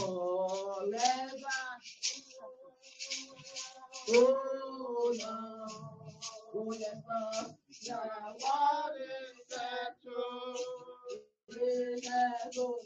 forever. Oh no, oh yes, Lord, now what is that true?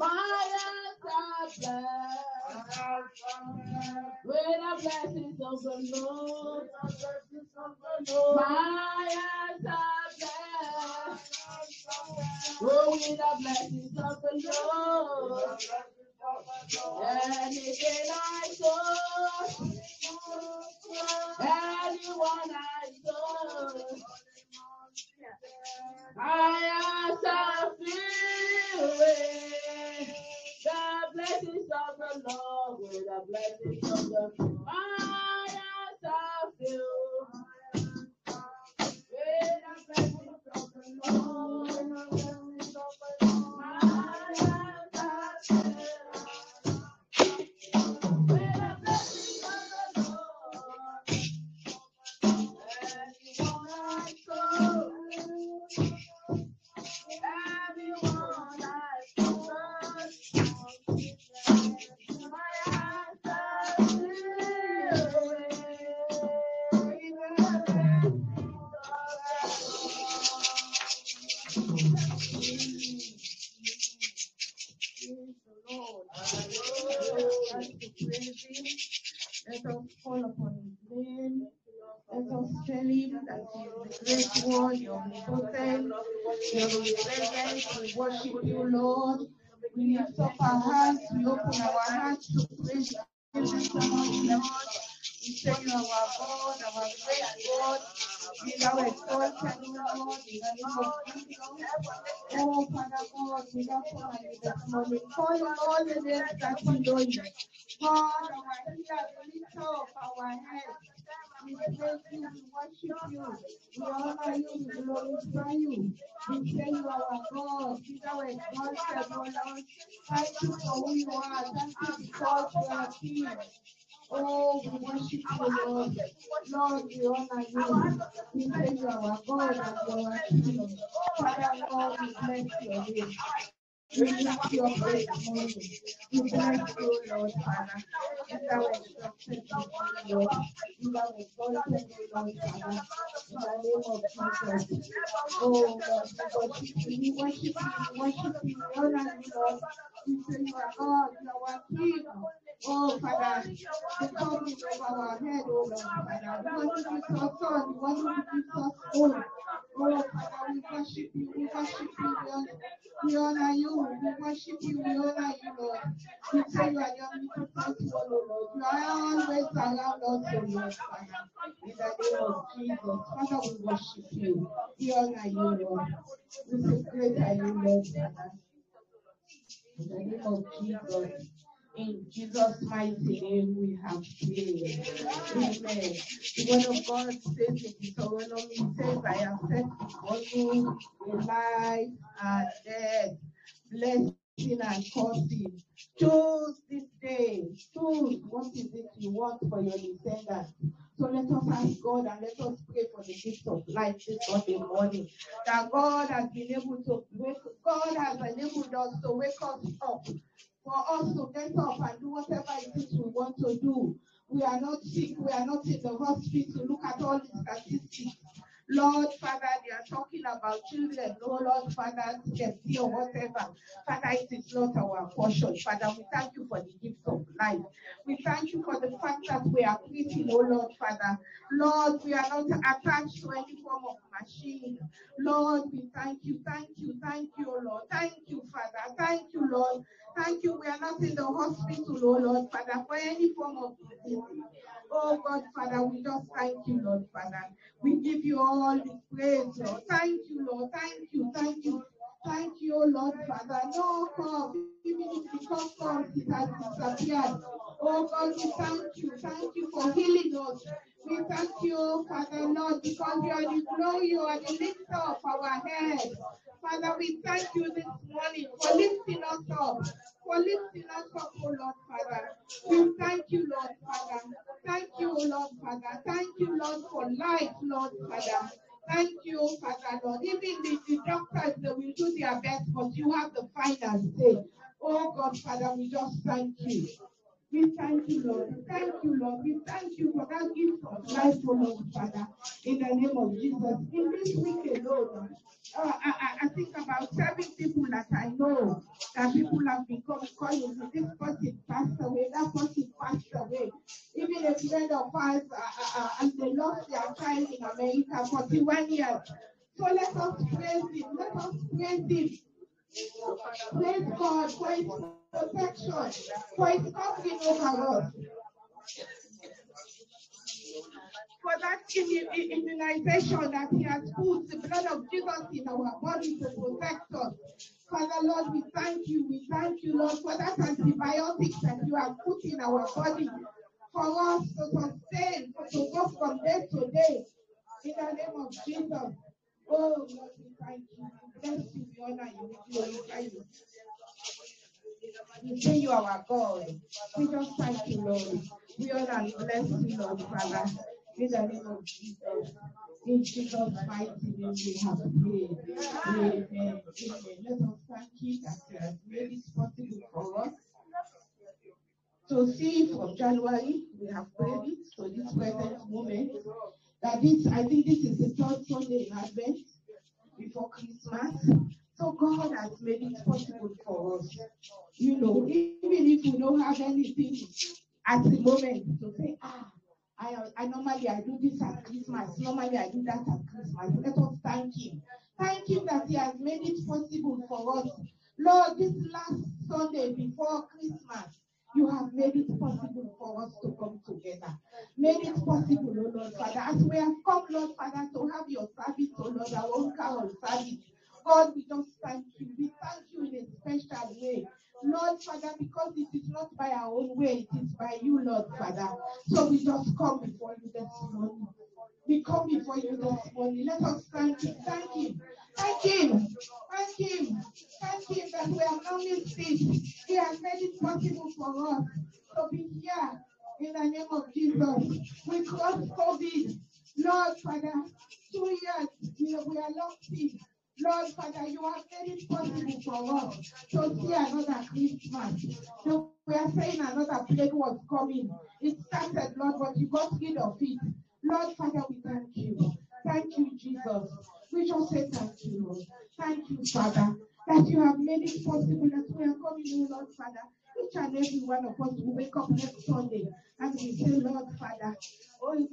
Fire shall burn. With the blessings of the Lord. Fire. Oh, with the blessings of the Lord. Anything I saw, anyone I saw, I am so feeling. The blessings of the Lord with the blessings of the fires are filled. With the blessings of the Lord, with the blessings of the Lord, one, you're omnipotent, you're omnipresent. We worship you, Lord. We lift up our hands, we open our hearts to praise you this morning, Lord. We say you are our God, our great God. Be thou exalted, Lord, in the name of Jesus. Oh, Father God, we love you this morning. Call you all the names that we know you. God, our the lift up our heads. We praise you, we worship you, we honor you, we glorify you. We say you are our God, be thou exalted, O Lord. Thank you for who you are. Thank you because you are King. Oh, we worship you, Lord. Lord, we honor you. We say you are our God and you are our King. Father, Lord, we bless your name. Lift you up this morning. We bless you, Lord, Father. Be thou exalted, Lord. Be thou exalted, Lord, Father. In the name of Jesus. Oh, Father. Oh, Father, we worship you. We worship you. We honor you. We worship you. We honor you, Lord. We say you are omnipotent one, oh Lord. You are always around us, oh Lord, Father. In the name of Jesus. Father, we worship you. We honor you, Lord. We say great are you, Lord, Father. In the name of Jesus. In Jesus' mighty name we have prayed. Amen. The word of God says in Deuteronomy says, I have set before you a life and death, blessing and cursing. Choose this day. Choose what is it you want for your descendants. So let us ask God and let us pray for the gift of life this Sunday morning. That God has been able to God has enabled us to wake us up for us to get up and do whatever it is we want to do. We are not sick, we are not in the hospital. To look at all the statistics. Lord, Father, they are talking about children. Oh, Lord, Father, TFC or whatever. Father, it is not our portion. Father, we thank you for the gift of life. We thank you for the fact that we are breathing, oh Lord, Father. Lord, we are not attached to any form of machine. Lord, we thank you, thank you, thank you, Lord. Thank you, Father. Thank you, Lord. Thank you. We are not in the hospital, oh Lord, Father, for any form of disease. Oh God, Father, we just thank you, Lord, Father. We give you all the praise, Lord. Thank you, Lord. Thank you, thank you. Thank you, Lord, Father. No cough, even if the cough comes, it has disappeared. Oh God, we thank you. Thank you for healing us. We thank you, Father Lord, because you are the glory, you are the lifter of our head. Father, we thank you this morning for lifting us up, for lifting us up, oh Lord, Father. We thank you, Lord, Father. Thank you, oh Lord, Father. Thank you, Lord, for life, Lord, Father. Thank you, Father, Lord. Even the, the doctors, they will do their best, but you have the final say. Oh God, Father, we just thank you. We thank you, Lord. Thank you, Lord. We thank you for that gift of life, oh Lord, Father, in the name of Jesus. In this week alone, uh, I, I, I think about seven people that I know that people have become calling me. This person passed away, that person passed away. Even a friend of ours, uh, uh, uh, and they lost their child in America, 41 years. So let us praise him. Let us praise him. Praise God protection, for his covering over. For that immunization that he has put the blood of Jesus in our body to protect us. Father Lord, we thank you. We thank you, Lord, for that antibiotics that you have put in our body for us to sustain, to go from day to day. In the name of Jesus. Oh, Lord, we thank you. You. You. You. Say you are our God. We just thank you, Lord. We honor and bless you, Lord, Father. In the name of Jesus. In Jesus' mighty name we have prayed. Amen. Amen. Let us thank Him that has made it possible for us to see from January, we have prayed it to this present moment. That this, I think this is the third Sunday in Advent before Christmas. So God has made it possible for us. You know, even if we don't have anything at the moment to say, ah, I, I normally I do this at Christmas. Normally I do that at Christmas. Let us thank Him. Thank Him that He has made it possible for us. Lord, this last Sunday before Christmas, you have made it possible for us to come together. Made it possible, oh Lord Father, as we have come, Lord Father, to have your service, oh Lord, our own carol service. God, we just thank you. We thank you in a special way. Lord Father, because it is not by our own way, it is by you, Lord Father. So we just come before you this morning. We come before you this morning. Let us thank him. Thank him. Thank him. Thank him. Thank him that we not missed it. He has made it possible for us to be here in the name of Jesus. We cross COVID. Lord Father, two years we, we are locked in. Lord Father, you have made it possible for us to see another Christmas. So we are saying another plague was coming. It started, Lord, but you got rid of it. Lord Father, we thank you. Thank you, Jesus. We just say thank you, Lord. Thank you, Father, that you have made it possible that we are coming, in, Lord Father. Each and every one of us will wake up next Sunday and we say, Lord Father, oh,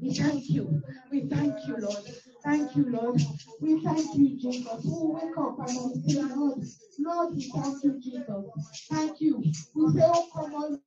we thank you. We thank you, Lord. Thank you, Lord. We thank you, Jesus. We wake up and we say, Lord, Lord, we thank you, Jesus. Thank you. We say, Oh, come on.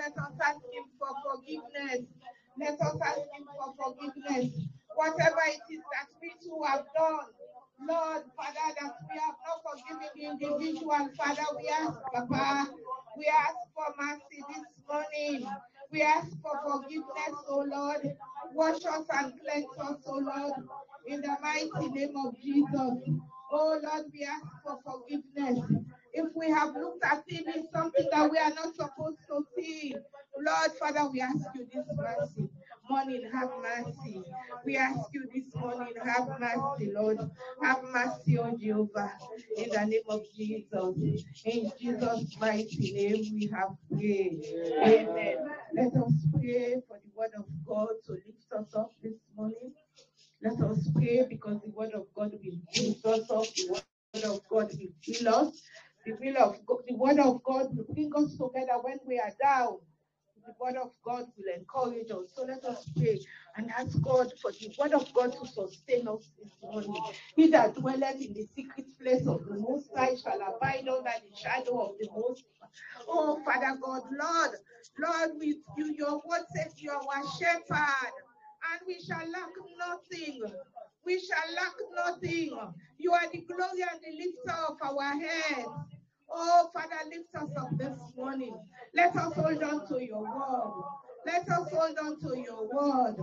Let us ask Him for forgiveness. Let us ask Him for forgiveness. Whatever it is that we too have done, Lord, Father, that we have not forgiven the individual, Father, we ask, Papa, we ask for mercy this morning. We ask for forgiveness, O Lord. Wash us and cleanse us, O Lord, in the mighty name of Jesus. Oh Lord, we ask for forgiveness. If we have looked at it as something that we are not supposed to see, Lord Father, we ask you this mercy. Morning, have mercy. We ask you this morning, have mercy, Lord. Have mercy, on Jehovah, in the name of Jesus. In Jesus' mighty name, we have prayed. Amen. Let us pray for the word of God to lift us up this morning. Let us pray because the word of God will lift us up. The word of God will fill us. The will of God, the word of God will bring us together when we are down. The word of God will encourage us. So let us pray and ask God for the word of God to sustain us this morning. He that dwelleth in the secret place of the Most High shall abide under the shadow of the Most High. Oh, Father God, Lord, Lord, with you, your word says you are our shepherd, and we shall lack nothing. We shall lack nothing. You are the glory and the lifter of our heads. Oh, Father, lift us up this morning. Let us hold on to your word. Let us hold on to your word.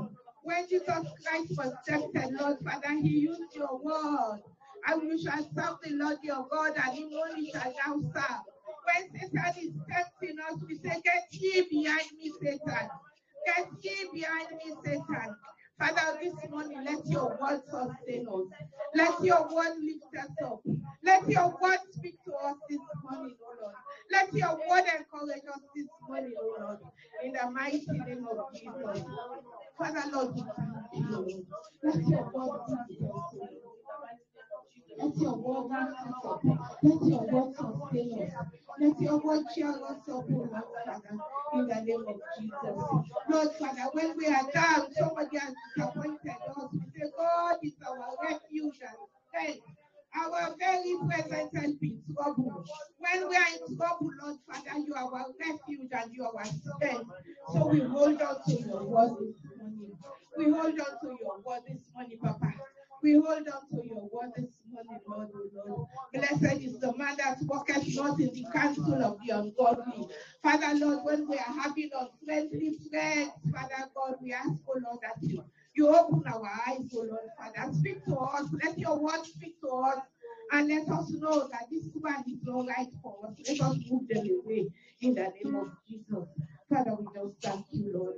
When Jesus Christ was tempted, Lord Father, he used your word. And you shall serve the Lord your God, and him only shall thou serve. When Satan is tempting us, we say, Get ye behind me, Satan. Get ye behind me, Satan. Father, this morning, let your word sustain us. Let your word lift us up. Let your word speak to us this morning, O Lord. Let your word encourage us this morning, O Lord. In the mighty name of Jesus. Father, Lord, we you. Let your word lift us. Let your word lift us up. Let your word sustain us. Let your word us up, O Lord, Father, in the name of Jesus. Lord, Father, when we are down, somebody has disappointed us. We say, God is our refuge and strength. Our very present help in trouble. When we are in trouble, Lord Father, you are our refuge and you are our strength. So we hold on to your word this morning. We hold on to your word this morning, Papa. We hold on to your word this morning, Lord, Lord. Blessed is the man that walketh not in the counsel of the ungodly. Father, Lord, when we are having unfriendly friends, Father God, we ask, oh Lord, that you, you open our eyes, oh Lord, Father. Speak to us. Let your word speak to us. And let us know that this one is not right for us. Let us move them away in the name of Jesus. Father, we just thank you, Lord.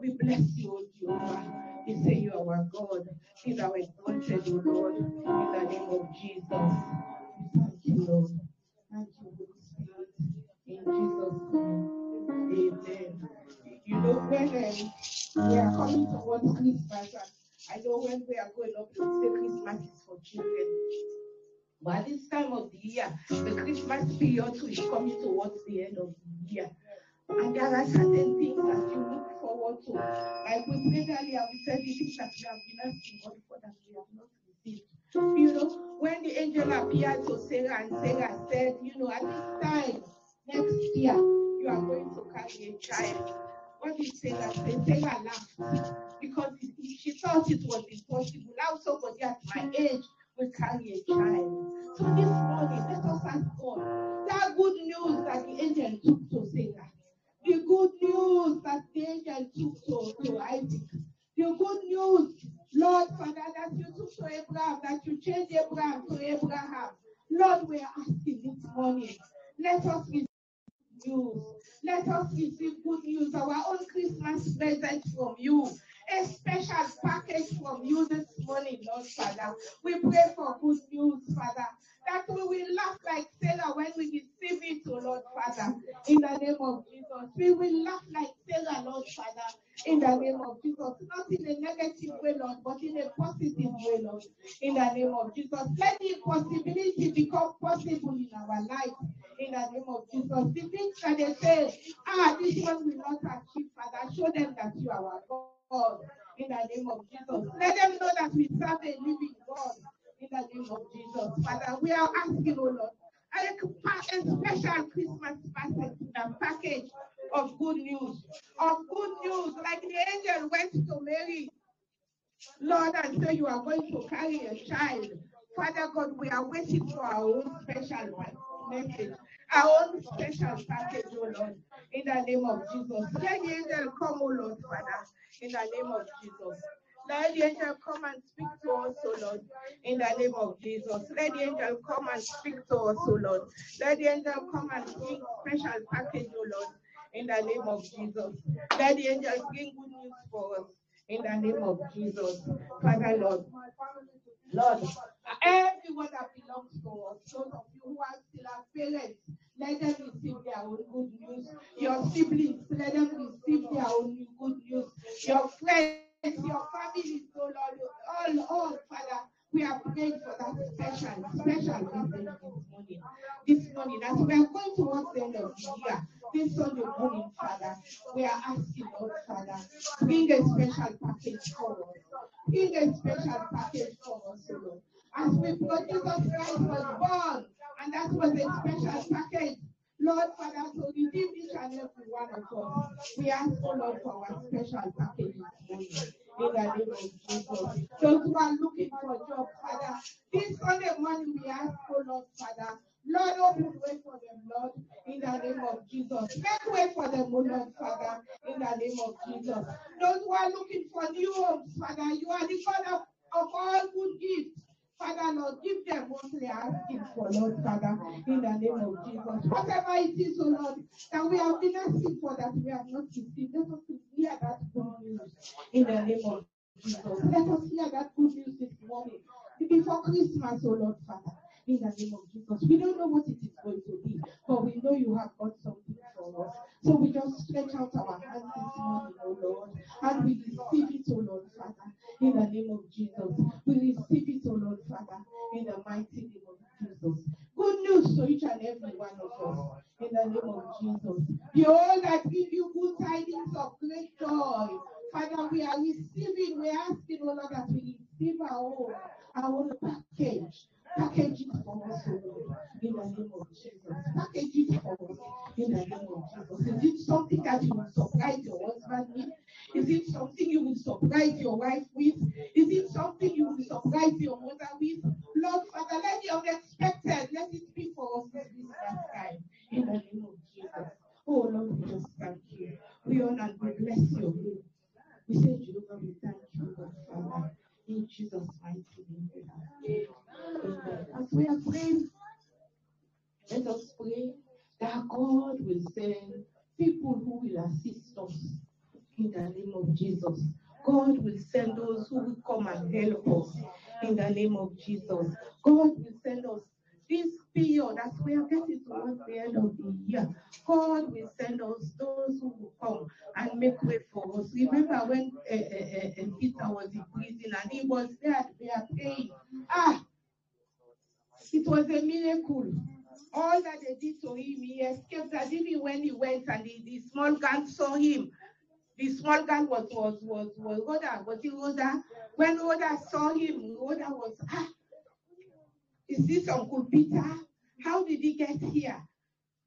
We bless you, O Jehovah. We say you are our God. Be thou exalted, O Lord, in the name of Jesus. Thank you, Lord. Thank you, Holy Spirit. In Jesus' name. Amen. You know, when um, we are coming towards Christmas, I know when we are going up, to say Christmas is for children. But at this time of the year, the Christmas period is coming towards the end of the year. And there are certain things that you look forward to. Like we said earlier, we said the things that we have been asking God You know, when the angel appeared to Sarah and Sarah said, you know, at this time next year, you are going to carry a child. What did Sarah say? Sarah laughed because she thought it was impossible. Now somebody at my age will carry a child. So this morning, let us ask God that good news that the angel took to Sarah the good news that the angel took to, to Isaac. The good news, Lord Father, that you took to Abraham, that you changed Abram to Abraham. Lord, we are asking this morning. Let us receive news. Let us receive good news, our own Christmas present from you. A special package from you this morning, Lord Father. We pray for good news, Father that we will laugh like Sarah when we receive it, oh Lord Father, in the name of Jesus. We will laugh like Sarah, Lord Father, in the name of Jesus. Not in a negative way, Lord, but in a positive way, Lord, in the name of Jesus. Let the possibility become possible in our life, in the name of Jesus. The things that they say, ah, this one will not achieve, Father, show them that you are our God. In the name of Jesus. Let them know that we serve a living God in the name of Jesus. Father, we are asking, oh Lord, a special Christmas package, of good news, of good news, like the angel went to Mary, Lord, and say you are going to carry a child. Father God, we are waiting for our own special message, our own special package, oh Lord, in the name of Jesus. Let the angel come, oh Lord, Father, in the name of Jesus. Let the angel come and speak to us, O Lord, in the name of Jesus. Let the angel come and speak to us, O Lord. Let the angel come and bring special package, O Lord, in the name of Jesus. Let the angel bring good news for us, in the name of Jesus. Father, Lord, Lord, everyone that belongs to us, those of you who are still our parents, let them receive their own good news. Your siblings, let them receive their own good news. Your friends, if your family is all, Lord, all, all, Father, we are praying for that special, special this morning. This morning, as we are going towards the end of the year, this Sunday morning, Father, we are asking, Lord, Father, bring a special package for us. Bring a special package for us, Lord. As we know Jesus Christ was born, and that was a special package Lord Father, to redeem each and every one of us. We ask, oh Lord, for our special package this morning. In the name of Jesus. Those who are looking for a job, Father, this Sunday morning we ask, oh Lord, Father, Lord, open way for them, Lord, in the name of Jesus. Make way for them, oh Lord, Father, in the name of Jesus. Those who are looking for new homes, Father, you are the God of, of all good gifts. Father, Lord, give them what they are asking for, Lord, Father, in the name of Jesus. Whatever it is, oh Lord, that we have been asking for that we have not received, let us hear that good news in the name of Jesus. Let us hear that good news this morning before Christmas, oh Lord, Father, in the name of Jesus. We don't know what it is going to be, but we know you have got something for us. So we just stretch out our hands this morning, oh Lord, and we receive it, oh Lord, Father, in the name of Jesus. We receive it, oh Lord, Father, in the mighty name of Jesus. Good news to each and every one of us, in the name of Jesus. Behold, I give you good tidings of great joy. Father, we are receiving, we are asking, oh Lord, that we receive our own, our own package. Package it for us, oh in the name of Jesus. Package it for us, in the name of Jesus. Is it something that you will surprise your husband with? Is it something you will surprise your wife with? Is it something you will surprise your mother with? Lord Father, let the unexpected, let it be for us this Christmas time, in the name of Jesus. Oh Lord, we just thank you. We honor and we bless your name. We say, Jehovah, we thank you, Lord Father. In Jesus' mighty name. As we are praying, let us pray that God will send people who will assist us in the name of Jesus. God will send those who will come and help us in the name of Jesus. God will send us this period as we are getting towards the end of the year. God will send us those who will come and make way for us. Remember when uh, uh, uh, Peter was in prison and he was there, they are praying. Ah, it was a miracle. All that they did to him, he escaped. That even when he went and the, the small gang saw him, the small gang was was was was Rhoda. Was it? When Rhoda saw him, Rhoda was ah, is this Uncle Peter? How did he get here?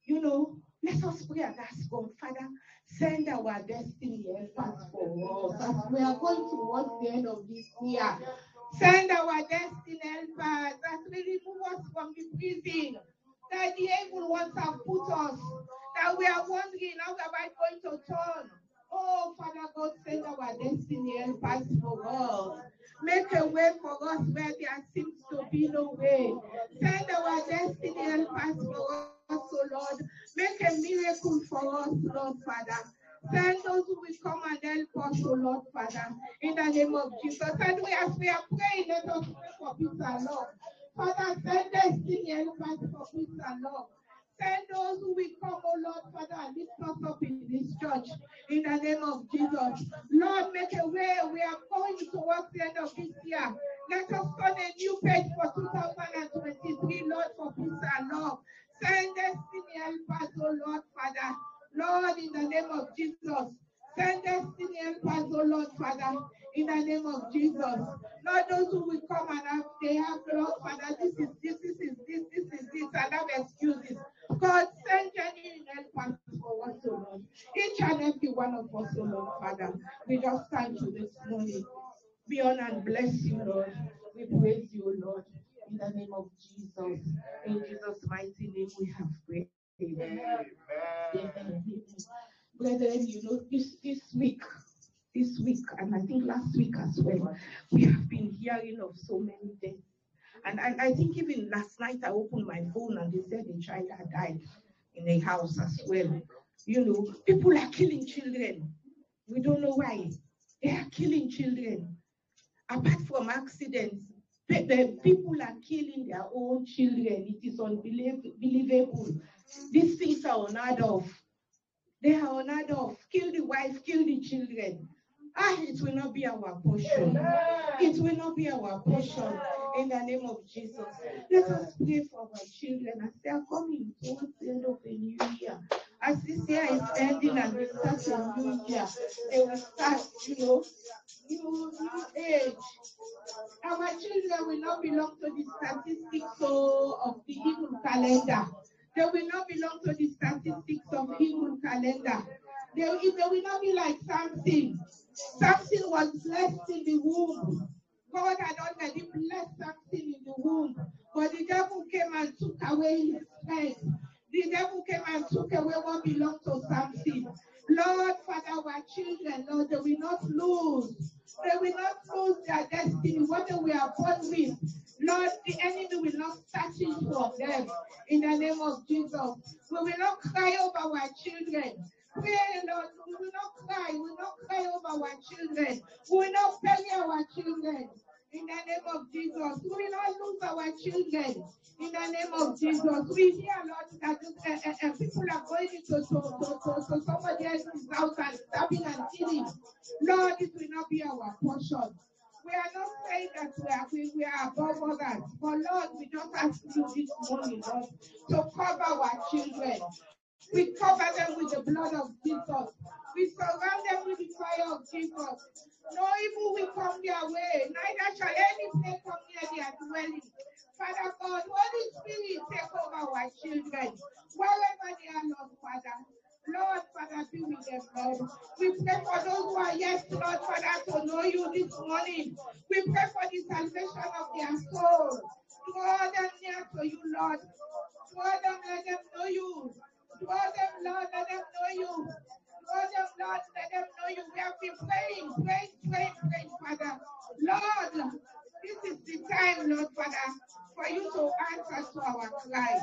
You know, let us pray and ask God, Father, send our destiny helpers for us as we are going towards the end of this year. Send our destiny helpers that we remove us from the prison that the evil ones have put us, that we are wondering how am I going to turn. Oh, Father God, send our destiny helpers for us. Make a way for us where there seems to be no way. Send our destiny helpers for us, oh Lord. Make a miracle for us, Lord Father. Send those who will come and help us, oh Lord Father, in the name of Jesus. And we, as we are praying, let us pray for peace and love. Father, send destiny helpers for peace and love. Send those who will come, oh Lord, Father, and lift us up in this church in the name of Jesus. Lord, make a way. We are going towards the end of this year. Let us turn a new page for 2023, Lord, for peace and love. Send destiny helpers, oh Lord, Father. Lord, in the name of Jesus. Send destiny helpers, oh Lord, Father, in the name of Jesus. Lord, those who will come and have, they have, Lord, Father, this is this, this is this, this is this, and have excuses. God, send genuine helpers for us, oh Lord. Each and every one of us, oh Lord, Father. We just thank you this morning. Be honor and bless you, Lord. We praise you, Lord, in the name of Jesus. In Jesus' mighty name we have prayed. Amen. Amen. Amen. Brethren, you know, this, this week, this week, and I think last week as well, we have been hearing of so many deaths. And I, I think even last night I opened my phone and they said a child had died in a house as well. You know, people are killing children. We don't know why. They are killing children. Apart from accidents, people are killing their own children. It is unbelievable. These things are unheard of. They are unheard of. Kill the wife, kill the children. Ah, it will not be our portion. It will not be our portion in the name of Jesus. Let us pray for our children as they are coming towards the end of the new year. as this year is ending and we start a new year, they will start, you know, new, new age. Our children will not belong to the statistics of the evil calendar. They will not belong to the statistics of evil calendar. They, they will not be like Samson. Samson was blessed in the womb. God had already blessed Samson in the womb, but the devil came and took away his strength. The devil came and took away what belonged to Samson. Lord, Father, our children, Lord, they will not lose. They will not lose their destiny, what they were born with. Lord, the enemy will not touch it from them. In the name of Jesus, we will not cry over our children. Pray, Lord, we will not cry. We will not cry over our children. We will not bury our children. In the name of Jesus, we will not lose our children. In the name of Jesus, we hear, Lord, that uh, uh, uh, people are going into to, to, to, to somebody else's house and stabbing and killing. Lord, it will not be our portion. We are not saying that we are, we, we are above others, but Lord, we just ask you this morning, Lord, to cover our children. We cover them with the blood of Jesus. We surround them with the fire of Jesus. No evil will come their way, neither shall any plague come near their dwelling. Father God, Holy Spirit, take over our children, wherever they are, Lord Father. Lord, Father, be with them, Lord. We pray for those who are yet, Lord, Father, to know you this morning. We pray for the salvation of their soul. Draw them near to you, Lord. Draw them, let them know you. Draw them, Lord, let them know you. Draw them, Lord, let them know you. We have been praying, praying, praying, praying, Father. Lord, this is the time, Lord, Father, for you to answer to our cry.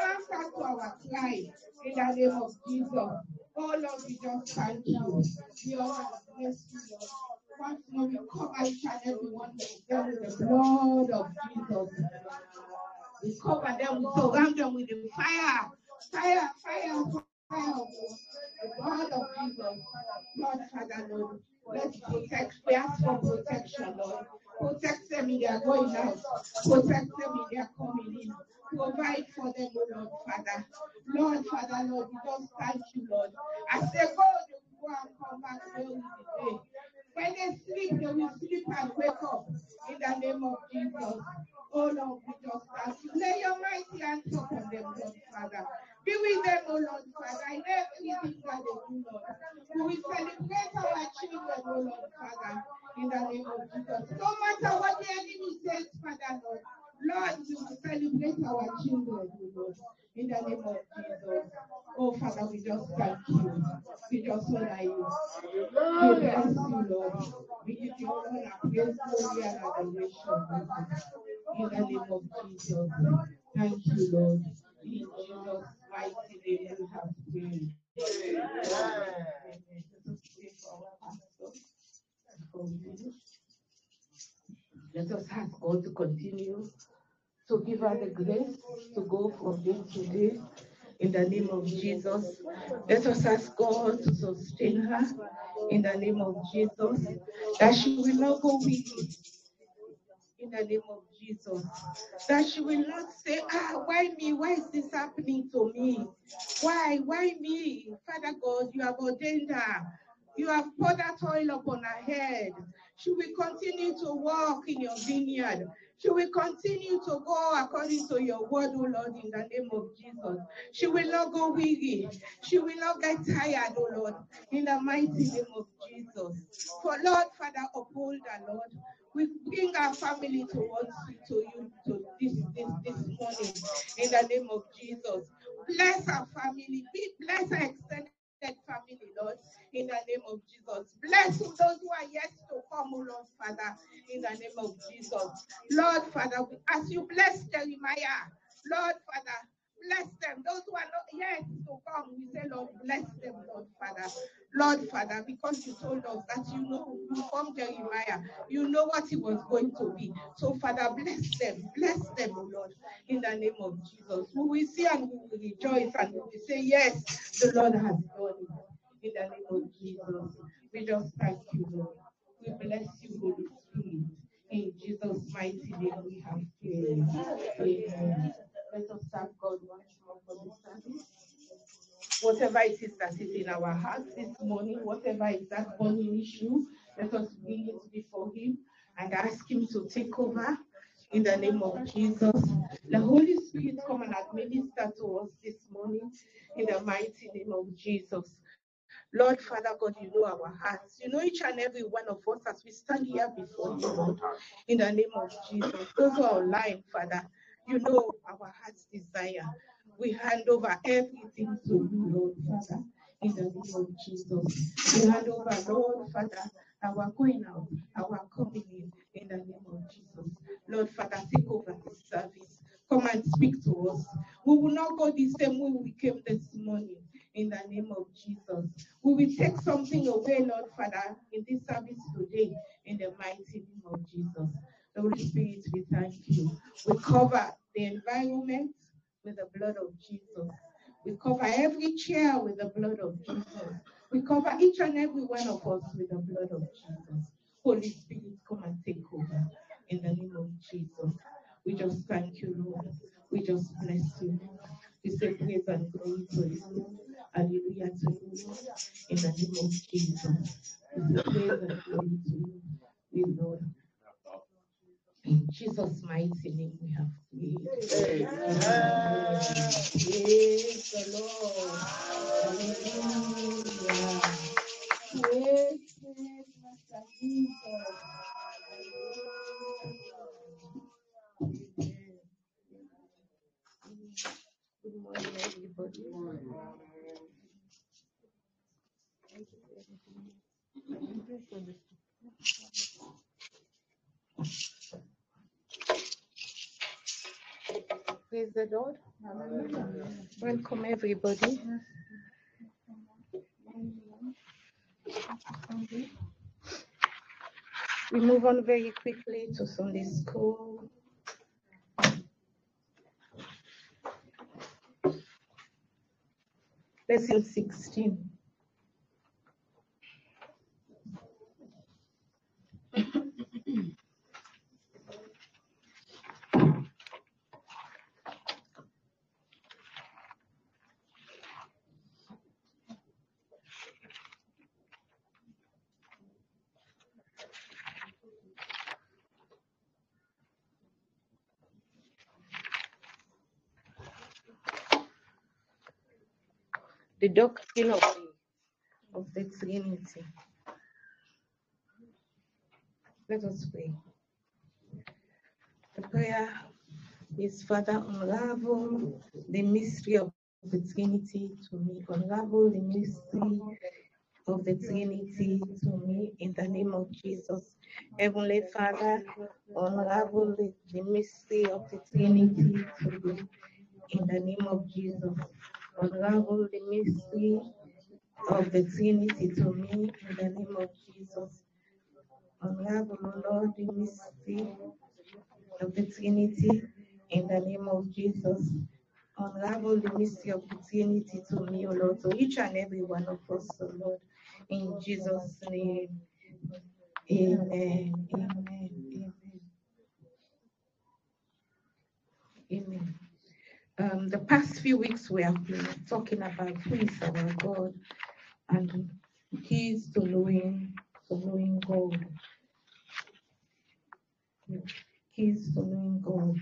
Answer to our cry in the name of Jesus. Oh Lord, we just thank you. We all bless you, Lord. Once more, we cover each and every one of them with the blood of Jesus. We cover them, we surround them with the fire, fire, fire, fire of the blood of Jesus. Lord, Father, Lord, let's protect, we ask for protection, Lord. Protect them in their going out. Protect them in their coming in. Provide for them, oh Lord Father. Lord Father, Lord, we just thank you, Lord. As they go, they will go and come back where we day. When they sleep, they will sleep and wake up in the name of Jesus. Oh Lord, we just thank you. Lay your mighty hands upon them, Lord Father. Be with them, oh Lord Father, in everything that they do, Lord. We will celebrate our children, oh Lord Father, in the name of Jesus. No matter what the enemy says, Father, Lord, Lord, we will celebrate our children, oh Lord, in the name of Jesus. Oh Father, we just thank you. We just honor you. We bless you, Lord. We give you all honor, praise, glory, and adoration. In the name of Jesus. Thank you, Lord. In Jesus' mighty name we have prayed. Let us ask God to continue to give her the grace to go from day to day in the name of Jesus. Let us ask God to sustain her in the name of Jesus, that she will not go weak in the name of Jesus. That she will not say, ah, why me? Why is this happening to me? Why? Why me? Father God, you have ordained her. You have poured that oil upon her head. She will continue to walk in your vineyard. She will continue to go according to your word, O Lord, in the name of Jesus. She will not go weary. She will not get tired, O Lord, in the mighty name of Jesus. For Lord, Father, uphold her, Lord. We bring our family towards you, to you to this, this, this morning in the name of Jesus. Bless our family. Be bless our extended family, Lord, in the name of Jesus. Bless those who are yet to come, Lord, Father, in the name of Jesus. Lord, Father, as you bless Jeremiah, Lord, Father, bless them. Those who are not yet to come, we say, Lord, bless them, Lord, Father. Lord, Father, because you told us that you know, you formed Jeremiah, you know what he was going to be. So, Father, bless them, bless them, Lord, in the name of Jesus. We will see and we will rejoice and we will say, Yes, the Lord has done it. In the name of Jesus. We just thank you, Lord. We bless you, Holy Spirit. In Jesus' mighty name we have prayed. Amen. Let us thank God once more for this service. Whatever it is that is in our hearts this morning, whatever is that burning issue, let us bring it before Him and ask Him to take over in the name of Jesus. The Holy Spirit come and administer to us this morning in the mighty name of Jesus. Lord, Father God, you know our hearts. You know each and every one of us as we stand here before you, Lord, in the name of Jesus. Those who are online, Father, you know our heart's desire. We hand over everything to you, Lord, Father, in the name of Jesus. We hand over, Lord, Father, our going out, our coming in, in the name of Jesus. Lord, Father, take over this service. Come and speak to us. We will not go the same way we came this morning in the name of Jesus. We will take something away, Lord Father, in this service today in the mighty name of Jesus. The Holy Spirit, we thank you. We cover the environment with the blood of Jesus. We cover every chair with the blood of Jesus. We cover each and every one of us with the blood of Jesus. Holy Spirit, come and take over in the name of Jesus. We just thank you, Lord. We just bless you. We say praise and glory to you. Hallelujah to you. In the name of Jesus. We say praise and glory to you. We Lord. In Jesus' mighty name we have prayed. The Lord. Morning, everybody. Praise the Lord. Welcome, everybody. We move on very quickly to Sunday school. Lesson 16. The doctrine of the, of the Trinity. Let us pray. The prayer is Father, unravel the mystery of the Trinity to me. Unravel the mystery of the Trinity to me in the name of Jesus. Heavenly Father, unravel the, the mystery of the Trinity to me in the name of Jesus. Unravel the mystery of the Trinity to me in the name of Jesus. Unravel, Lord, the mystery of the Trinity in the name of Jesus. Unravel the mystery of the Trinity to me, O Lord, to each and every one of us, O Lord, in Jesus' name. Amen. Amen. Amen. Amen. Um, the past few weeks we have been talking about who is our God and keys to knowing to knowing God. Keys to knowing God.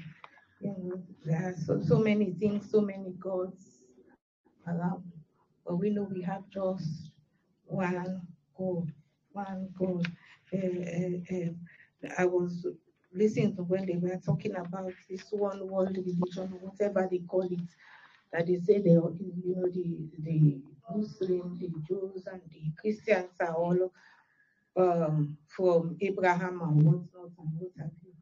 You know, there are so, so many things, so many gods around, but we know we have just one God, one God. Uh, uh, uh, I was listening to when they were talking about this one world religion, whatever they call it, that they say they, you know, the the Muslims, the Jews, and the Christians are all um, from Abraham and whatnot and what have you.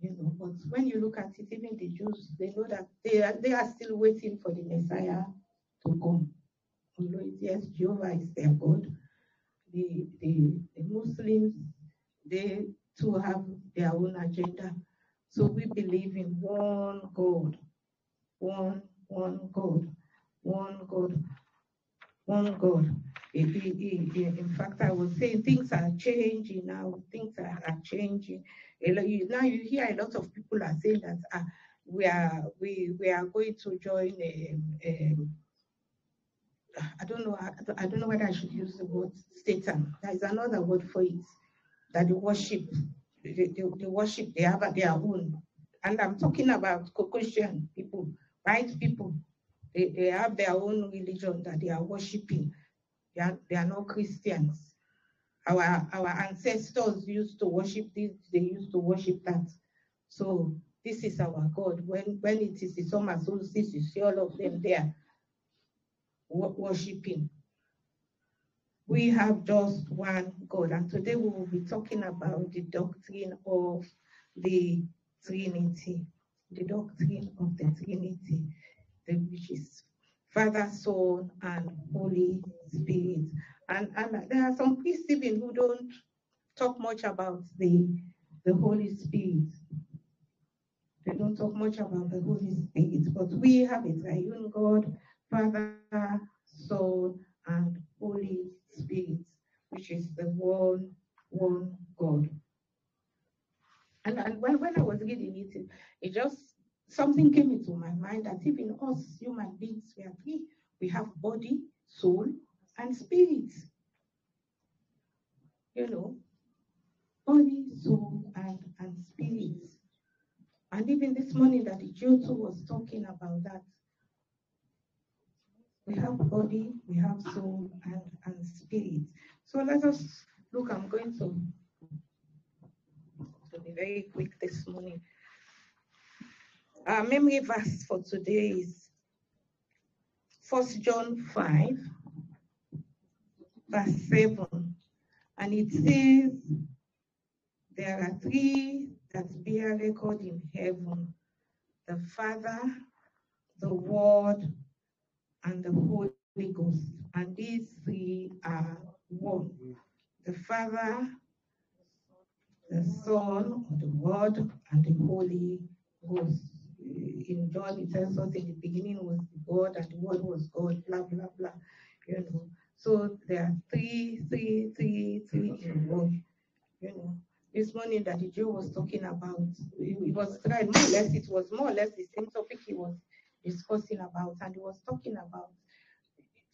You know, but when you look at it, even the Jews, they know that they are, they are still waiting for the Messiah to come. Although yes, Jehovah is their God. The, the, the Muslims, they too have their own agenda. So we believe in one God, one, one God, one God, one God. It- in fact, I was saying things are changing now. Things are, are changing. Now you hear a lot of people are saying that ah, we are we we are going to join um, um, I don't know, I, I don't know whether I should use the word Satan. There is another word for it that they worship, they, they, they worship, they have their own. And I'm talking about Caucasian people, white people. They, they have their own religion that they are worshiping. They are, they are not Christians. Our, our ancestors used to worship this, they used to worship that. So this is our God. When, when it is the summer solstice, you see all of them there worshiping. We have just one God, and today we will be talking about the doctrine of the Trinity, the doctrine of the Trinity, which is Father, Son, and Holy Spirit. And, and there are some Christians who don't talk much about the, the Holy Spirit. They don't talk much about the Holy Spirit, but we have a triune God, Father, Son, and Holy Spirit, which is the one, one God. And, and when, when I was reading it, it just something came into my mind that even us human beings, we are three. We have body, soul, and spirit. You know, body, soul, and, and spirit. And even this morning that the Joto was talking about that, we have body, we have soul, and, and spirit. So let us look. I'm going to, to be very quick this morning. Our memory verse for today is 1 John 5, verse 7. And it says, There are three that bear record in heaven the Father, the Word, and the Holy Ghost. And these three are one. The Father, the Son, or the Word, and the Holy Ghost. Eh, in John, it tells us in the beginning was the God, and the Word was God, blah, blah, blah. You know. So there are three, three, three, three in one. You know. This morning that the Joe was talking about, it was more or less, it was more or less the same topic he was discussing about, and he was talking about.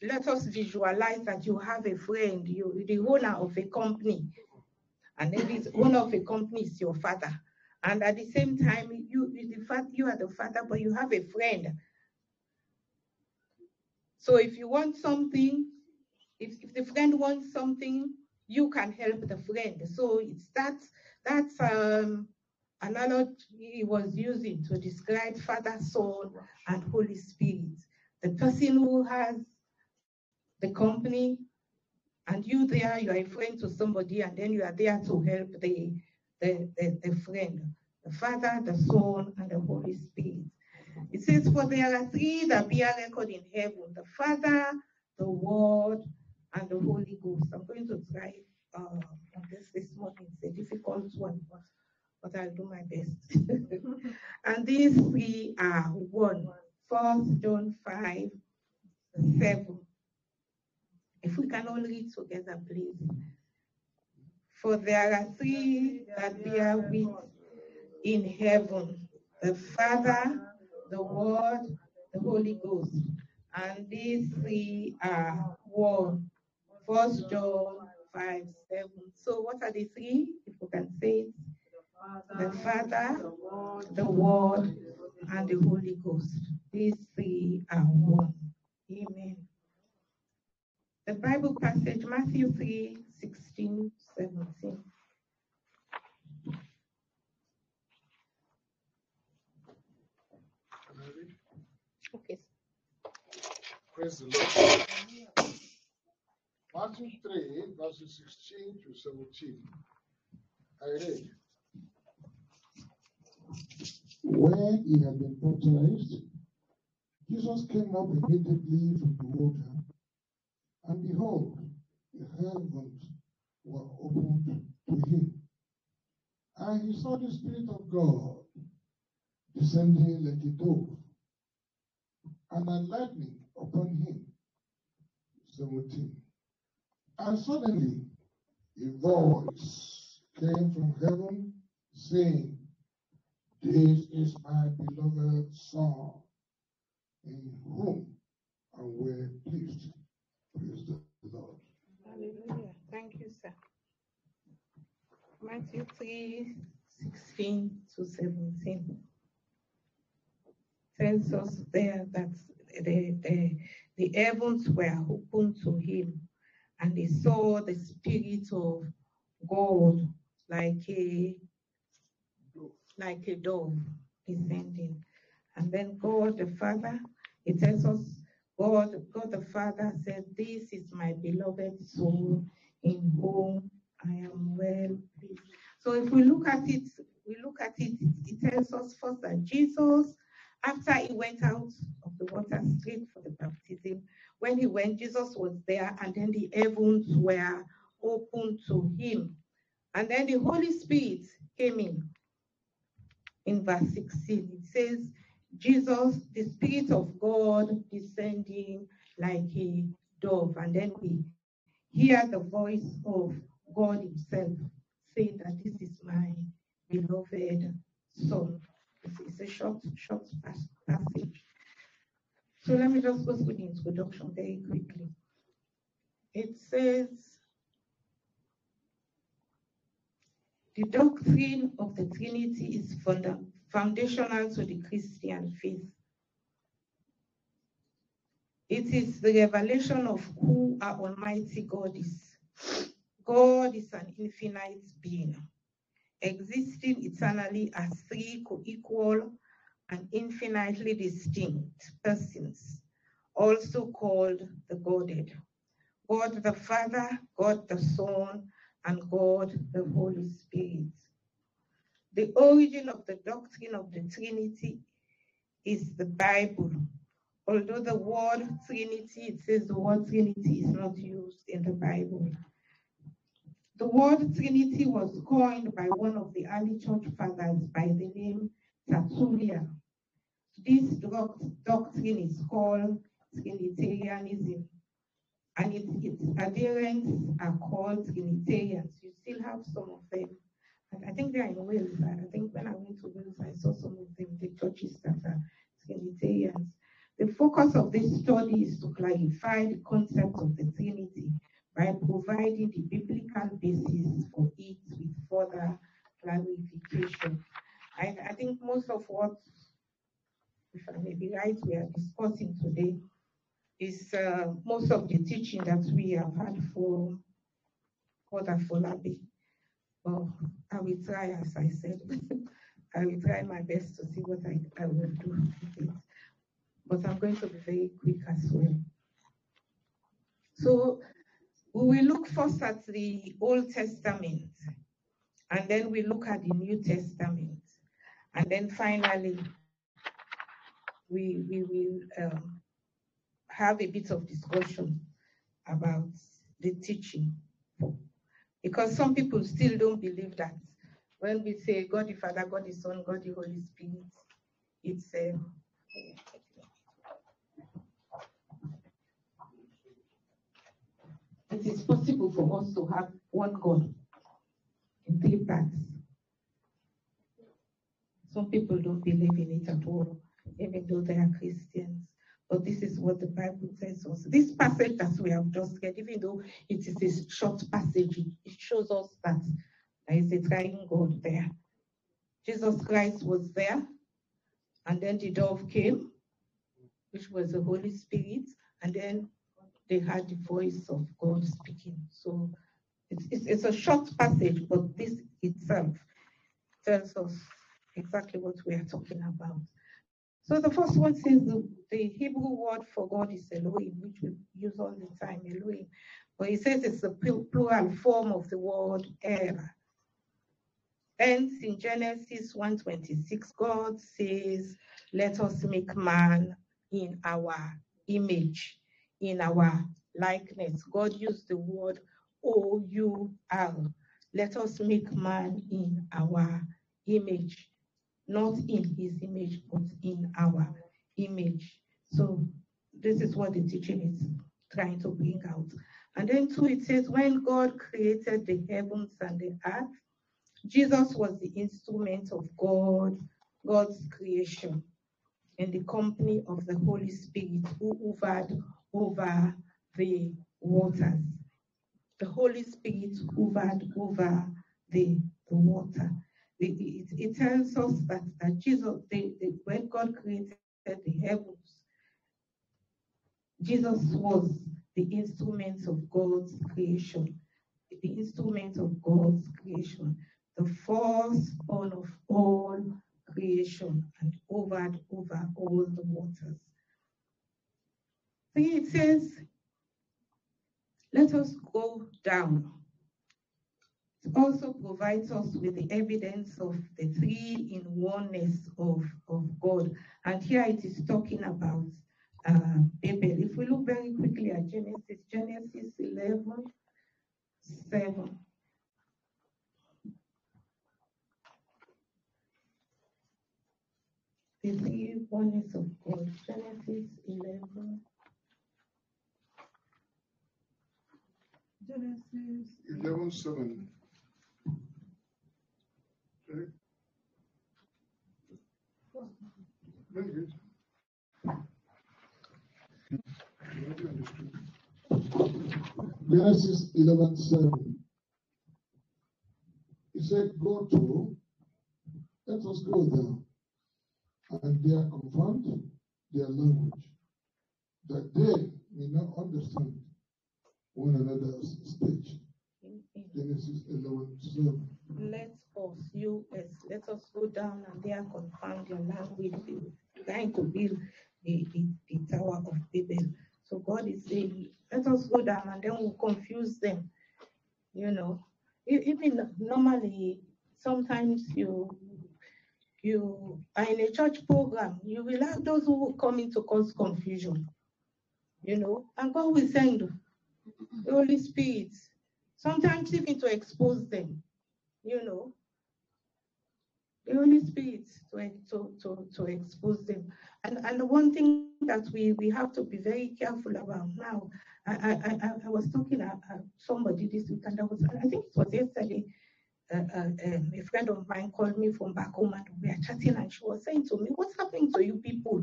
Let us visualize that you have a friend, you the owner of a company, and then this owner of a company is your father. And at the same time, you the fact you are the father, but you have a friend. So if you want something, if, if the friend wants something, you can help the friend. So it's that that's um analogy he was using to describe Father, Son, and Holy Spirit. The person who has the company, and you there, you are a friend to somebody, and then you are there to help the, the, the, the friend, the Father, the Son, and the Holy Spirit. It says, For there are three that bear record in heaven the Father, the Word, and the Holy Ghost. I'm going to try uh, on this this morning. It's a difficult one, but I'll do my best. and these three are one. First John 5, 7. If we can all read together, please. For there are three that bear witness in heaven the Father, the Word, the Holy Ghost. And these three are one. First John 5 7. So, what are the three? If we can say it the Father, the Word, and the Holy Ghost. These three are one. Amen. The Bible passage, Matthew 3 16, 17. Okay. Praise the Lord. Matthew 3, verses 16 to 17. I read. When he had been baptized, Jesus came up immediately from the water, and behold, the heavens were opened to him. And he saw the Spirit of God descending like a dove, and a lightning upon him. 17. And suddenly a voice came from heaven saying, This is my beloved Son, in whom I am well pleased. Praise the Lord. Hallelujah. Thank you, sir. Matthew 3 16 to 17 tells us there that the, the, the heavens were opened to him and he saw the Spirit of God like a like a dove descending. And then God the Father, it tells us God, God the Father said, This is my beloved Son in whom I am well pleased. So if we look at it, we look at it, it tells us first that Jesus, after he went out of the water straight for the baptism, when he went, Jesus was there, and then the heavens were open to him. And then the Holy Spirit came in. In verse 16, it says, Jesus, the Spirit of God descending like a dove. And then we hear the voice of God Himself saying that this is my beloved Son. It's, it's a short, short pas- passage. So let me just go through the introduction very quickly. It says, the doctrine of the Trinity is funda- foundational to the Christian faith. It is the revelation of who our Almighty God is. God is an infinite being, existing eternally as three co-equal and infinitely distinct persons, also called the Godhead. God the Father, God the Son, and God the Holy Spirit. The origin of the doctrine of the Trinity is the Bible. Although the word Trinity, it says the word Trinity is not used in the Bible. The word Trinity was coined by one of the early church fathers by the name Tertullian. This doctrine is called Trinitarianism, and its, its adherents are called Trinitarians. You still have some of them. I think they're in Wales. I think when I went to Wales, I saw some of them, the churches that are Trinitarians. The focus of this study is to clarify the concept of the Trinity by providing the biblical basis for it with further clarification. I, I think most of what, if I may be right, we are discussing today is uh, most of the teaching that we have had for Father Folabi. Well, I will try, as I said, I will try my best to see what I, I will do with it. But I'm going to be very quick as well. So we will look first at the Old Testament, and then we look at the New Testament, and then finally we, we will um, have a bit of discussion about the teaching. Because some people still don't believe that when we say God the Father, God the Son, God the Holy Spirit, it's um, it is possible for us to have one God in three parts. Some people don't believe in it at all, even though they are Christians. But this is what the Bible tells us. This passage that we have just read, even though it is a short passage, it- shows us that there is a triune God there. Jesus Christ was there, and then the dove came, which was the Holy Spirit, and then they heard the voice of God speaking. So it's, it's, it's a short passage, but this itself tells us exactly what we are talking about. So the first one says the, the Hebrew word for God is Elohim, which we use all the time, Elohim. But it says it's the plural form of the word Er. Hence, in Genesis 1:26, God says, "Let us make man in our image, in our likeness." God used the word O-U-R. Let us make man in our image, not in his image, but in our image. So this is what the teaching is trying to bring out. And then two, it says, when God created the heavens and the earth, Jesus was the instrument of God, God's creation, in the company of the Holy Spirit who hovered over the waters. The Holy Spirit hovered over the, the water. It, it, tells us that, that Jesus, when God created the heavens, Jesus was the instrument of God's creation, the instrument of God's creation, the firstborn of all creation, and hovered over all the waters. See, it says, let us go down. It also provides us with the evidence of the three in oneness of, of God. And here it is talking about uh, Babel. If we look very quickly at Genesis, Genesis 11, 7. The three oneness of God. Genesis 11. Genesis 11 7. Okay. Very good. Genesis 11 7. He said, Go to, let us go there, and there confront their language, that they may not understand one another's speech. in- in- Genesis 11 7. Let us, US, let us go down and there confound your language, They're trying to build the, the, the Tower of Babel. So God is saying, let us go down and then we'll confuse them. You know, even normally, sometimes you you are in a church program, you will have those who will come in to cause confusion. You know, and God will send the Holy Spirit, sometimes even to expose them you know, the Holy Spirit to, to, to, to expose them. And, and the one thing that we, we have to be very careful about now, I, I, I, I was talking to uh, somebody this week, and I was, I think it was yesterday, uh, uh, um, a friend of mine called me from back home and we were chatting and she was saying to me, what's happening to you people?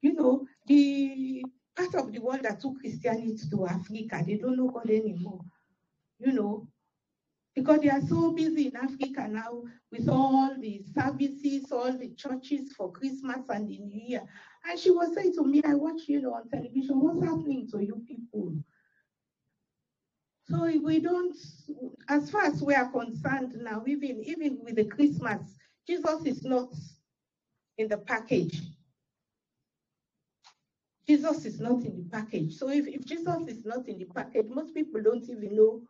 You know, the part of the world that took Christianity to Africa, they don't know God anymore. You know, because they are so busy in Africa now with all the services, all the churches for Christmas and the New Year. And she was saying to me, I watch you know on television, what's happening to you people? So we don't, as far as we are concerned now, even even with the Christmas, Jesus is not in the package. Jesus is not in the package. So if, if Jesus is not in the package, most people don't even know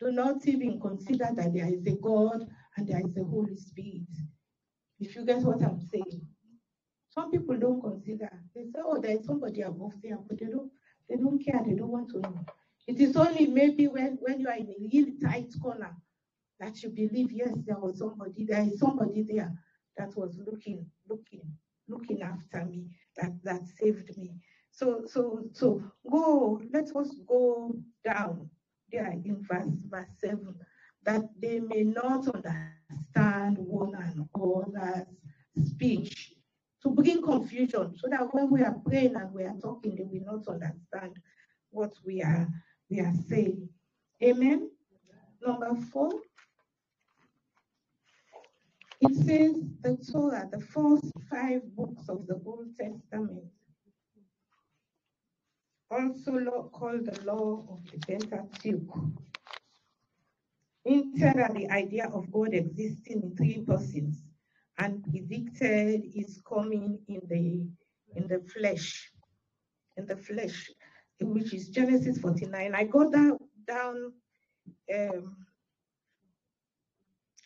do not even consider that there is a God and there is a Holy Spirit. If you get what I'm saying. Some people don't consider. They say, oh, there is somebody above there, but they don't they don't care, they don't want to know. It is only maybe when, when you are in a really tight corner that you believe, yes, there was somebody, there is somebody there that was looking, looking, looking after me, that, that saved me. So so so go, let us go down there in verse, verse 7, that they may not understand one another's speech. To bring confusion, so that when we are praying and we are talking, they will not understand what we are we are saying. Amen. Number four. It says the Torah, the first five books of the Old Testament, also called the law of the Pentateuch, hinted the idea of God existing in three persons and predicted his coming in the in the flesh, in the flesh, which is Genesis 49. I got that down. Um,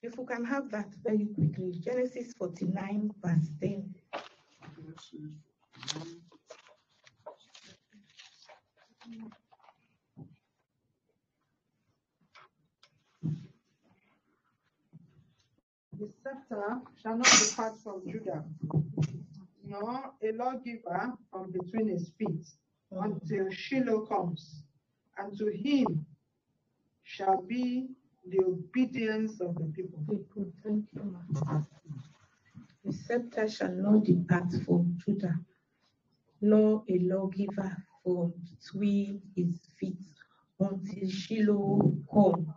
if we can have that very quickly, Genesis 49, verse 10. The scepter shall not depart from Judah, nor a lawgiver from between his feet, until Shiloh comes, and to him shall be the obedience of the people. People, thank you, ma. The scepter shall not depart from Judah, nor a lawgiver from between his feet until Shiloh come,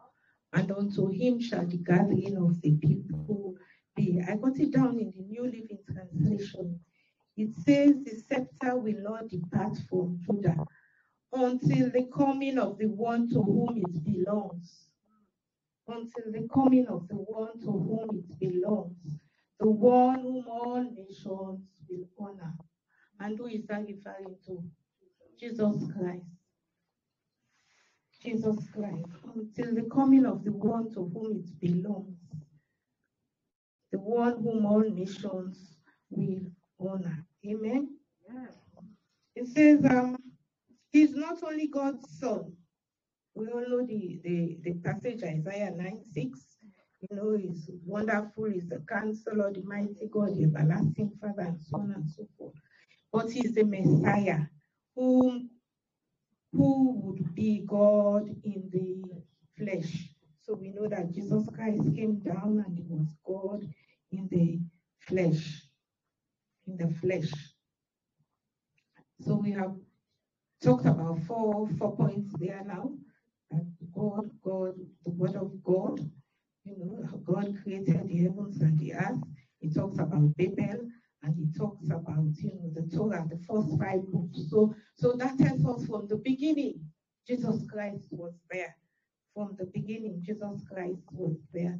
and unto him shall the gathering of the people be. I got it down in the New Living Translation. It says, The scepter will not depart from Judah until the coming of the one to whom it belongs. Until the coming of the one to whom it belongs, the one whom all nations will honor. And who is that referring to? Jesus Christ. Jesus Christ. Until the coming of the one to whom it belongs, the one whom all nations will honor. Amen. It says, um, he's not only God's son. We all know the, the, the passage Isaiah 9 6. You know, he's wonderful, he's the counselor, the mighty God, the everlasting Father, and so on and so forth. But he's the Messiah whom who would be God in the flesh. So we know that Jesus Christ came down and he was God in the flesh. In the flesh. So we have talked about four four points there now. That God, God, the word of God, you know, God created the heavens and the earth. He talks about Babel and he talks about, you know, the Torah, the first five books. So, so that tells us from the beginning, Jesus Christ was there. From the beginning, Jesus Christ was there.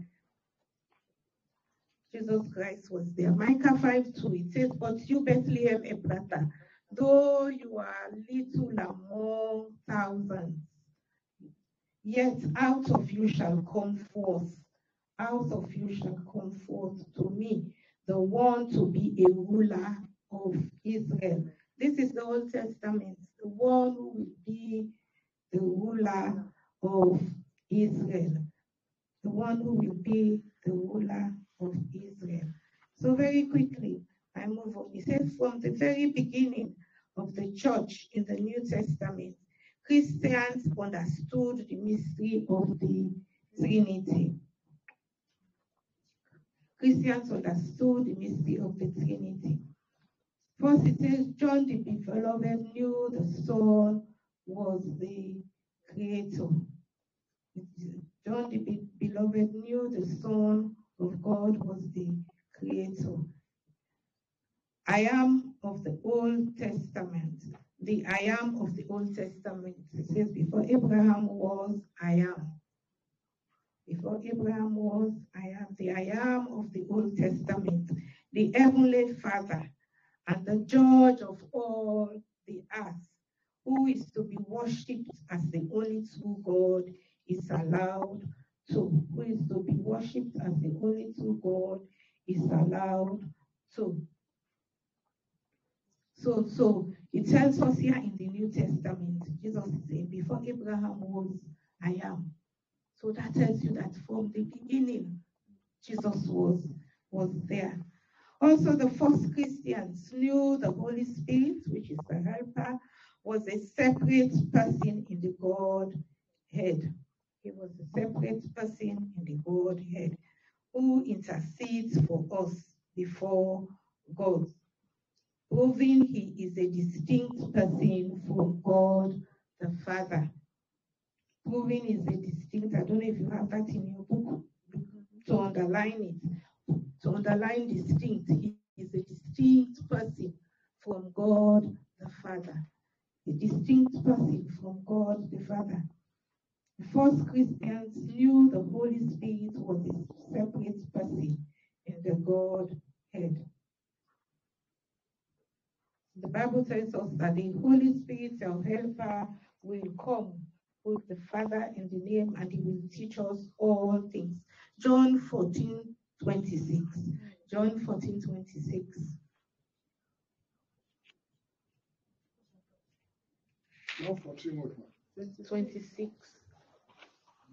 Jesus Christ was there. Micah 5 2, it says, But you, Bethlehem Ephratah, though you are little among thousands, yet out of you shall come forth, out of you shall come forth one to be a ruler of Israel. This is the Old Testament, the one who will be the ruler of Israel, the one who will be the ruler of Israel. So, very quickly, I move on. It says, from the very beginning of the church in the New Testament, Christians understood the mystery of the Trinity. Christians understood the mystery of the Trinity. First, it says, John the beloved knew the Son was the Creator. John the beloved knew the Son of God was the Creator. I am of the Old Testament. The I am of the Old Testament. It says, before Abraham was, I am. Before Abraham was, I am the I am of the Old Testament, the Heavenly Father, and the Judge of all the earth, who is to be worshipped as the only true God is allowed to, who is to be worshipped as the only true God is allowed to. So, so it tells us here in the New Testament, Jesus is saying, before Abraham was, I am. So that tells you that from the beginning, Jesus was, was there. Also, the first Christians knew the Holy Spirit, which is the helper, was a separate person in the Godhead. He was a separate person in the Godhead who intercedes for us before God, proving he is a distinct person from God the Father proving is a distinct. I don't know if you have that in your book to underline it. To underline distinct, he is a distinct person from God the Father. A distinct person from God the Father. The first Christians knew the Holy Spirit was a separate person in the Godhead. The Bible tells us that the Holy Spirit, our helper, will come with the Father in the name, and he will teach us all things. John 14, 26. John 14, 26. John 14, what? 26.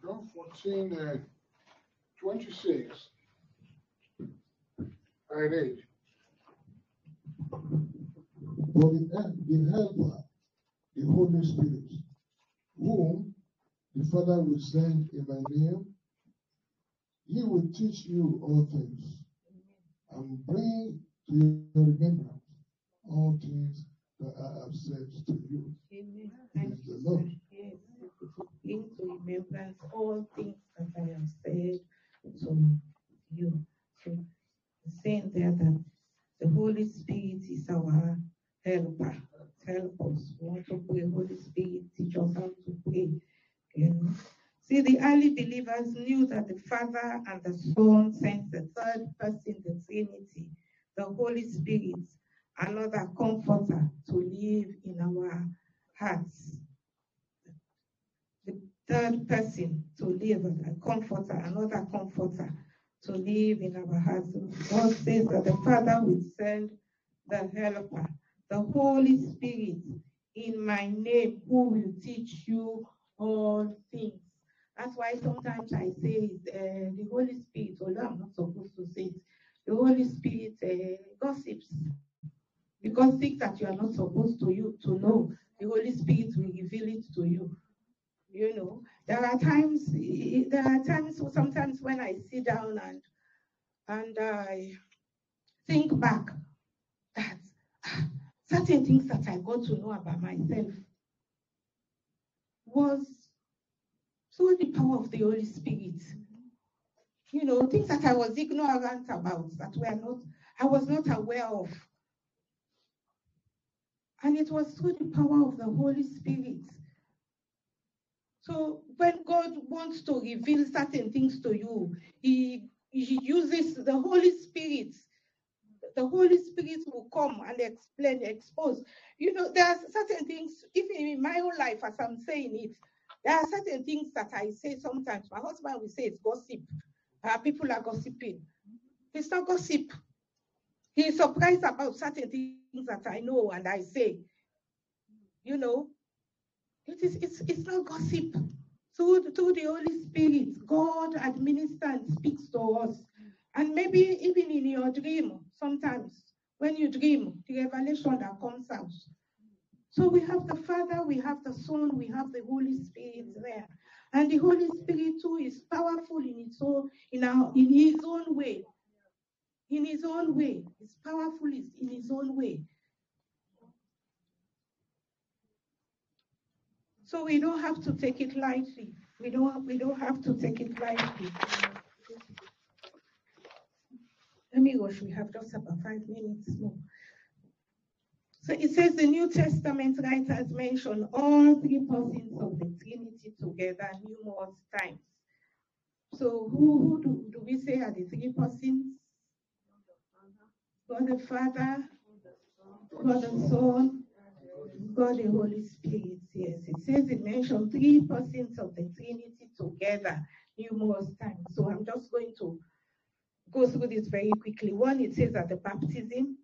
John 14, uh, 26. I read. For the, the helper, the Holy Spirit, whom the Father will send in my name, he will teach you all things and bring to your remembrance all things that I have said to you. Amen. Thank the you. Lord. Yes, bring to remembrance all things that I have said to you. So, saying there that the Holy Spirit is our helper. Help us. We want to pray. Holy Spirit, teach us how to pray. You know. See, the early believers knew that the Father and the Son sent the third person, the Trinity, the Holy Spirit, another comforter to live in our hearts. The third person to live, a comforter, another comforter to live in our hearts. God says that the Father will send the helper, the Holy Spirit in my name, who will teach you all things. That's why sometimes I say uh, the Holy Spirit, although I'm not supposed to say it, the Holy Spirit uh, gossips. Because things that you are not supposed to you to know, the Holy Spirit will reveal it to you. You know, there are times, there are times, sometimes when I sit down and and I think back that certain things that I got to know about myself was through the power of the Holy Spirit. You know, things that I was ignorant about, that were not, I was not aware of. And it was through the power of the Holy Spirit. So when God wants to reveal certain things to you, He, he uses the Holy Spirit. The Holy Spirit will come and explain, expose. You know, there are certain things, even in my own life, as I'm saying it, there are certain things that I say sometimes. My husband will say it's gossip. Uh, people are gossiping. It's not gossip. He's surprised about certain things that I know and I say. You know, it is it's it's not gossip. Through, through the Holy Spirit, God administers and speaks to us. And maybe even in your dream, sometimes when you dream, the revelation that comes out. So we have the Father, we have the Son, we have the Holy Spirit there. And the Holy Spirit too is powerful in its own, in our in his own way. In his own way. It's powerful in his own way. So we don't have to take it lightly. We don't we don't have to take it lightly. Rush. We have just about five minutes more. So it says the New Testament writers mention all three persons of the Trinity together numerous times. So who, who do, do we say are the three persons? God the Father, God the Son, God the Holy Spirit. Yes, it says it mentioned three persons of the Trinity together numerous times. So I'm just going to go through this very quickly. One, it says that the baptism,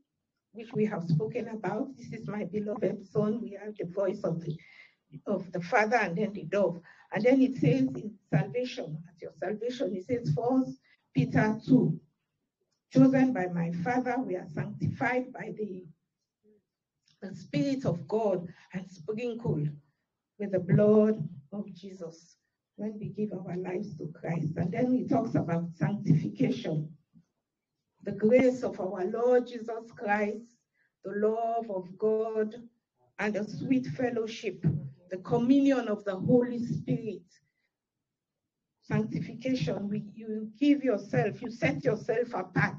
which we have spoken about. This is my beloved son. We have the voice of the of the Father and then the dove. And then it says in salvation, at your salvation, it says first Peter 2. Chosen by my Father, we are sanctified by the, the Spirit of God and sprinkled with the blood of Jesus when we give our lives to Christ. And then he talks about sanctification the grace of our Lord Jesus Christ, the love of God, and the sweet fellowship, the communion of the Holy Spirit. Sanctification, we, you give yourself, you set yourself apart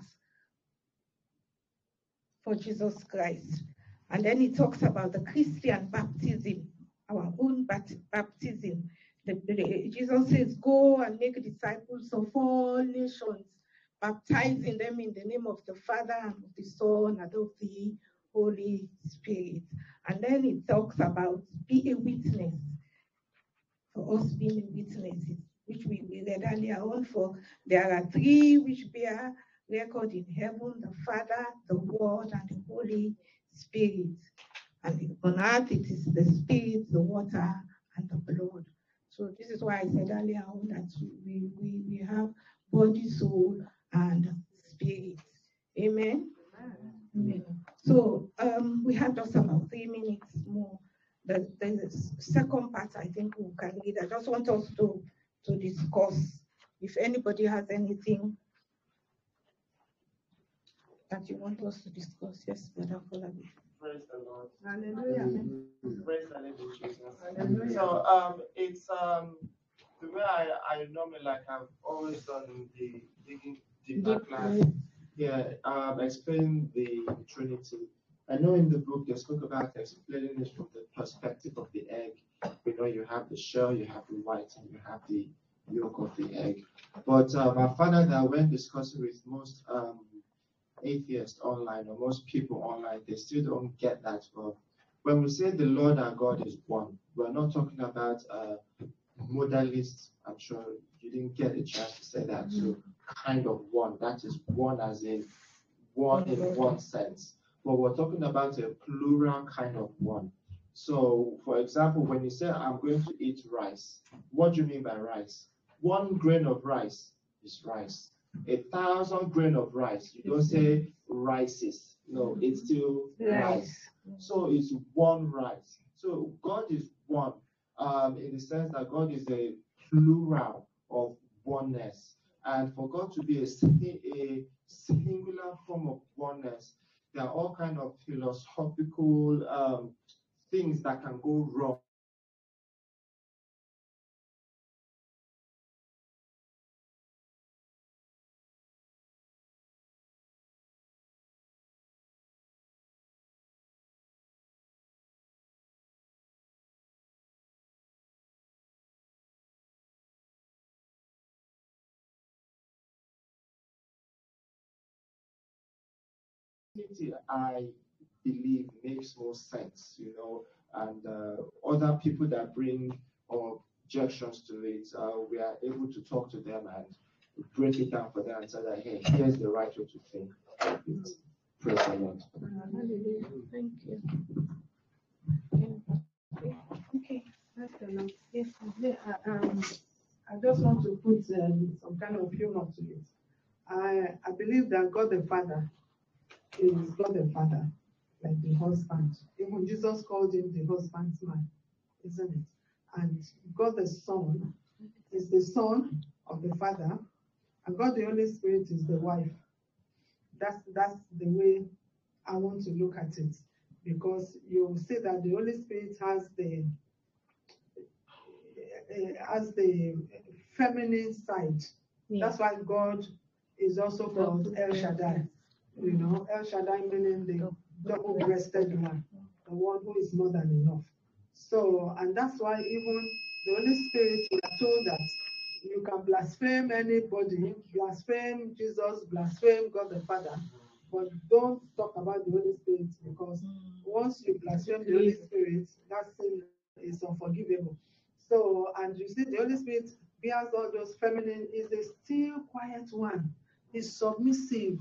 for Jesus Christ. And then he talks about the Christian baptism, our own baptism. The, the, Jesus says, Go and make disciples of all nations baptizing them in the name of the Father and of the Son and of the Holy Spirit. And then it talks about be a witness. For us being a witness, which we, read earlier on, for there are three which bear record in heaven, the Father, the Word, and the Holy Spirit. And on earth it is the Spirit, the water, and the blood. So this is why I said earlier on that we, we, we have body, soul, and spirit. Amen. Amen. So um, we have just about three minutes more. The, the second part, I think we can read. I just want us to, to discuss. If anybody has anything that you want us to discuss. Yes, Brother Folabi. Praise the Lord. Hallelujah. Hallelujah. Praise the living Jesus. Hallelujah. So um, it's um, the way I, I normally like I've always done in the digging deeper class. Yeah, um, explain the Trinity. I know in the book they spoke about explaining it from the perspective of the egg. We know you have the shell, you have the white, and you have the yolk of the egg. But um, I found out that when discussing with most um, atheists online or most people online, they still don't get that. But when we say the Lord our God is one, we're not talking about uh, modalist. I'm sure you didn't get a chance to say that. So mm. kind of one. That is one as in one in mm-hmm. one sense. But we're talking about a plural kind of one. So, for example, when you say I'm going to eat rice, what do you mean by rice? One grain of rice is rice. A thousand grain of rice, you don't say rices. No, mm-hmm. it's still rice. So it's one rice. So God is one um, in the sense that God is a plural of oneness. And for God to be a, a singular form of oneness, there are all kind of philosophical um, things that can go wrong. I believe makes more sense, you know, and uh, other people that bring objections to it, uh, we are able to talk to them and break it down for them and say that, hey, here's the right way to think. It's, praise the Lord. Thank you. Okay. Lord. Yes. Um, I just want to put um, some kind of humor to it. I, I believe that God the Father is God the Father, like the husband. Even Jesus called him the husbandman, isn't it? And God the Son is the Son of the Father, and God the Holy Spirit is the wife. That's that's the way I want to look at it, because you see that the Holy Spirit has the uh, as the feminine side. That's why God is also called El Shaddai. You know, El Shaddai meaning the double-breasted one, the one who is more than enough. So, and that's why even the Holy Spirit, we are told that you can blaspheme anybody, blaspheme Jesus, blaspheme God the Father, but don't talk about the Holy Spirit because once you blaspheme the Holy Spirit, that sin is unforgivable. So, and you see, the Holy Spirit bears all those feminine, is a still quiet one, is submissive,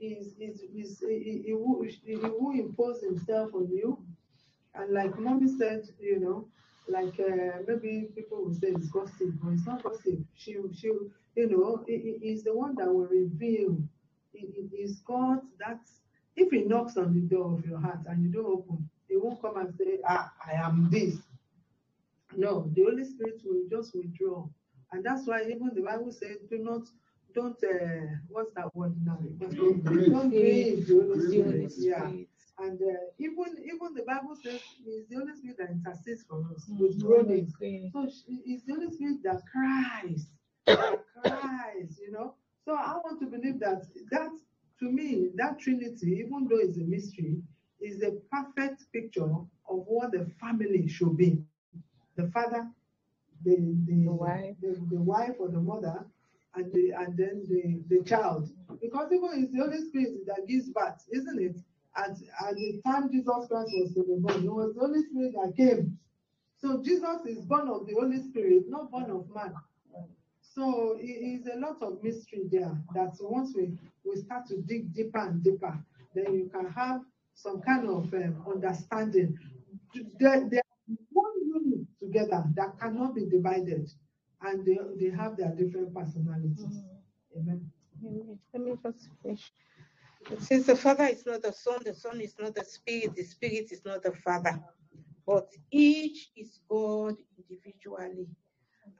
is is is he, he, will, he will impose himself on you. And like mommy said, you know, like uh, maybe people will say it's gossip, but it's not gossip. She she you know, is the one that will reveal. It is God that if he knocks on the door of your heart and you don't open, he won't come and say, Ah, I am this. No, the Holy Spirit will just withdraw. And that's why even the Bible says, do not, don't, uh, what's that word now? Don't grieve. Don't grieve the Holy Spirit. Yeah. And uh, even even the Bible says it's the Holy Spirit that intercedes for us Mm, with groanings. okay. So she- it's the Holy Spirit that cries, that cries, you know. So I want to believe that that to me, that Trinity, even though it's a mystery, is a perfect picture of what the family should be. The father, the the, The wife. the, the wife or the mother, and the and then the, the child. Because even it's the Holy Spirit that gives birth, isn't it? At, at the time Jesus Christ was to be born, it was the Holy Spirit that came. So Jesus is born of the Holy Spirit, not born of man. So it is a lot of mystery there that once we, we start to dig deeper and deeper, then you can have some kind of um, understanding. They, they are one unit together that cannot be divided, and they, they have their different personalities. Mm. Amen. Amen. Let me just finish. It says the Father is not the Son, the Son is not the Spirit, the Spirit is not the Father, but each is God individually,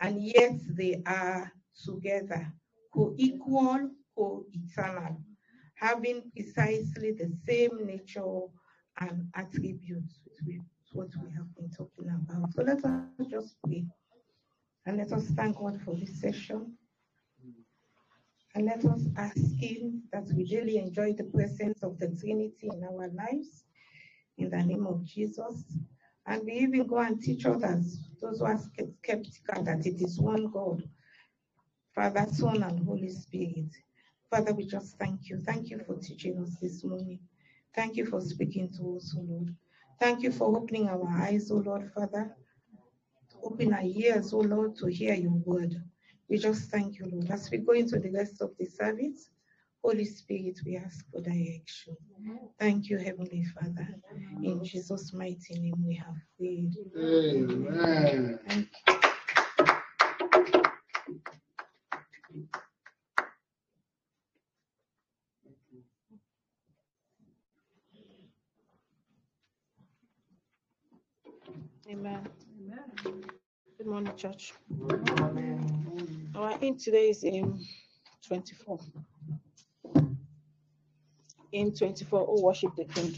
and yet they are together, co-equal, co-eternal. having precisely the same nature and attributes with what we have been talking about. So let us just pray and let us thank God for this session. And let us ask Him that we really enjoy the presence of the Trinity in our lives in the name of Jesus. And we even go and teach others, those who are skeptical, that it is one God, Father, Son, and Holy Spirit. Father, we just thank you. Thank you for teaching us this morning. Thank you for speaking to us, O Lord. Thank you for opening our eyes, O Lord, Father. Open our ears, O Lord, to hear your word. We just thank you, Lord. As we go into the rest of the service, Holy Spirit, we ask for direction. Thank you, Heavenly Father. In Jesus' mighty name we have prayed. Amen. Good morning, church. Our in today is in 24. In 24, oh, worship the King.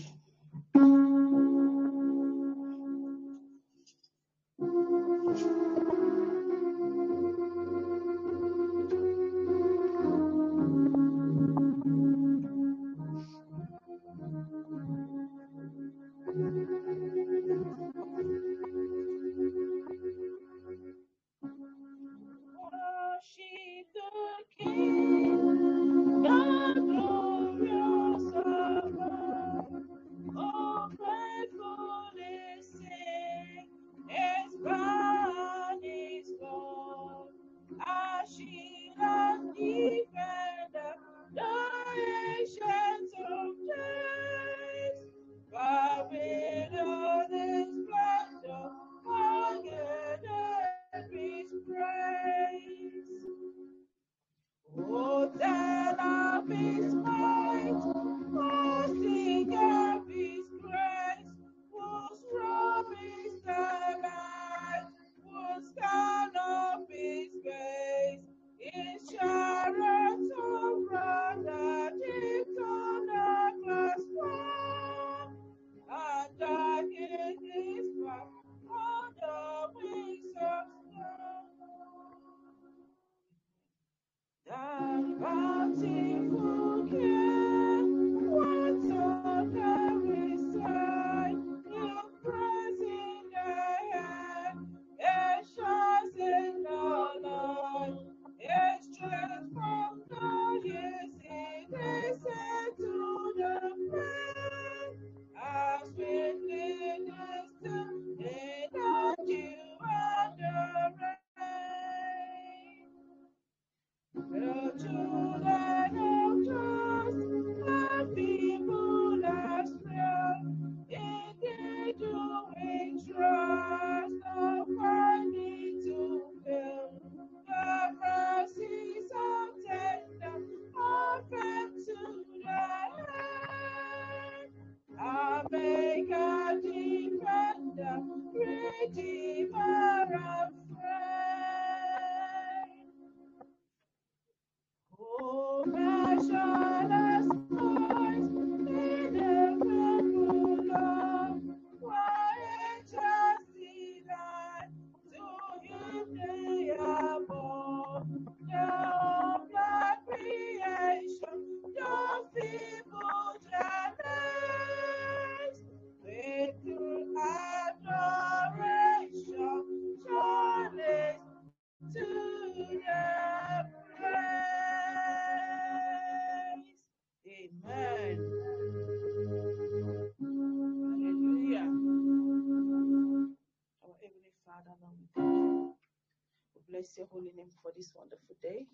Day.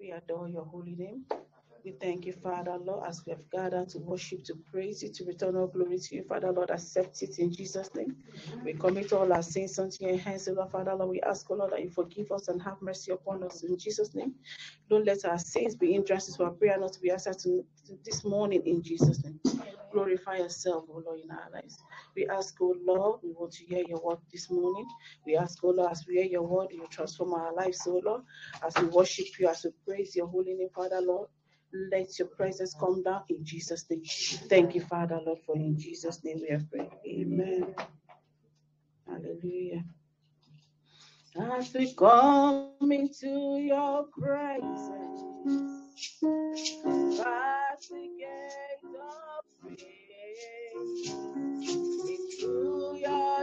We adore your holy name. We thank you, Father, Lord, as we have gathered to worship, to praise you, to return all glory to you, Father, Lord. Accept it in Jesus' name. We commit all our sins unto your hands, O Lord, Father, Lord. We ask, O Lord, that you forgive us and have mercy upon us in Jesus' name. Don't let our sins be hindrances to our prayer, not to be answered to this morning in Jesus' name. Glorify yourself, O Lord, in our lives. We ask, O Lord, we want to hear your word this morning. We ask, O Lord, as we hear your word, you transform our lives, O Lord, as we worship you, as we praise your holy name, Father, Lord. Let your presence come down in Jesus' name. Thank you, Father, Lord, for in Jesus' name we have prayed. Amen. Hallelujah. As we come into your presence, as we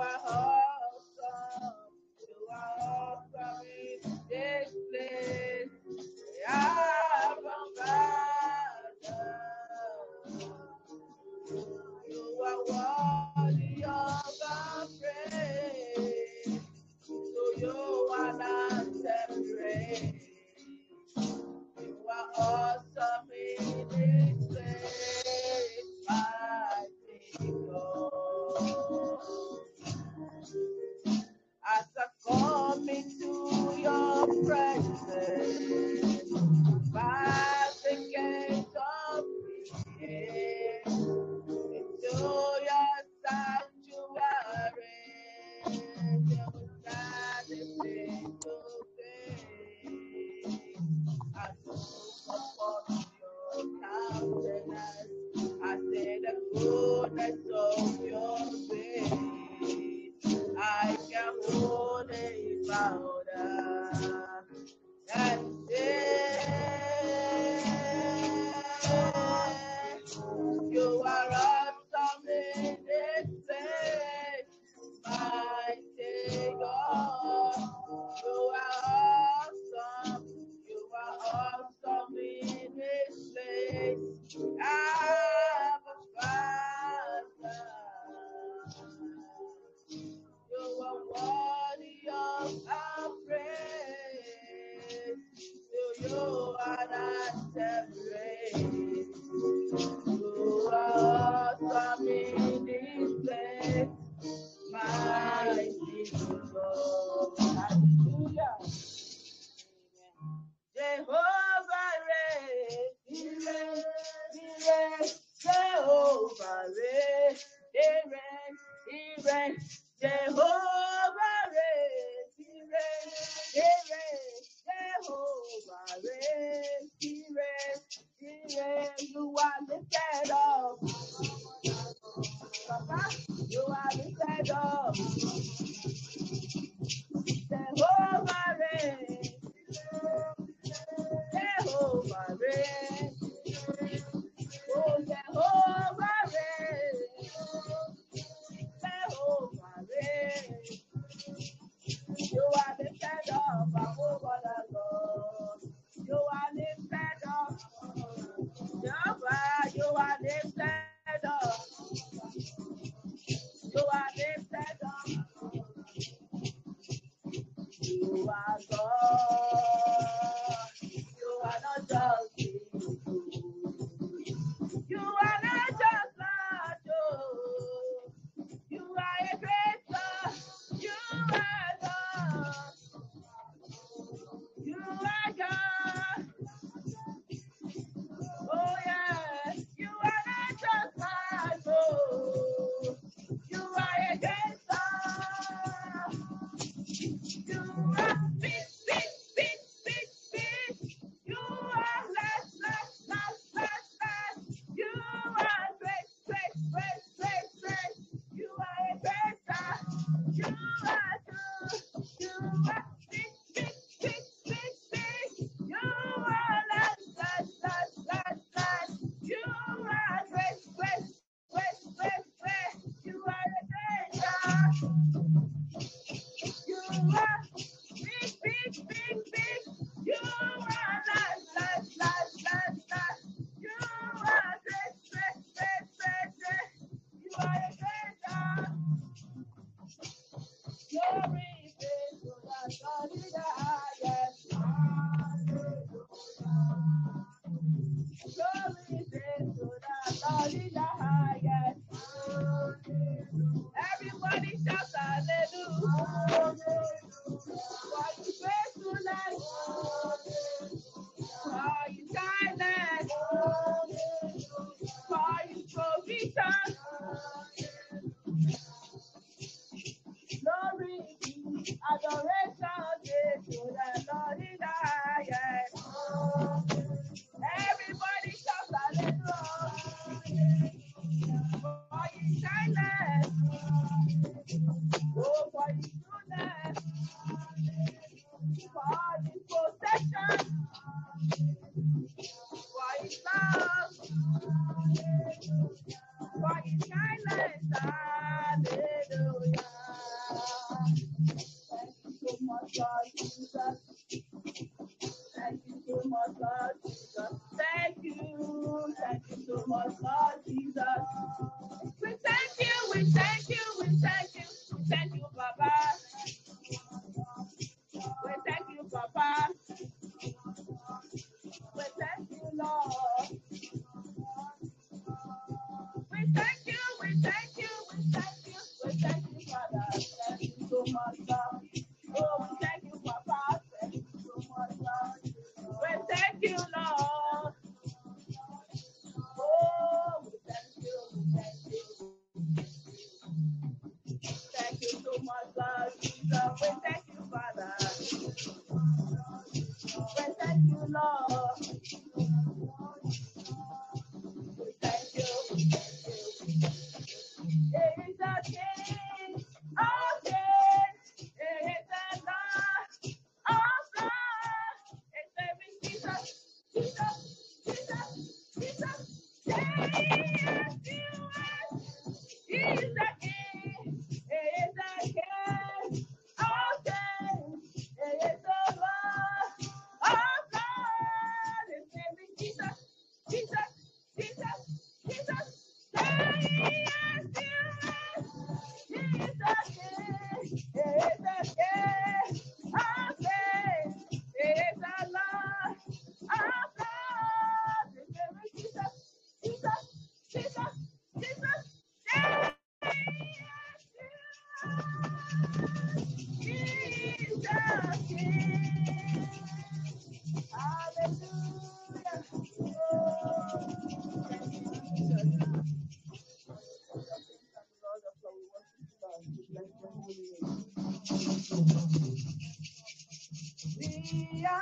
our heart.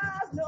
We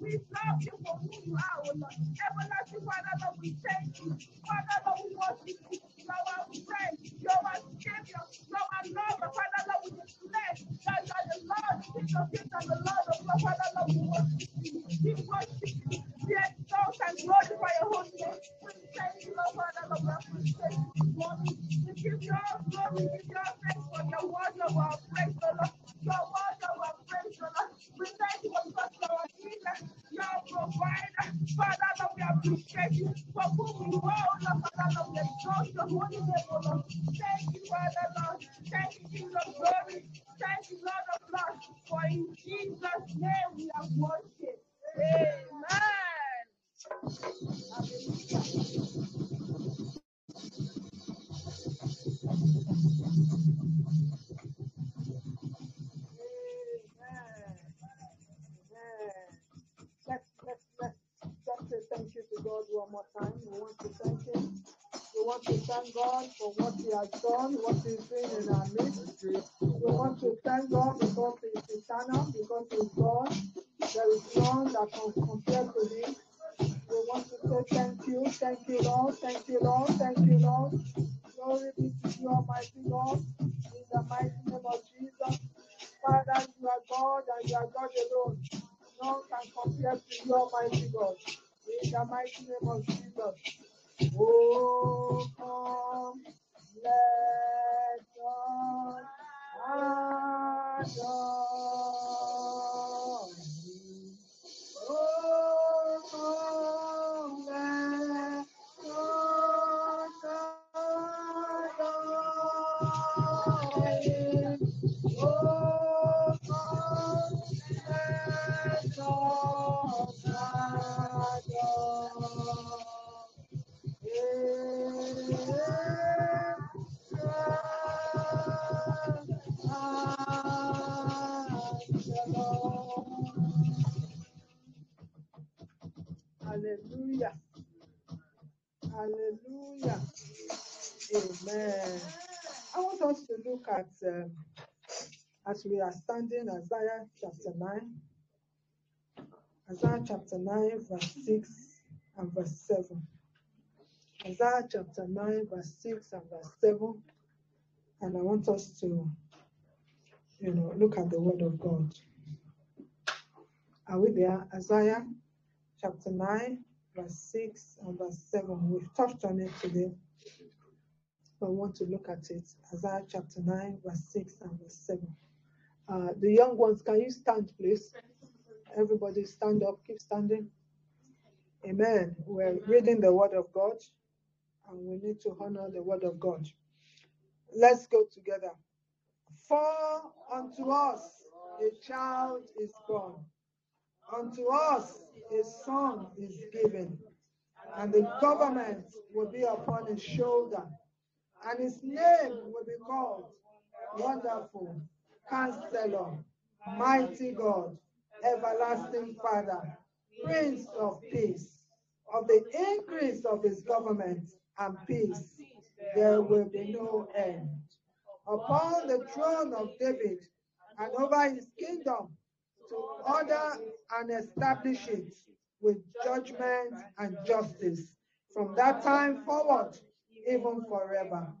We thank you for who you are, Lord. understanding Isaiah chapter 9, Isaiah chapter 9, verse 6 and verse 7. Isaiah chapter 9, verse 6 and verse 7. And I want us to, you know, look at the word of God. Are we there? Isaiah chapter 9, verse 6 and verse 7. We've touched on it today, but we want to look at it. Isaiah chapter 9, verse 6 and verse 7. Uh, the young ones, can you stand, please? Everybody stand up, keep standing. Amen. We're reading the word of God, and we need to honor the word of God. Let's go together. For unto us a child is born, unto us a son is given, and the government will be upon his shoulder, and his name will be called Wonderful, Counselor, Mighty God, Everlasting Father, Prince of Peace. Of the increase of his government and peace, there will be no end. Upon the throne of David and over his kingdom, to order and establish it with judgment and justice from that time forward, even forever.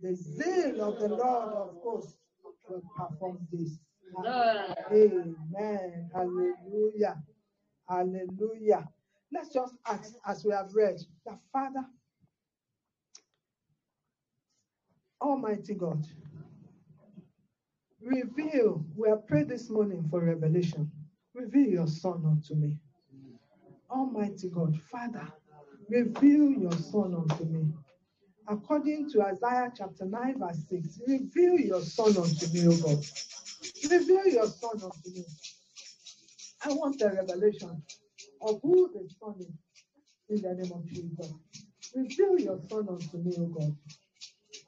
The zeal of the Lord of hosts will perform this. Amen. Hallelujah. Hallelujah. Let's just ask, as we have read, the Father, Almighty God, reveal. We have prayed this morning for revelation. Reveal your Son unto me. Almighty God, Father, reveal your Son unto me. According to Isaiah chapter 9, verse 6, reveal your Son unto me, O God. Reveal your Son unto me. I want a revelation of who the Son is in the name of Jesus. Reveal your Son unto me, O God.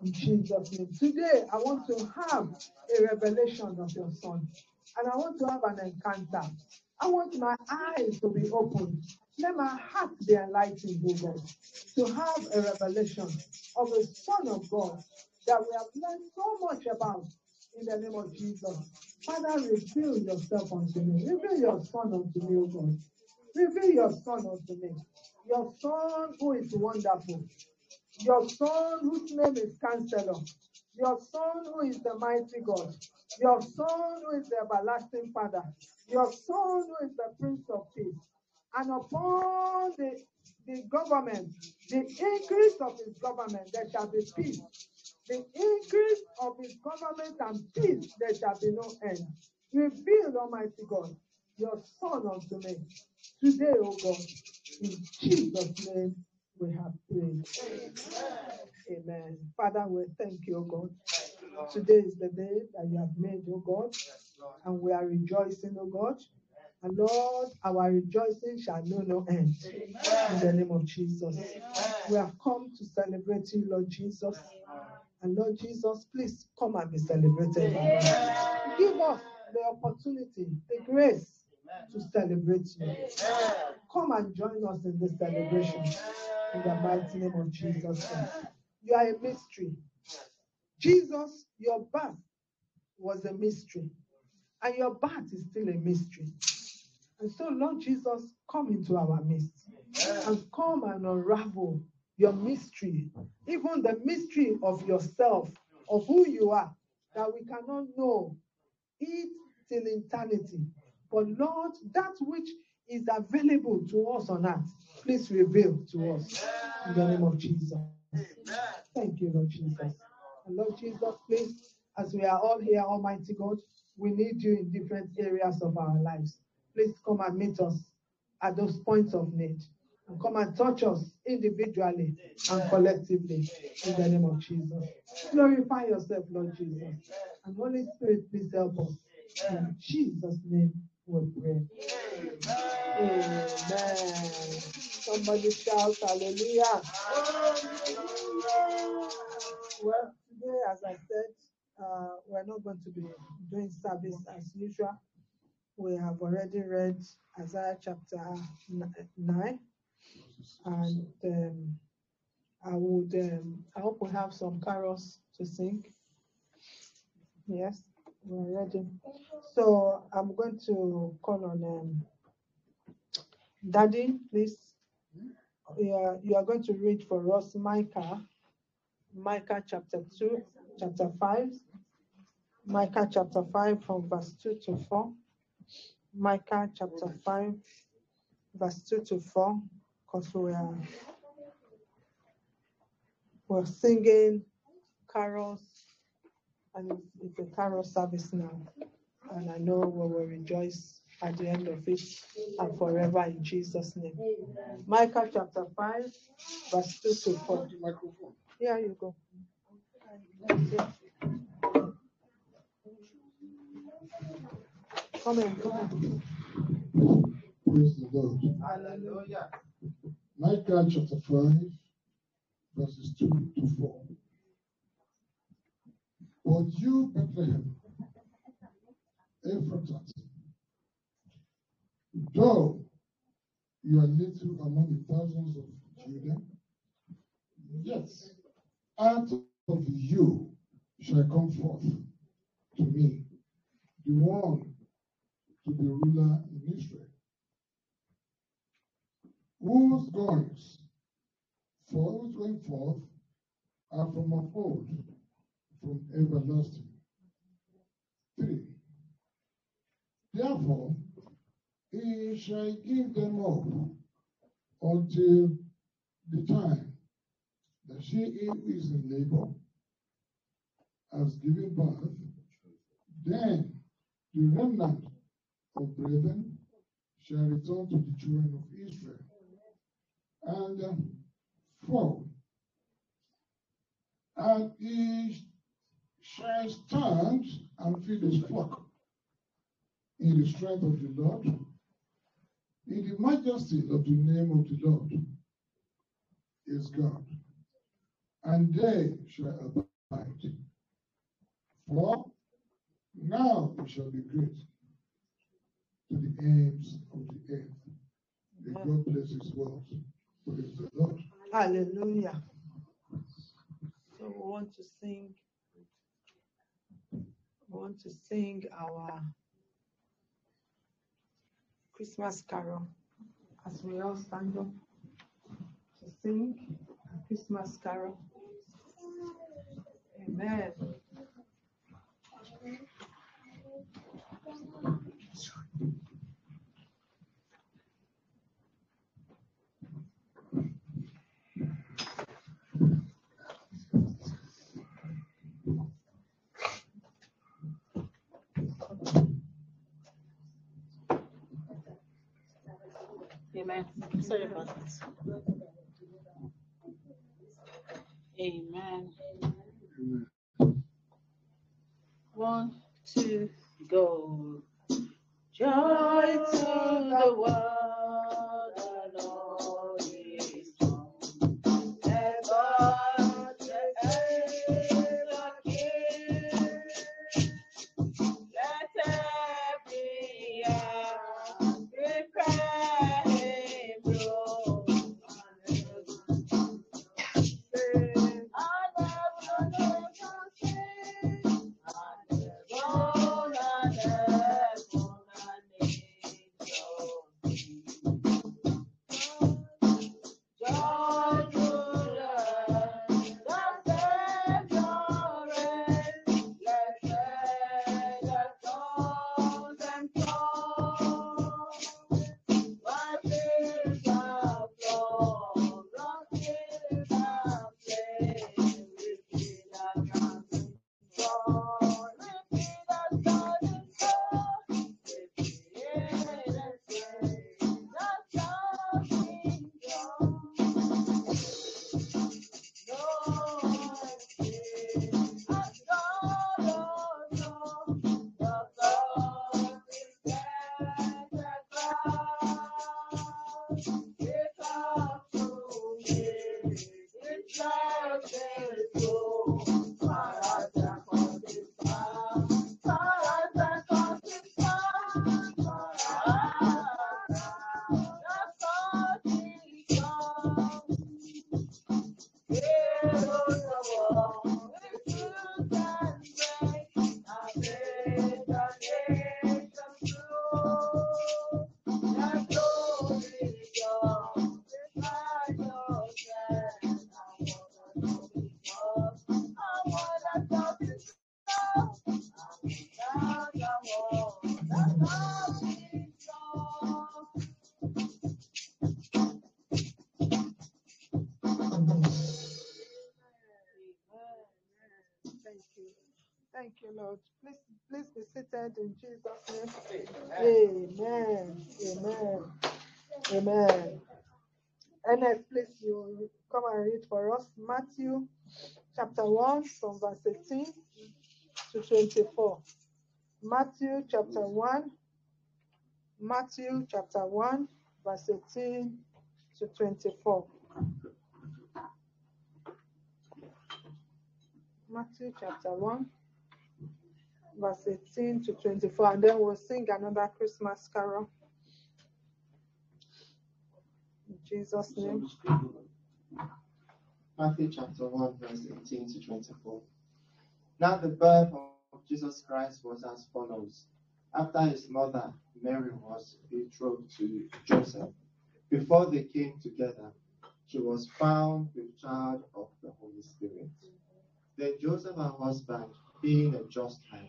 In Jesus' name. Today, I want to have a revelation of your Son. And I want to have an encounter. I want my eyes to be opened. Let my heart be enlightened, O God, to have a revelation of the Son of God that we have learned so much about in the name of Jesus. Father, reveal yourself unto me. Reveal your Son unto me, O God. Reveal your Son unto me. Your Son who is wonderful. Your Son whose name is Counselor. Your Son who is the mighty God. Your Son who is the everlasting Father. Your Son who is the Prince of Peace. And upon the, the government, the increase of his government, there shall be peace. The increase of his government and peace, there shall be no end. Reveal, Almighty God, your Son unto me. Today, O God, in Jesus' name we have prayed. Amen. Father, we thank you, O God. Today is the day that you have made, O God, and we are rejoicing, O God. Lord, our rejoicing shall know no end. In the name of Jesus. We have come to celebrate you, Lord Jesus. And Lord Jesus, please come and be celebrated. us. Give us the opportunity, the grace to celebrate you. Come and join us in this celebration in the mighty name of Jesus. You are a mystery. Jesus, your birth was a mystery, and your birth is still a mystery. And so, Lord Jesus, come into our midst and come and unravel your mystery, even the mystery of yourself, of who you are, that we cannot know it till eternity. But Lord, that which is available to us on earth, please reveal to us in the name of Jesus. Thank you, Lord Jesus. And Lord Jesus, please, as we are all here, Almighty God, we need you in different areas of our lives. Please come and meet us at those points of need. And come and touch us individually and collectively in the name of Jesus. Glorify yourself, Lord Jesus. And Holy Spirit, please help us. In Jesus' name we pray. Amen. Somebody shout hallelujah. Well, today, as I said, uh, we're not going to be doing service as usual. We have already read Isaiah chapter 9, and um, I would, um, I hope we have some carols to sing. Yes, we're ready. So I'm going to call on um, Daddy, please. Yeah, you are going to read for us Micah, Micah chapter 2, chapter 5, Micah chapter 5 from verse 2 to 4, Micah chapter 5, verse 2 to 4, because we are we're singing carols and it's, it's a carol service now. And I know we will rejoice at the end of it and forever in Jesus' name. Micah chapter 5, verse 2 to 4. Here you go. Come. Praise the Lord. Hallelujah. Micah chapter 5, verses 2 to 4. But you, Bethlehem, Ephrathah, though you are little among the thousands of Judah, yet out of you shall come forth to me the one to be ruler in Israel whose goings for whose going forth are from of old, from everlasting. Three. Therefore, he shall give them up until the time that she who is in labor has given birth. Then the remnant of brethren shall return to the children of Israel. And uh, four, and he shall stand and feed his flock in the strength of the Lord, in the majesty of the name of the Lord is God, and they shall abide. For now it shall be great to the ends of the earth. May God bless his word. Praise the Lord. Hallelujah. So we want to sing. We want to sing our Christmas carol as we all stand up to sing a Christmas carol. Amen. Amen. Sorry about that. Amen. Amen. One, two, go. Joy to the world, the Lord is come. You, Lord. Please, please be seated in Jesus' name. Amen. Amen. Amen. Ernest, please, you come and read for us Matthew chapter 1 from verse 18 to 24. Matthew chapter 1, Matthew chapter 1, verse 18 to 24. Matthew chapter 1, verse 18 to 24, and then we'll sing another Christmas carol. In Jesus' name. Matthew chapter 1, verse 18 to 24. Now the birth of Jesus Christ was as follows. After his mother Mary was betrothed to Joseph, before they came together, she was found with child of the Holy Spirit. Then Joseph, her husband, being a just man,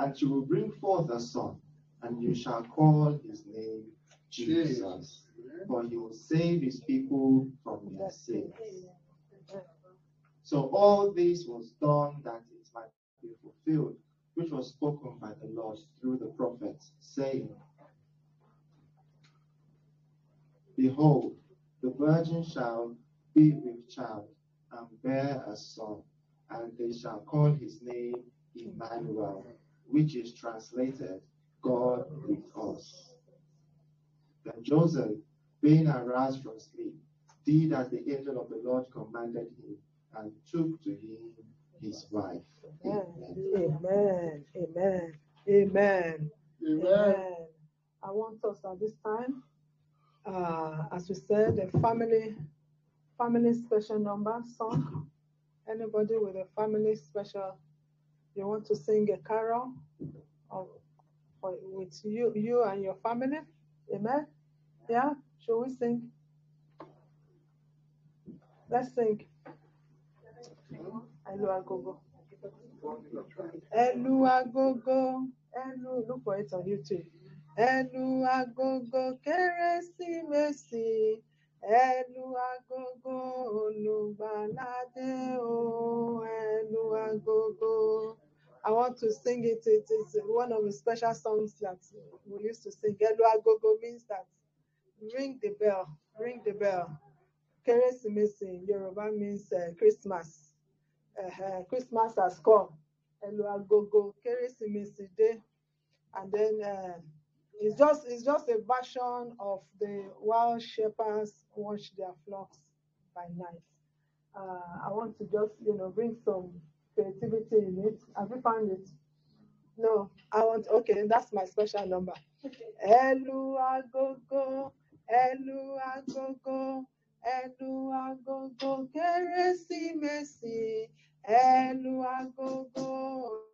And she will bring forth a son, and you shall call his name Jesus, for he will save his people from their sins. So all this was done that it might be fulfilled, which was spoken by the Lord through the prophets, saying, Behold, the virgin shall be with child and bear a son, and they shall call his name Emmanuel, which is translated God with us. Then Joseph, being aroused from sleep, did as the angel of the Lord commanded him, and took to him his wife. Amen. Amen. Amen. Amen. Amen. I want us at this time, uh, as we said, a family, family special number song. Anybody with a family special, you want to sing a carol with you, you and your family? Amen. Yeah. Shall we sing? Let's sing. Hello, Agogo. Elu look for it on YouTube. Elu agogo kérésìmesì, elu agogo olùgbàlàdé o, elu agogo. I want to sing it. It is one of the special songs that we used to sing. Elu agogo means that ring the bell, ring the bell. Kérésìmesì in means uh, Christmas. uh, Christmas has come. Elu agogo Kérésìmesì dé. And then uh, it's just it's just a version of the wild shepherds watch their flocks by night. Uh, I want to just you know bring some creativity in it. Have you found it? No, I want okay, that's my special number. Elu agogo, elu agogo, elu agogo Kérésìmesì, elu agogo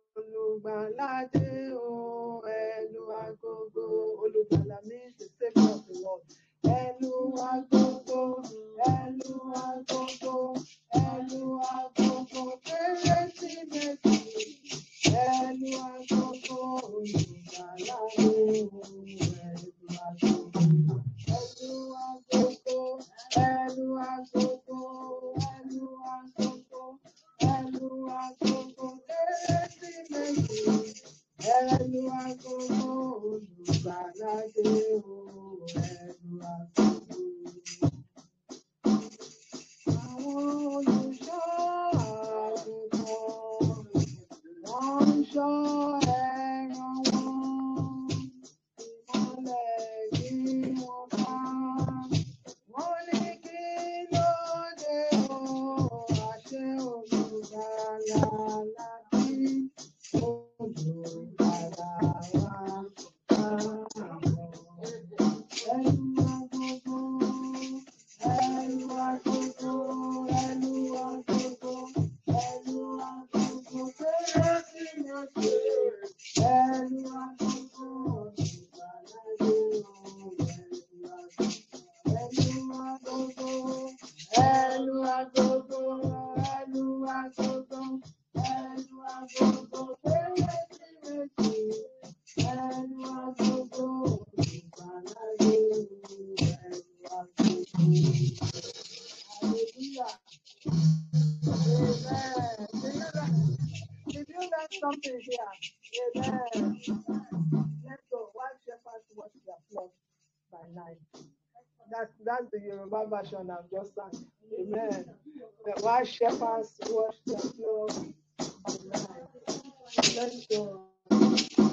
ẹnu agogo, ẹnu agogo version I've just sang. Amen. But wise shepherds watch the flow let's go. Amen.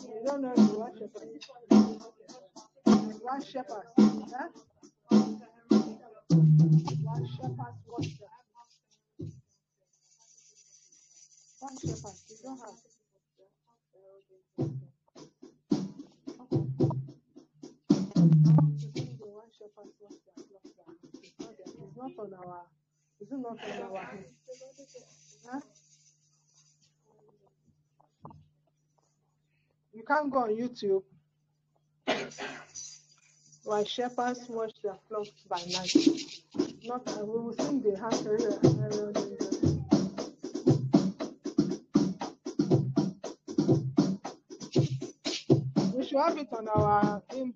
You don't know the wise shepherd. Wise shepherd. can't go on YouTube. Why shepherds watch their flocks by night. Not uh, I will sing the hallelujah. We should have it on our hymn.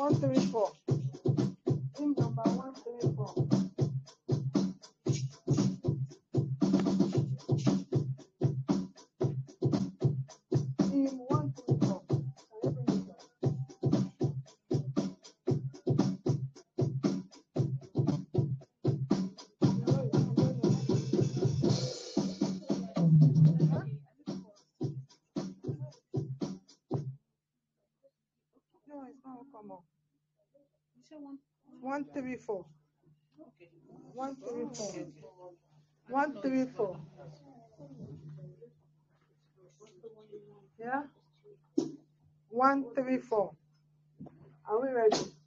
one three four. one three four. One three four. One three four. Yeah? One three four. Are we ready?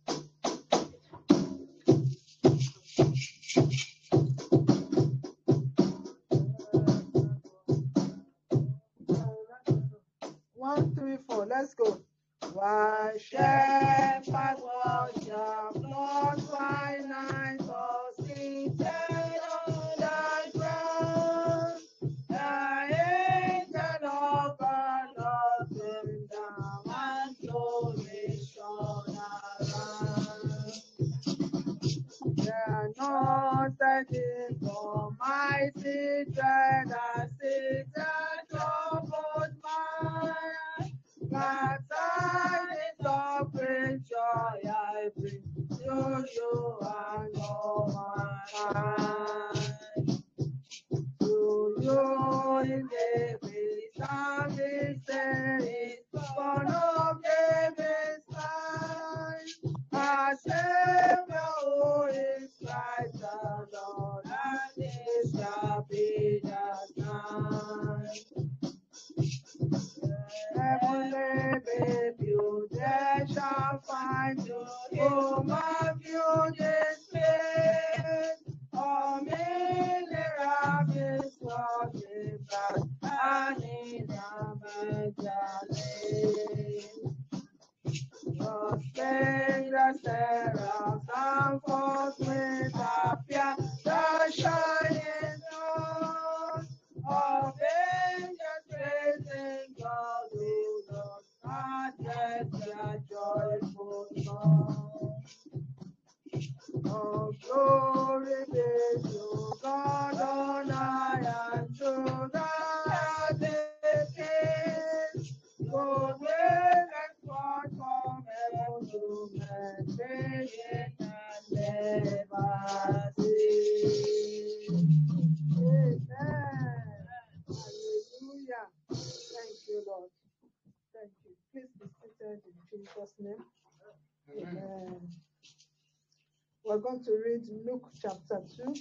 want to read Luke chapter 2.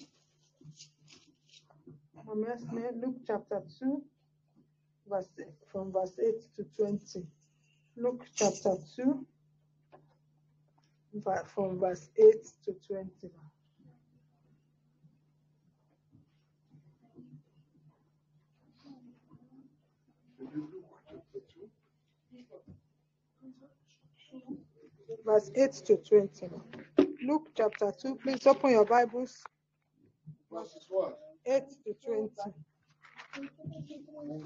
Um, I'm asking Luke chapter 2, verse, from verse 8 to 20. Luke chapter 2, from verse 8 to 20. Verse 8 to 20. Luke chapter 2, please open your Bibles. Verses what? 8 to 20.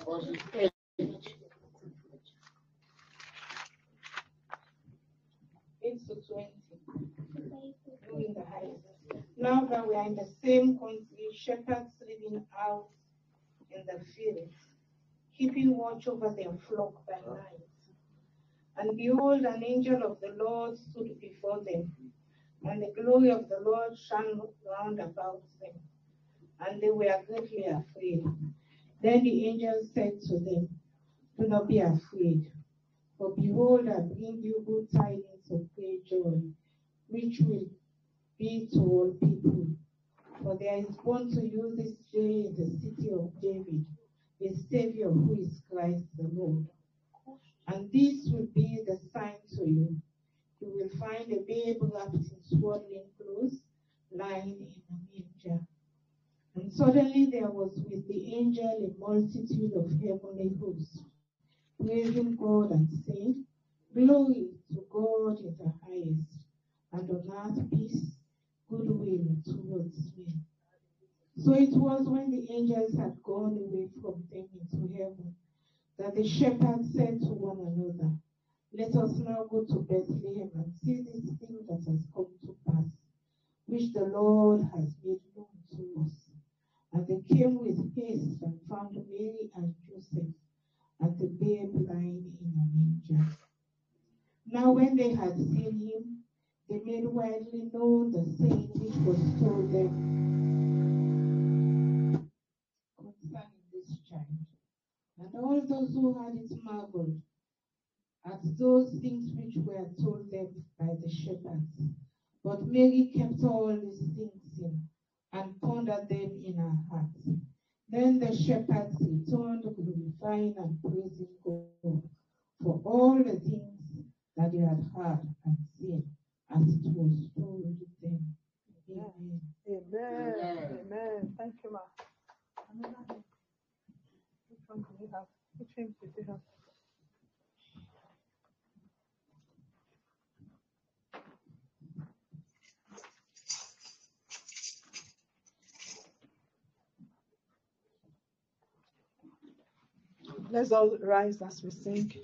Verses eight. Eight to twenty. Doing the highest. Now that we are in the same country, shepherds living out in the fields, keeping watch over their flock by night. And behold, an angel of the Lord stood before them, and the glory of the Lord shone round about them, and they were greatly afraid. Then the angel said to them, Do not be afraid, for behold, I bring you good tidings of great joy, which will be to all people. For there is born to you this day in the city of David a Savior who is Christ the Lord. And this will be the sign to you. You will find a babe wrapped in swaddling clothes, lying in a manger. And suddenly there was with the angel a multitude of heavenly hosts, praising God and saying, Glory to God in the highest, and on earth peace, goodwill towards men. So it was when the angels had gone away from them into heaven that the shepherds said to one another, Let us now go to Bethlehem and see this thing that has come to pass, which the Lord has made known to us. And they came with haste and found Mary and Joseph and the babe lying in a manger. Now, when they had seen him, they made widely known the saying which was told them concerning this child. And all those who had it marveled at those things which were told them by the shepherds. But Mary kept all these things in and pondered them in her heart. Then the shepherds returned, glorifying and praising God for all the things that they had heard and seen as it was told them. Amen. Amen. Amen. Amen. Thank you, ma. Which one do you have? Which hymn did you have? Let's all rise as we sing.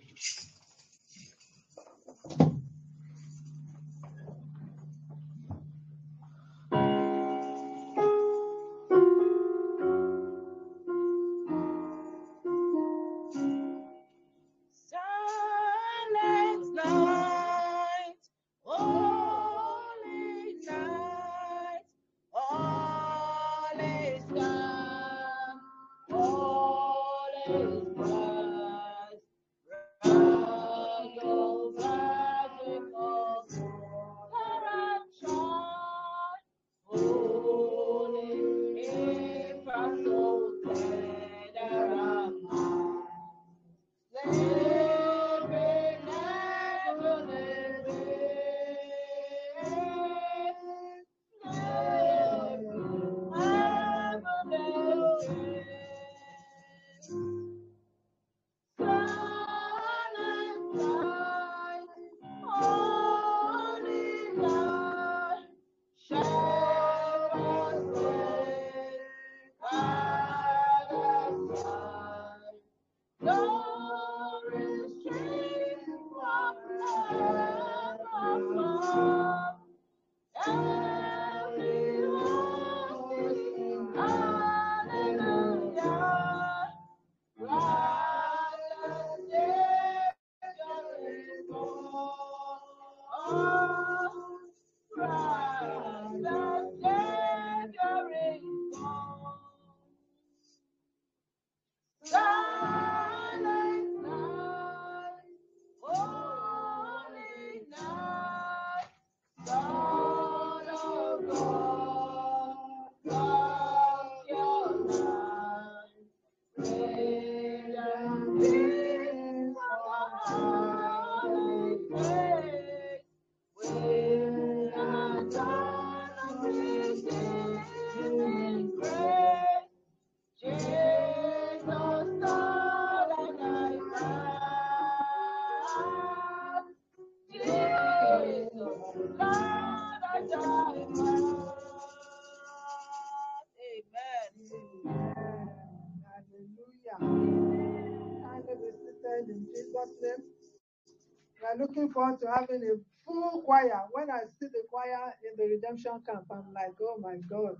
Forward to having a full choir. When I see the choir in the redemption camp, I'm like, oh my God.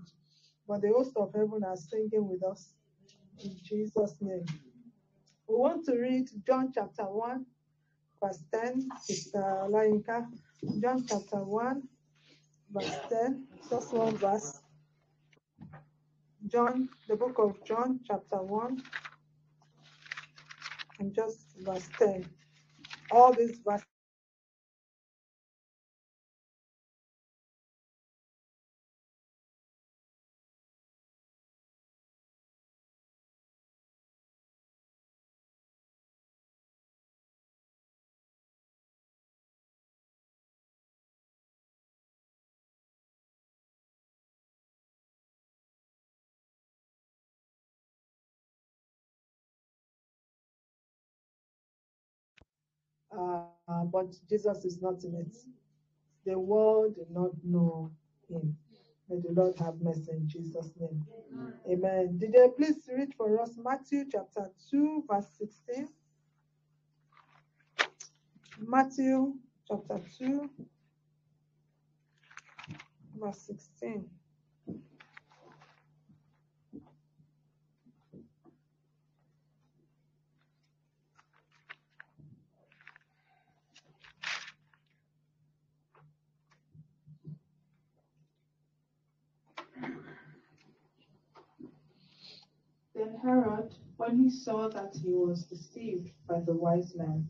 But the host of heaven are singing with us in Jesus' name. We want to read John chapter 1, verse 10. Sister Olayinka. John chapter 1, verse 10. Just one verse. John, the book of John, chapter 1, and just verse 10. All these verses. Uh, but Jesus is not in it. The world did not know him. May the Lord have mercy in Jesus' name. Amen. Did they please read for us Matthew chapter 2, verse 16? Matthew chapter 2, verse 16. Then Herod, when he saw that he was deceived by the wise men,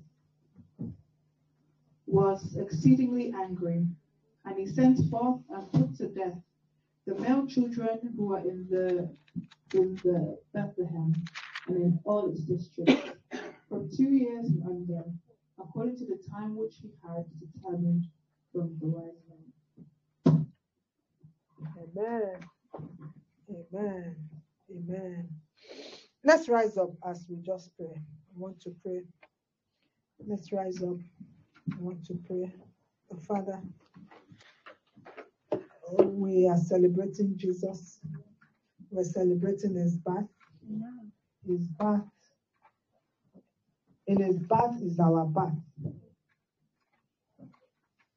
was exceedingly angry, and he sent forth and put to death the male children who were in the in the Bethlehem and in all its districts, from two years and under, according to the time which he had determined from the wise men. Amen. Amen. Amen. Let's rise up as we just pray. I want to pray. Let's rise up. I want to pray. The Father, oh, we are celebrating Jesus. We're celebrating his birth. His birth. In his birth is our birth.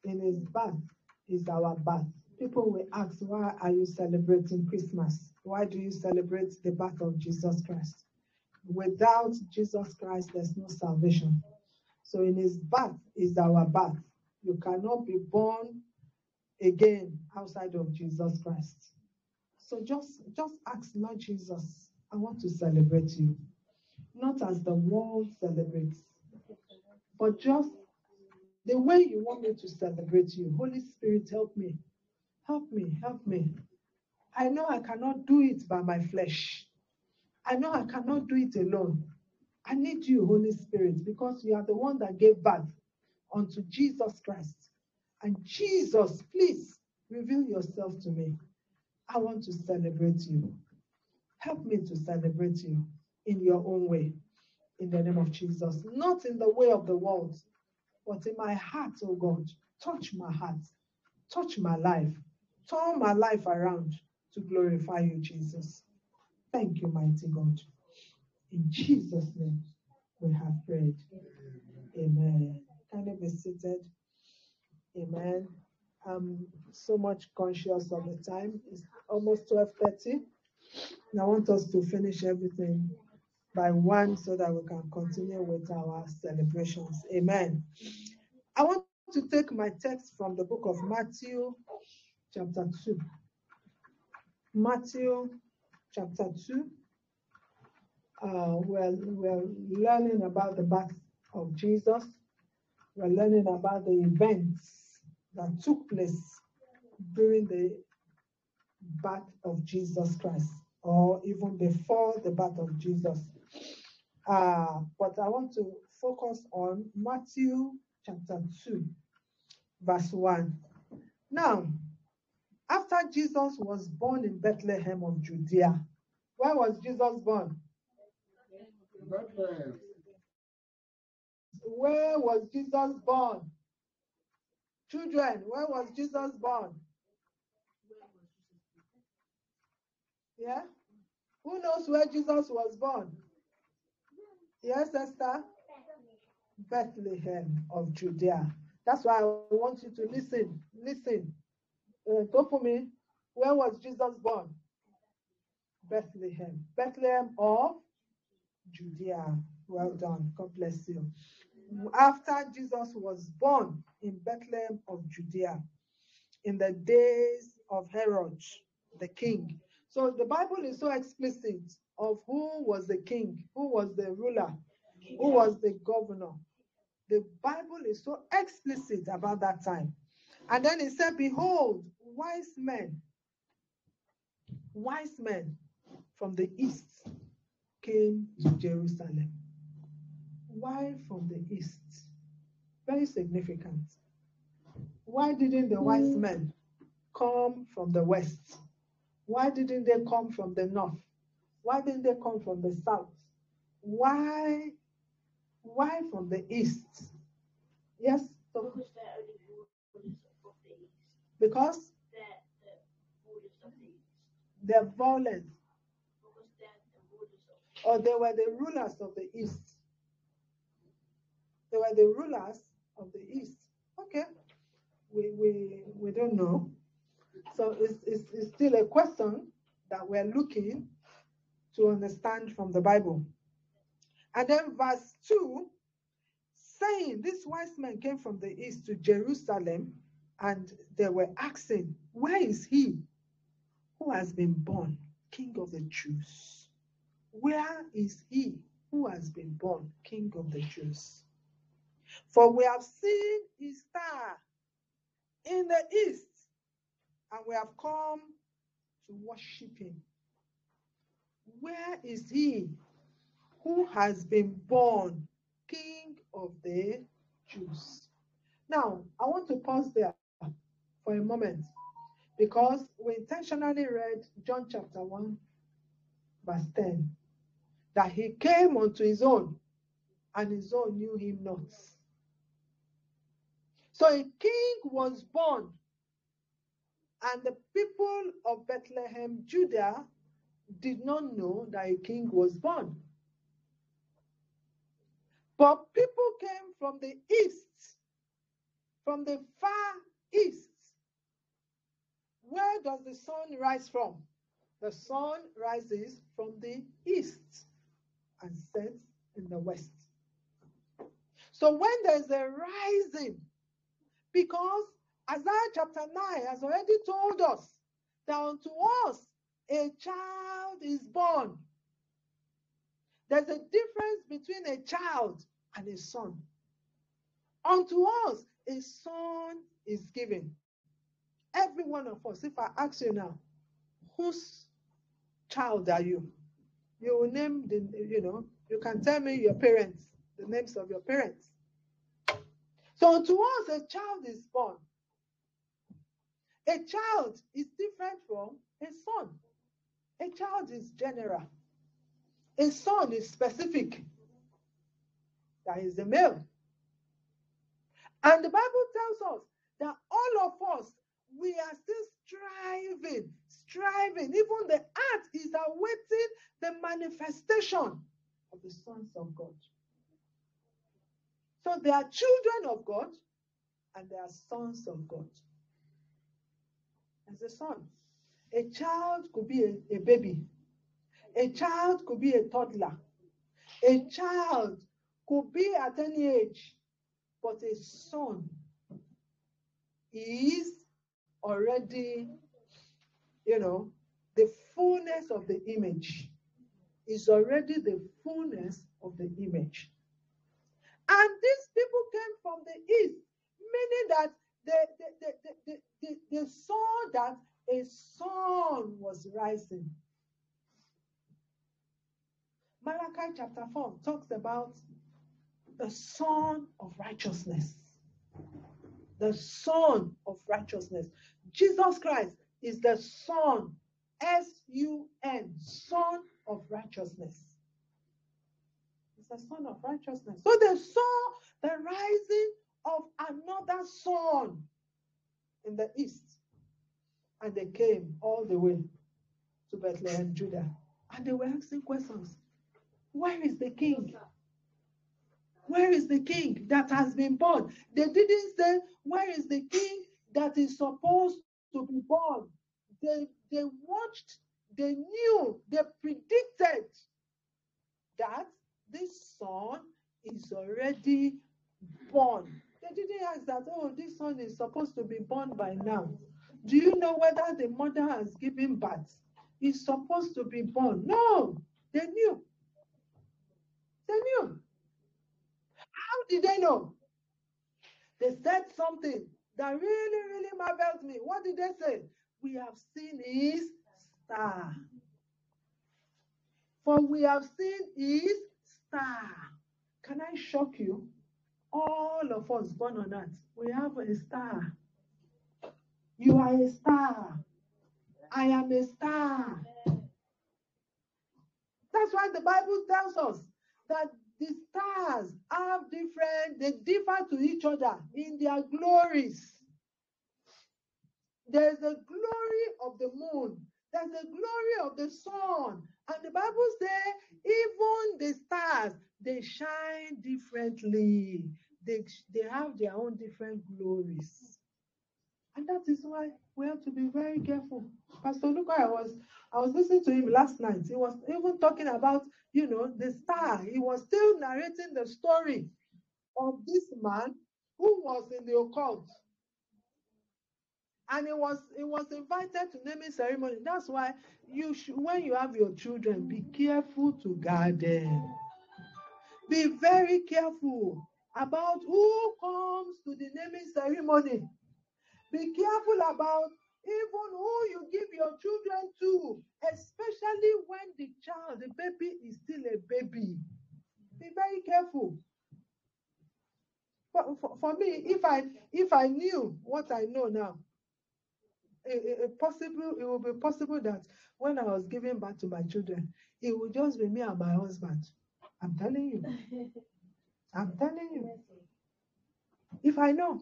In his birth is our birth. People will ask, why are you celebrating Christmas? Why do you celebrate the birth of Jesus Christ? Without Jesus Christ, there's no salvation. So in his birth is our birth. You cannot be born again outside of Jesus Christ. So just, just ask Lord Jesus, I want to celebrate you. Not as the world celebrates, but just the way you want me to celebrate you. Holy Spirit, help me. Help me, help me. I know I cannot do it by my flesh. I know I cannot do it alone. I need you, Holy Spirit, because you are the one that gave birth unto Jesus Christ. And Jesus, please reveal yourself to me. I want to celebrate you. Help me to celebrate you in your own way, in the name of Jesus. Not in the way of the world, but in my heart, oh God. Touch my heart, touch my life, turn my life around to glorify you, Jesus. Thank you, mighty God. In Jesus' name, we have prayed. Amen. Can you be seated? Amen. I'm so much conscious of the time. It's almost 12:30. And I want us to finish everything by one so that we can continue with our celebrations. Amen. I want to take my text from the book of Matthew, chapter 2. Matthew, chapter 2. Uh, we're, we're learning about the birth of Jesus. We're learning about the events that took place during the birth of Jesus Christ, or even before the birth of Jesus. Uh, but I want to focus on Matthew chapter 2, verse 1. Now, After Jesus was born in Bethlehem of Judea, where was Jesus born? Bethlehem. Where was Jesus born? Children, where was Jesus born? Yeah? Who knows where Jesus was born? Yes, Esther? Bethlehem of Judea. That's why I want you to listen. Listen. Uh, go for me. Where was Jesus born? Bethlehem. Bethlehem of Judea. Well done. God bless you. After Jesus was born in Bethlehem of Judea, in the days of Herod, the king. So the Bible is so explicit of who was the king, who was the ruler, who was the governor. The Bible is so explicit about that time. And then it said, Behold, wise men, wise men from the east came to Jerusalem. Why from the east? Very significant. Why didn't the wise men come from the west? Why didn't they come from the north? Why didn't they come from the south? Why why from the east? Yes, so Because they're only rulers of the east. because They're the rulers of the east. They're violent Because they're the rulers or they were the rulers of the east. They were the rulers of the east. Okay. We we we don't know. So it's, it's, it's still a question that we're looking to understand from the Bible. And then verse 2 saying, These wise men came from the east to Jerusalem and they were asking, Where is he who has been born, King of the Jews? Where is he who has been born, King of the Jews? For we have seen his star in the east, and we have come to worship him. Where is he who has been born, King of the Jews? Now, I want to pause there for a moment because we intentionally read John chapter 1, verse 10, that he came unto his own, and his own knew him not. So a king was born, and the people of Bethlehem, Judah, did not know that a king was born. But people came from the east, from the far east. Where does the sun rise from? The sun rises from the east and sets in the west. So when there's a rising, because Isaiah chapter 9 has already told us that unto us a child is born. There's a difference between a child and a son. Unto us a son is given. Every one of us, if I ask you now, whose child are you? You will name the, you know, you can tell me your parents, the names of your parents. So unto us a child is born. A child is different from a son. A child is general. A son is specific. That is the male. And the Bible tells us that all of us, we are still striving, striving. Even the earth is awaiting the manifestation of the sons of God. So they are children of God and they are sons of God. As a son, a child could be a, a baby, a child could be a toddler, a child could be at any age, but a son is already, you know, the fullness of the image is already the fullness of the image. And these people came from the east, meaning that they, they, they, they, they, they saw that a sun was rising. Malachi chapter 4 talks about the sun of righteousness. The Son of righteousness. Jesus Christ is the Son, S U N, son of righteousness. It's the son of righteousness. So they saw the rising of another sun in the east. And they came all the way to Bethlehem, Judah. And they were asking questions. Where is the king? Where is the king that has been born? They didn't say, Where is the king that is supposed to be born? They, they watched, they knew, they predicted that this son is already born. They didn't ask that, oh, this son is supposed to be born by now. Do you know whether the mother has given birth? He's supposed to be born. No, they knew. They knew. Did they know? They said something that really, really marveled me. What did they say? We have seen his star. For we have seen his star. Can I shock you? All of us born on earth, we have a star. You are a star. I am a star. That's why the Bible tells us that the stars have different, they differ to each other in their glories. There's a glory of the moon, there's a glory of the sun. And the Bible says, even the stars, they shine differently. They, they have their own different glories. And that is why we have to be very careful. Pastor Luca, I was I was listening to him last night. He was even talking about, you know, the star. He was still narrating the story of this man who was in the occult. And he was he was invited to naming ceremony. That's why you should when you have your children, be careful to guard them. Be very careful about who comes to the naming ceremony. Be careful about even who you give your children to, especially when the child, the baby is still a baby. Be very careful. For, for, for me, if I if I knew what I know now, it, it, it possible it would be possible that when I was giving birth to my children, it would just be me and my husband. I'm telling you. I'm telling you. If I know.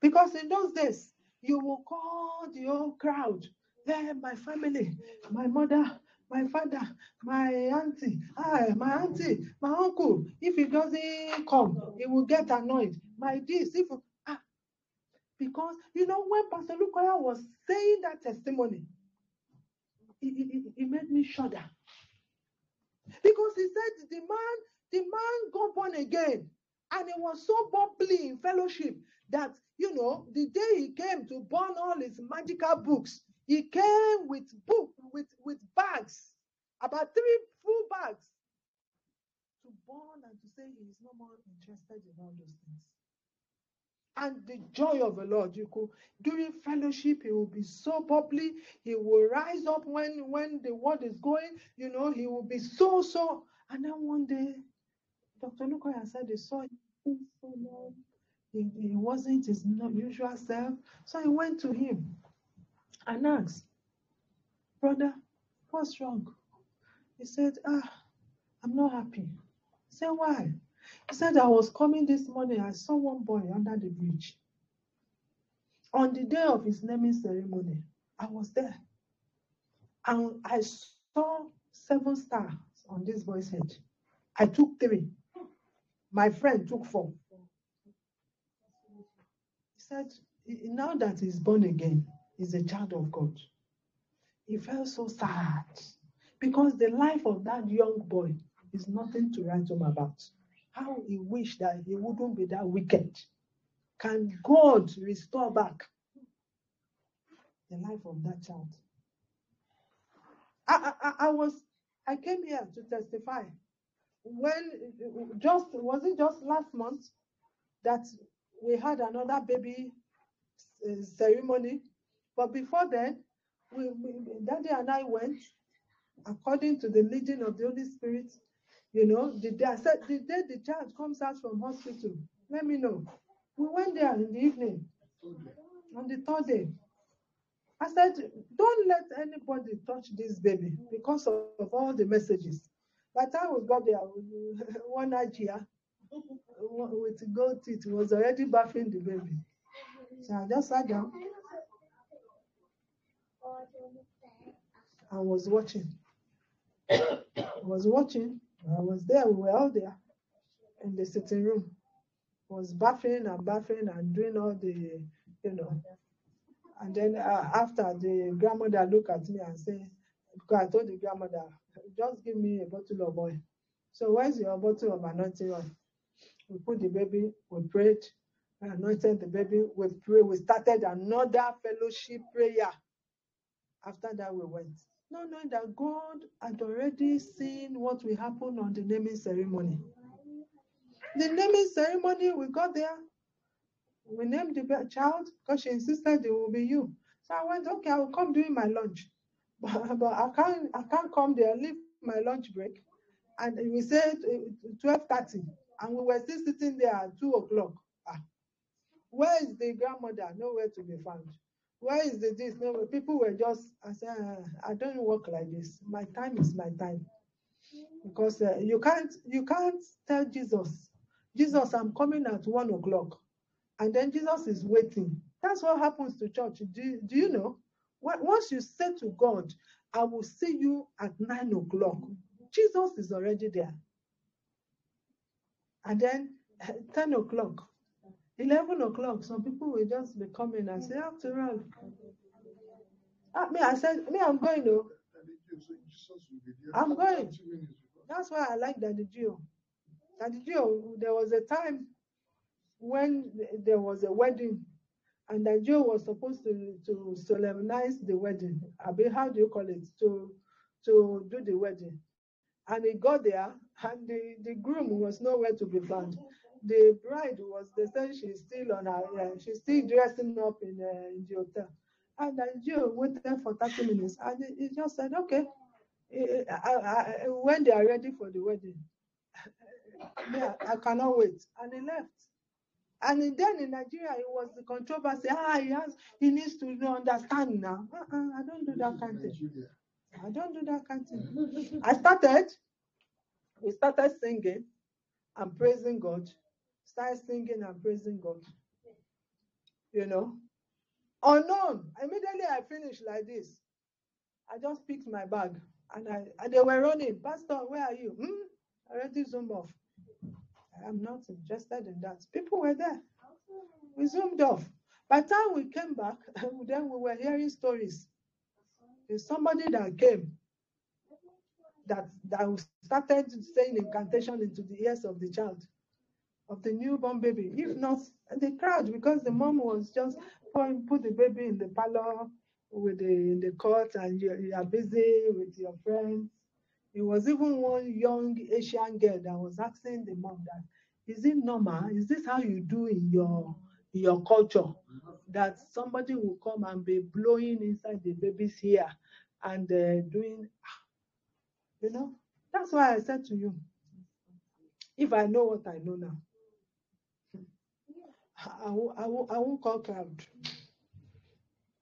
Because in those days, you will call the whole crowd. Hey, my family, my mother, my father, my auntie, ah, my auntie, my uncle. If he doesn't come, he will get annoyed. My this, if ah, because you know when Pastor Lukoya was saying that testimony, it, it, it- it made me shudder. Because he said the man, the man got born again, and he was so bubbly in fellowship that you know the day he came to burn all his magical books, he came with book with with bags, about three full bags, to burn and to say he is no more interested in all those things. And the joy of the Lord, you could during fellowship, he will be so bubbly. He will rise up when when the word is going. You know, he will be so so. And then one day, Dr. Lukoya said he saw him so long. He, he wasn't his usual self. So he went to him and asked, Brother, what's wrong? He said, Ah, I'm not happy. He said, Why? He said, I was coming this morning. I saw one boy under the bridge. On the day of his naming ceremony, I was there. And I saw seven stars on this boy's head. I took three. My friend took four. Said, now that he's born again, he's a child of God. He felt so sad because the life of that young boy is nothing to write home about. How he wished that he wouldn't be that wicked. Can God restore back the life of that child? I, I- I was, I came here to testify when just was it just last month that we had another baby uh, ceremony, but before then, we, we Daddy and I went according to the leading of the Holy Spirit. You know, the day I said the day the child comes out from hospital, let me know. We went there in the evening on the third day. I said, don't let anybody touch this baby because of, of all the messages. By the time we got there, one Nigeria with gold teeth was already bathing the baby. So I just sat down and was watching. I was watching. I was there. We were all there in the sitting room. Was bathing and bathing and doing all the, you know. And then uh, after the grandmother looked at me and said, because I told the grandmother, just give me a bottle of oil. So where's your bottle of anointing oil? We put the baby, we prayed, we anointed the baby, we prayed, we started another fellowship prayer. After that, we went. No, knowing that God had already seen what will happen on the naming ceremony. The naming ceremony, we got there, we named the child because she insisted it will be you. So I went, okay, I will come during my lunch. But, but I can't I can't come there, leave my lunch break. And we said uh, twelve thirty, and we were still sitting there at two o'clock. Ah, where is the grandmother? Nowhere to be found. Where is the this? No, people were just. I said, "Ah, I don't work like this. My time is my time, because uh, you can't you can't tell Jesus, Jesus, I'm coming at one o'clock, and then Jesus is waiting. That's what happens to church. Do, do you know? Once you say to God, I will see you at nine o'clock, Jesus is already there. And then eh, 10 o'clock, 11 o'clock, some people will just be coming and say, after all, ah, me, I said, me, I'm going, though. I'm going. That's why I like Daddy Gio. Daddy G.O., there was a time when there was a wedding and Daddy G.O. was supposed to, to solemnize the wedding. I mean, how do you call it? To, to do the wedding. And he got there and the, the groom was nowhere to be found. The bride was, they said she's still on her, uh, she's still dressing up in, uh, in the hotel. And then Joe waited for 30 minutes and he, he just said, okay, eh, I, I, when they are ready for the wedding, yeah, I cannot wait. And he left. And then in Nigeria, it was the controversy. Ah, he has, he needs to understand now. Uh-uh, I don't do that kind of thing. I don't do that kind of thing. I started, we started singing and praising God. Started singing and praising God. You know, unknown. Immediately I finished like this. I just picked my bag and I and they were running. Pastor, where are you? Hmm? I already zoomed off. I'm not interested in that. People were there. We zoomed off. By the time we came back, then we were hearing stories. There's somebody that came that that started saying incantation into the ears of the child, of the newborn baby. If not, the crowd, because the mom was just put, put the baby in the parlor with the in the cot, and you, you are busy with your friends. It was even one young Asian girl that was asking the mom that, is it normal? Is this how you do in your your culture? That somebody will come and be blowing inside the baby's ear and uh, doing, you know. That's why I said to you, if I know what I know now, I won't, I won't, I won't call crowd.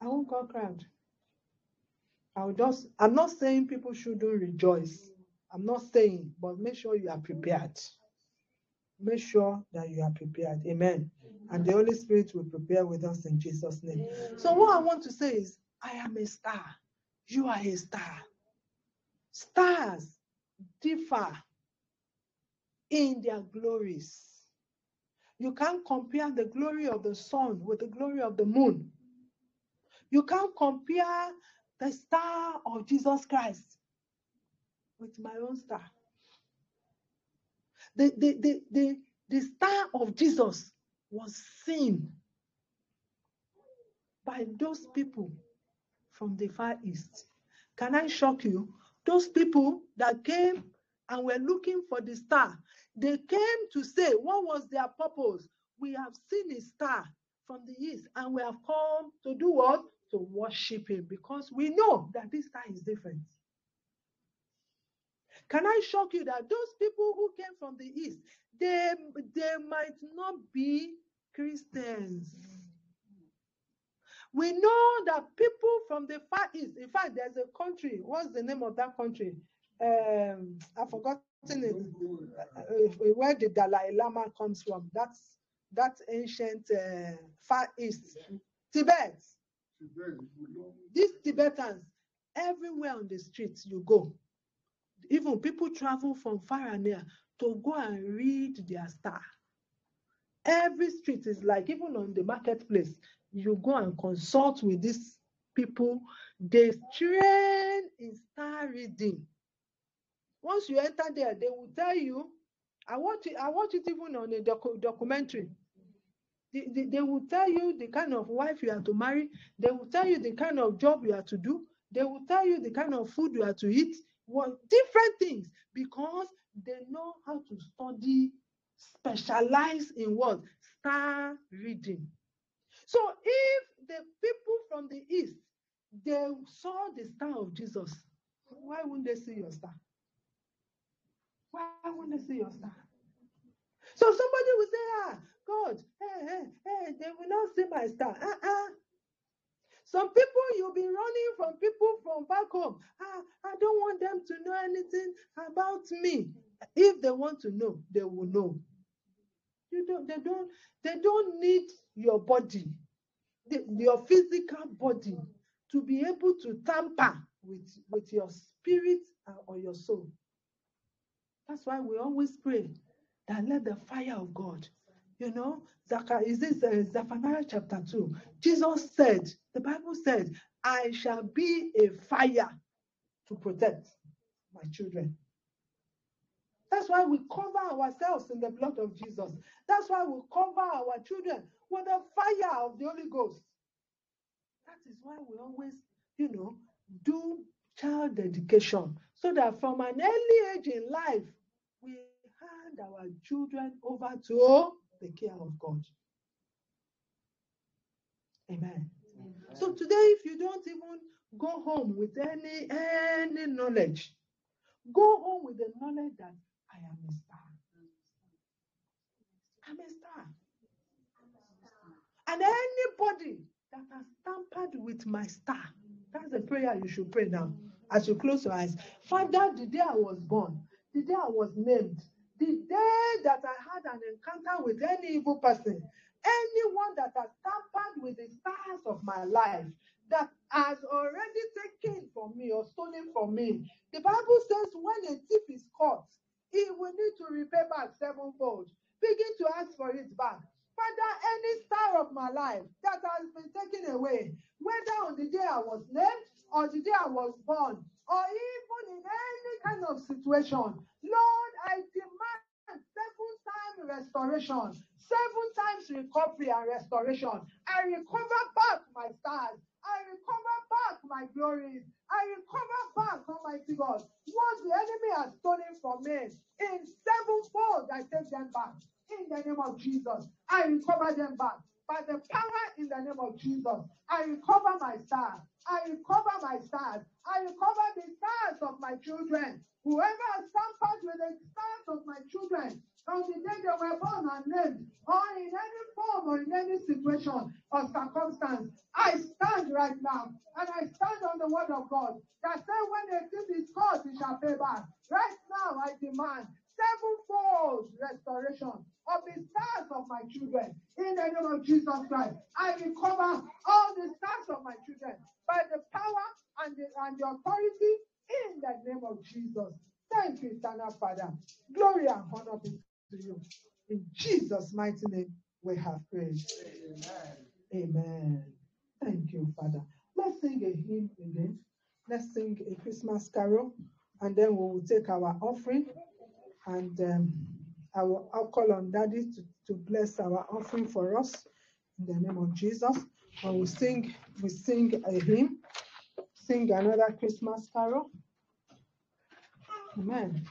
I won't call crowd. I'll just, I'm not saying people shouldn't rejoice. I'm not saying, but make sure you are prepared. Make sure that you are prepared. Amen. And the Holy Spirit will prepare with us in Jesus' name. So, what I want to say is, I am a star. You are a star. Stars differ in their glories. You can't compare the glory of the sun with the glory of the moon. You can't compare the star of Jesus Christ with my own star. The, the, the, the, the star of Jesus was seen by those people from the Far East. Can I shock you? Those people that came and were looking for the star, they came to say, What was their purpose? We have seen a star from the east and we have come to do what? To worship him because we know that this star is different. Can I shock you that those people who came from the east, they, they might not be Christians. We know that people from the far east, in fact, there's a country, what's the name of that country? Um, I've forgotten it, uh, uh, where the Dalai Lama comes from. That's that ancient uh, far east, Tibet. These Tibetans, Everywhere on the streets you go, even people travel from far and near to go and read their star. Every street is like, even on the marketplace, you go and consult with these people. They train in star reading. Once you enter there, they will tell you. I watch it. I watch it even on a docu- documentary. They, they, they will tell you the kind of wife you are to marry. They will tell you the kind of job you are to do. They will tell you the kind of food you are to eat. What different things because they know how to study, specialize in what star reading. So if the people from the east they saw the star of Jesus, why wouldn't they see your star? Why wouldn't they see your star? So somebody will say, ah, God, hey, hey, hey, they will not see my star. Uh-uh. Some people you'll be running from people from back home. Ah, I don't want them to know anything about me. If they want to know, they will know. You don't, they don't, they don't need your body, the- your physical body, to be able to tamper with, with your spirit or your soul. That's why we always pray that let the fire of God, you know, Zachar, is this uh, Zephaniah chapter 2? Jesus said, the Bible said, I shall be a fire to protect my children. That's why we cover ourselves in the blood of Jesus. That's why we cover our children with the fire of the Holy Ghost. That is why we always, you know, do child dedication so that from an early age in life, we hand our children over to the care of God. Amen. So today, if you don't even go home with any any knowledge, go home with the knowledge that I am a star. I'm a star. And anybody that has tampered with my star, that's the prayer you should pray now as you close your eyes. Father, the day I was born, the day I was named, the day that I had an encounter with any evil person, anyone that has tampered with the stars of my life, that has already taken from me or stolen from me. The Bible says when a thief is caught, he will need to repay back sevenfold. Begin to ask for it back. Father, any star of my life that has been taken away, whether on the day I was named or the day I was born, or even in any kind of situation, Lord, I demand seven times restoration, seven times recovery and restoration. I recover back my stars. I recover back my glories. I recover back, Almighty God, what the enemy has stolen from me. In sevenfold, I take them back. In the name of Jesus, I recover them back. By the power in the name of Jesus, I recover my stars. I recover my stars. I recover the stars of my children. Whoever has tampered with the stars of my children from the day they were born and named, or in any form or in any situation or circumstance, I stand right now and I stand on the word of God that say when a thief is caught, he shall pay back. Right now, I demand sevenfold restoration of the stars of my children in the name of Jesus Christ. I recover all the stars of my children by the power and the, and the authority in the name of Jesus. Thank you, eternal Father. Glory and honor be In Jesus' mighty name, we have prayed. Amen. Thank you, Father. Let's sing a hymn again. Let's sing a Christmas carol, and then we will take our offering. And um, I will I'll call on Daddy to, to bless our offering for us in the name of Jesus. And we sing, we sing a hymn, sing another Christmas carol. Amen.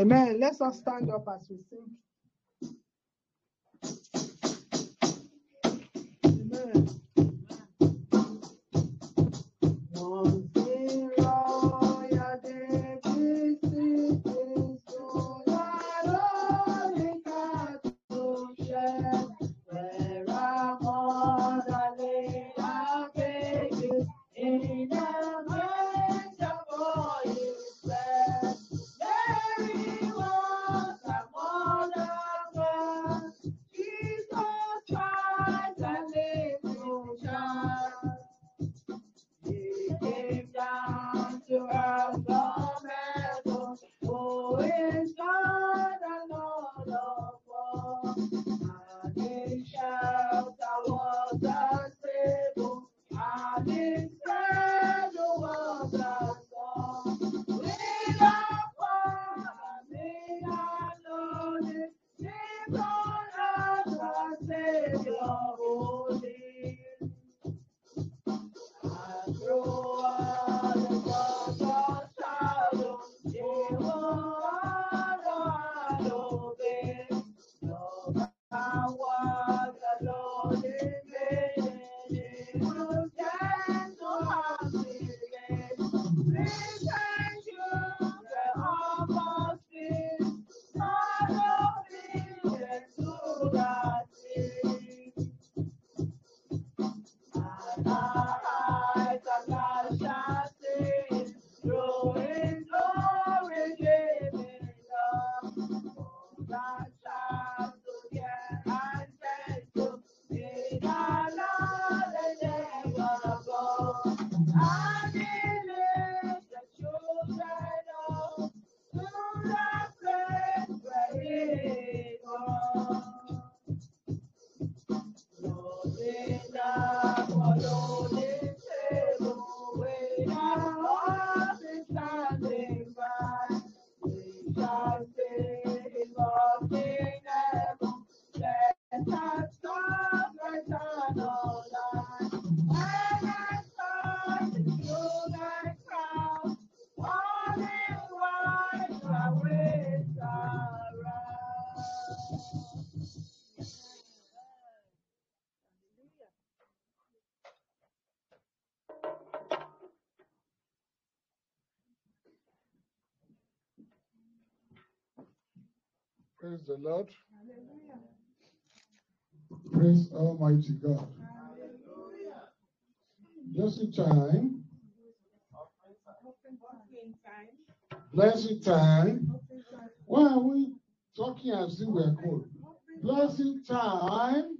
Amen. Let's all stand up as we sing. Amen. Once the Lord. Praise Almighty God. Blessed time, blessed time. Why are we talking as if we're cold? Blessed time.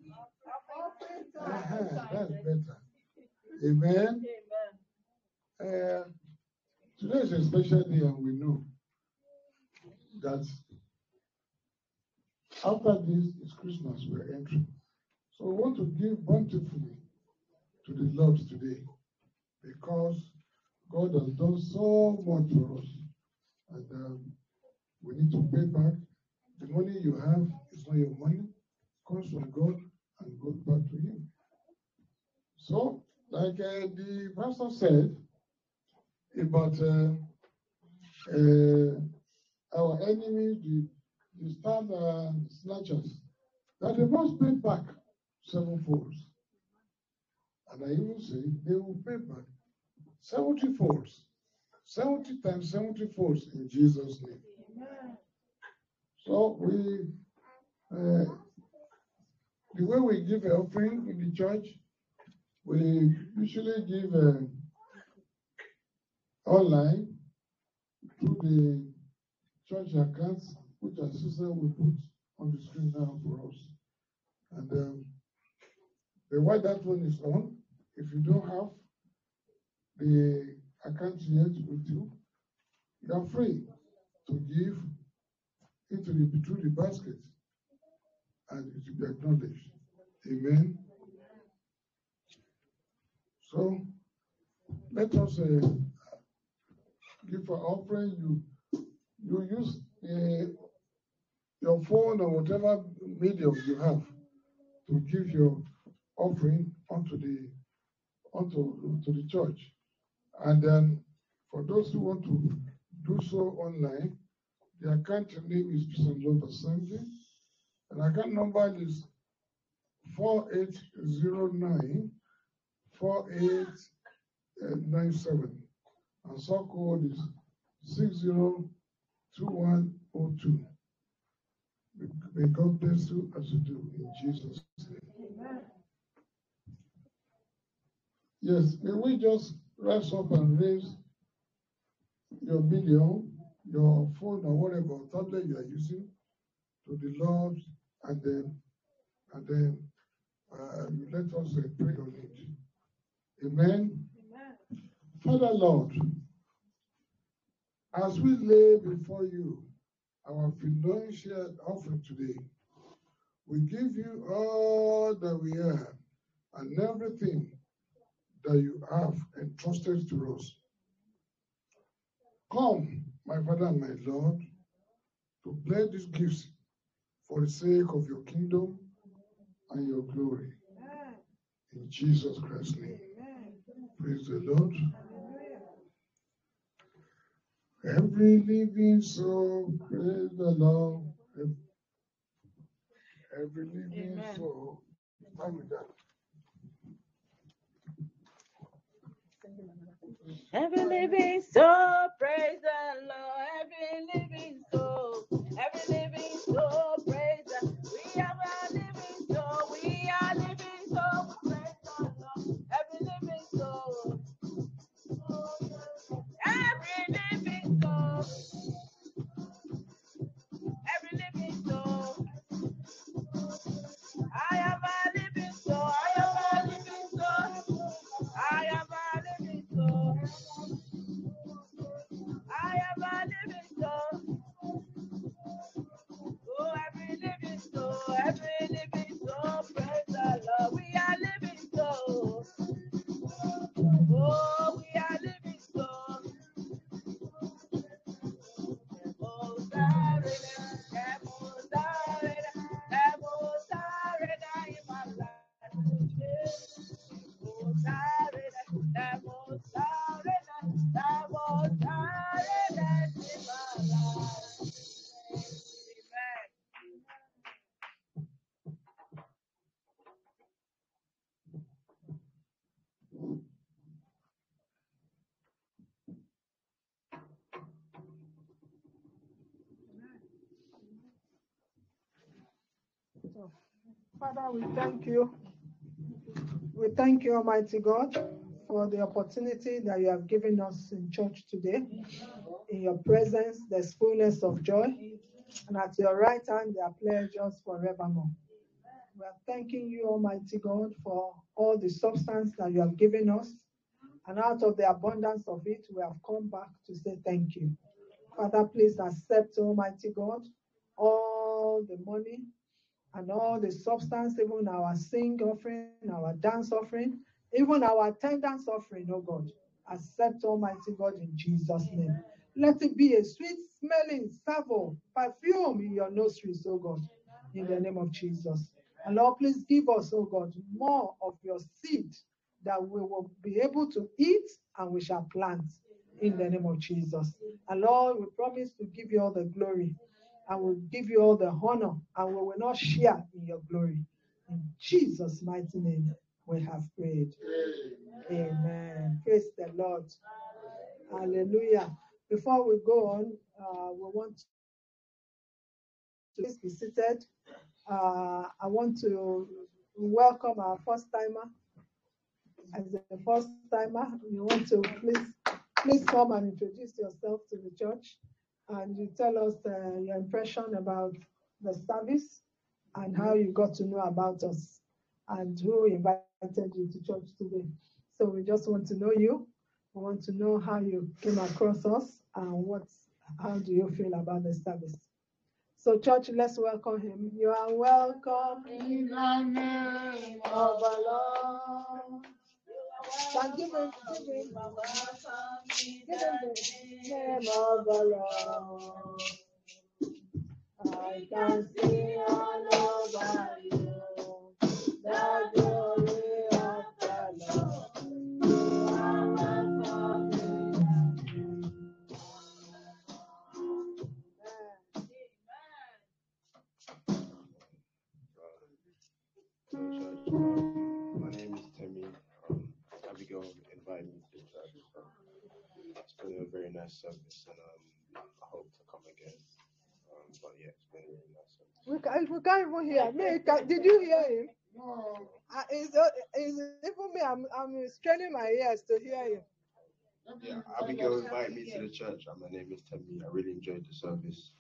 Uh-huh, that's better. Amen. Uh, today is a special day, and we know that after this is Christmas, we're entering. So we want to give bountifully to the Lord today because God has done so much for us. And um, we need to pay back. The money you have is not your money, it comes from God and goes back to Him. So, like uh, the pastor said about uh, uh, our enemy, the, the stand uh, snatchers, that they must pay back sevenfold. And I even say they will pay back 70 folds, 70 times 70 folds in Jesus' name. So we, uh, the way we give an offering in the church, we usually give uh, online through the church accounts, which our sister will put on the screen now for us. And um, the while that one is on, if you don't have the account yet with you, you are free to give into the through the basket, and it will be acknowledged. Amen. So let us uh, give an offering. You you use uh, your phone or whatever medium you have to give your offering onto the onto to the church. And then for those who want to do so online, the account name is Peace and Love Assembly. And account number is 4809 4897. And so code is 602102. May God bless you as you do in Jesus' name. Amen. Yes, may we just rise up and raise your video, your phone or whatever tablet you are using to the Lord and then and then uh, you let us uh, pray on it. Amen. Father Lord, as we lay before you our financial offering today, we give you all that we have and everything that you have entrusted to us. Come, my Father and my Lord, to bless these gifts for the sake of your kingdom and your glory. In Jesus Christ's name. Praise the Lord. Every living soul, praise the Lord. Every living Amen. soul. With Every living soul, praise the Lord. Every living soul, every living soul, praise the We are a living soul. We are living soul. Praise the Lord. Every living soul. Every living soul. Father, we thank you. We thank you, Almighty God, for the opportunity that you have given us in church today. In your presence, there's fullness of joy, and at your right hand, there are pleasures forevermore. We are thanking you, Almighty God, for all the substance that you have given us, and out of the abundance of it, we have come back to say thank you. Father, please accept, Almighty God, all the money and all the substance, even our sing offering, our dance offering, even our attendance offering, oh God. Accept, Almighty God, in Jesus' name. Let it be a sweet smelling savour, perfume in your nostrils, oh God, in the name of Jesus. And Lord, please give us, oh God, more of your seed that we will be able to eat and we shall plant in the name of Jesus. And Lord, we promise to give you all the glory and we'll give you all the honor and we will not share in your glory. In Jesus' mighty name, we have prayed. Amen. Praise the Lord. Hallelujah. Before we go on, uh, we want to please be seated. Uh, I want to welcome our first timer. As a first timer, you want to please please come and introduce yourself to the church and you tell us uh, your impression about the service and how you got to know about us and who invited you to church today. So we just want to know you. We want to know how you came across us and what how do you feel about the service. So church, let's welcome him. You are welcome in the name of the Lord. Can give him, give him, the name of the Lord. I can see all over you been a very nice service, and um, I hope to come again. Um, but yeah, it's been a really nice service. We can't, we can't even hear. Me, can, did you hear him? No, Uh, is, uh, is even me? I'm, I'm straining my ears to hear him. Yeah, Abigail invited me to the church, and my name is Temi. I really enjoyed the service,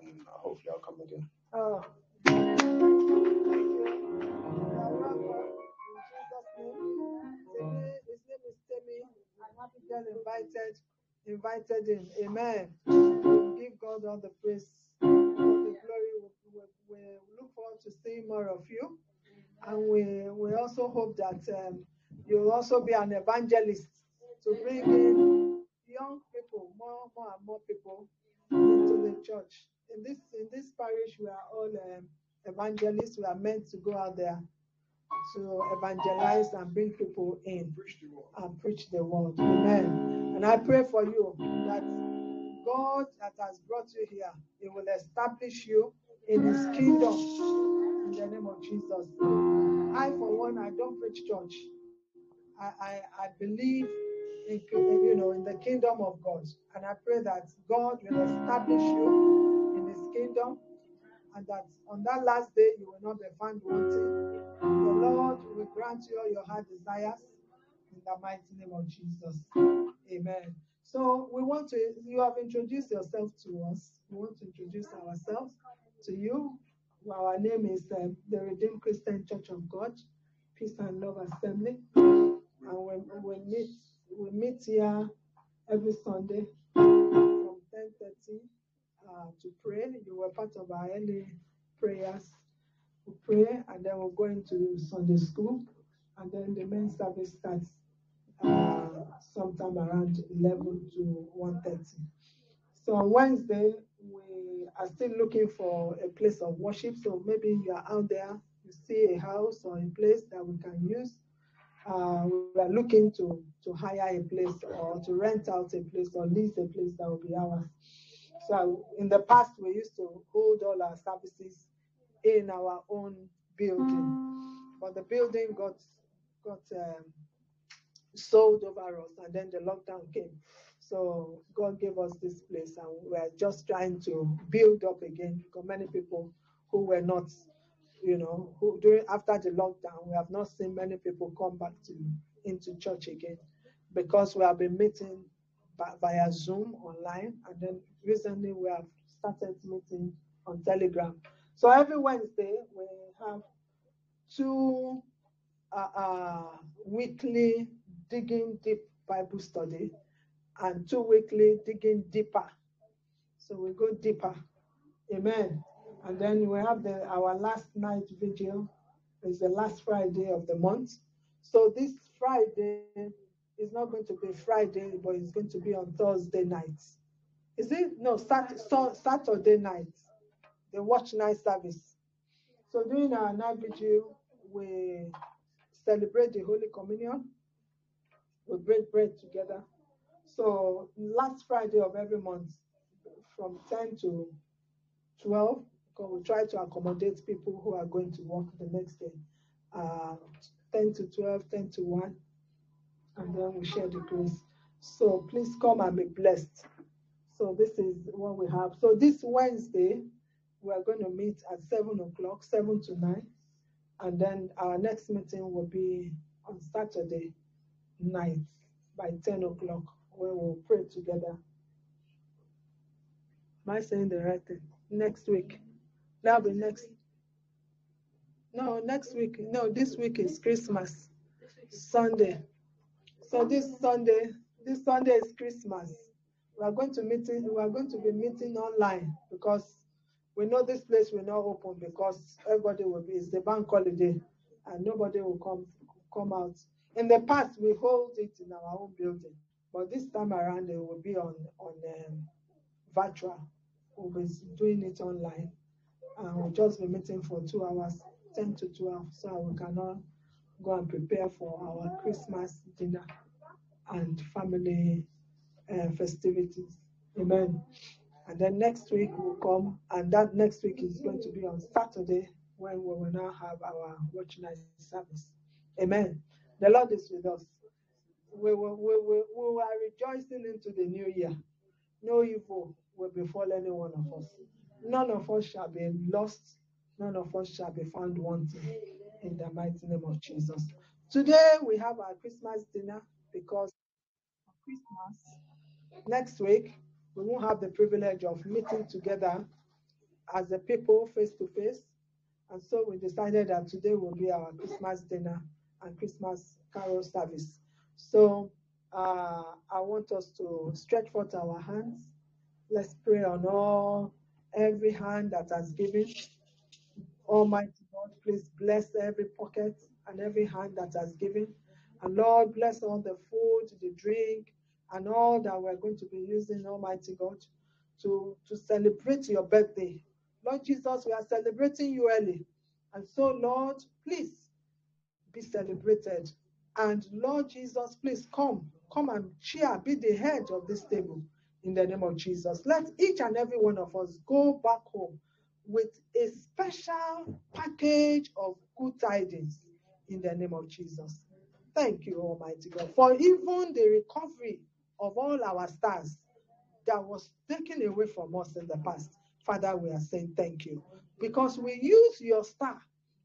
and hopefully I'll come again. Oh. Thank you. You. In Jesus' name. Temi, his name is Temi, and Abigail invited, invited him. Amen. Give God all the praise, all the glory. We, we, we look forward to seeing more of you. And we, we also hope that um, you'll also be an evangelist to bring in young people, more, more and more people into the church. In this in this parish, we are all um, evangelists. We are meant to go out there to evangelize and bring people in and preach the word. Amen. And I pray for you that God that has brought you here, He will establish you in His kingdom in the name of Jesus. I, for one, I don't preach church. I, I, I believe in, you know in the kingdom of God, and I pray that God will establish you in His kingdom, and that on that last day you will not be found wanting. Lord will grant you all your heart desires in the mighty name of Jesus. Amen. So we want to. You have introduced yourself to us. We want to introduce ourselves to you. Our name is uh, the Redeemed Christian Church of God, Peace and Love Assembly, and we, we meet we meet here every Sunday from 10:30 uh, to pray. You were part of our early prayers. We pray and then we'll go into Sunday school, and then the main service starts uh, sometime around 11 to 1:30. So on Wednesday, we are still looking for a place of worship. So maybe you are out there, you see a house or a place that we can use. Uh, we are looking to, to hire a place or to rent out a place or lease a place that will be ours. So in the past, we used to hold all our services in our own building, but the building got got um, sold over us, and then the lockdown came. So God gave us this place, and we are just trying to build up again because many people who were not, you know, who during after the lockdown, we have not seen many people come back to into church again because we have been meeting by, via Zoom online, and then recently we have started meeting on Telegram. So every Wednesday we have two uh, uh, weekly digging deep Bible study and two weekly digging deeper. So we go deeper. Amen. And then we have the our last night vigil is the last Friday of the month. So this Friday is not going to be Friday, but it's going to be on Thursday night. Is it? No, Saturday night, the watch night service. So during our night vigil, we celebrate the Holy Communion. We break bread together. So last Friday of every month, from 10 to 12, because we try to accommodate people who are going to work the next day. Uh, 10 to 12, 10 to 1, and then we share the grace. So please come and be blessed. So this is what we have. So this Wednesday, we are going to meet at 7 o'clock, 7 to 9. And then our next meeting will be on Saturday night by 10 o'clock, where we'll pray together. Am I saying the right thing? Next week. That'll be next. No, next week. No, this week is Christmas. Sunday. So this Sunday, this Sunday is Christmas. We are going to meeting. We are going to be meeting online because we know this place will not open because everybody will be. It's the bank holiday, and nobody will come come out. In the past, we hold it in our own building, but this time around, it will be on on um, virtual. We'll be doing it online, and we'll just be meeting for two hours, ten to twelve, so we cannot go and prepare for our Christmas dinner and family uh, festivities. Amen. And then next week will come, and that next week is going to be on Saturday when we will now have our watch night service. Amen. The Lord is with us. We we will, we are rejoicing into the new year. No evil will befall any one of us. None of us shall be lost. None of us shall be found wanting in the mighty name of Jesus. Today we have our Christmas dinner because Christmas. Next week we won't have the privilege of meeting together as a people face to face. And so we decided that today will be our Christmas dinner and Christmas carol service. So uh, I want us to stretch forth our hands. Let's pray on all every hand that has given. Almighty God, please bless every pocket and every hand that has given. And Lord, bless all the food, the drink, and all that we're going to be using, Almighty God, to, to celebrate your birthday. Lord Jesus, we are celebrating you early. And so, Lord, please be celebrated. And Lord Jesus, please come, come and cheer, be the head of this table in the name of Jesus. Let each and every one of us go back home with a special package of good tidings in the name of Jesus. Thank you, Almighty God, for even the recovery of all our stars that was taken away from us in the past. Father, we are saying thank you because we use your star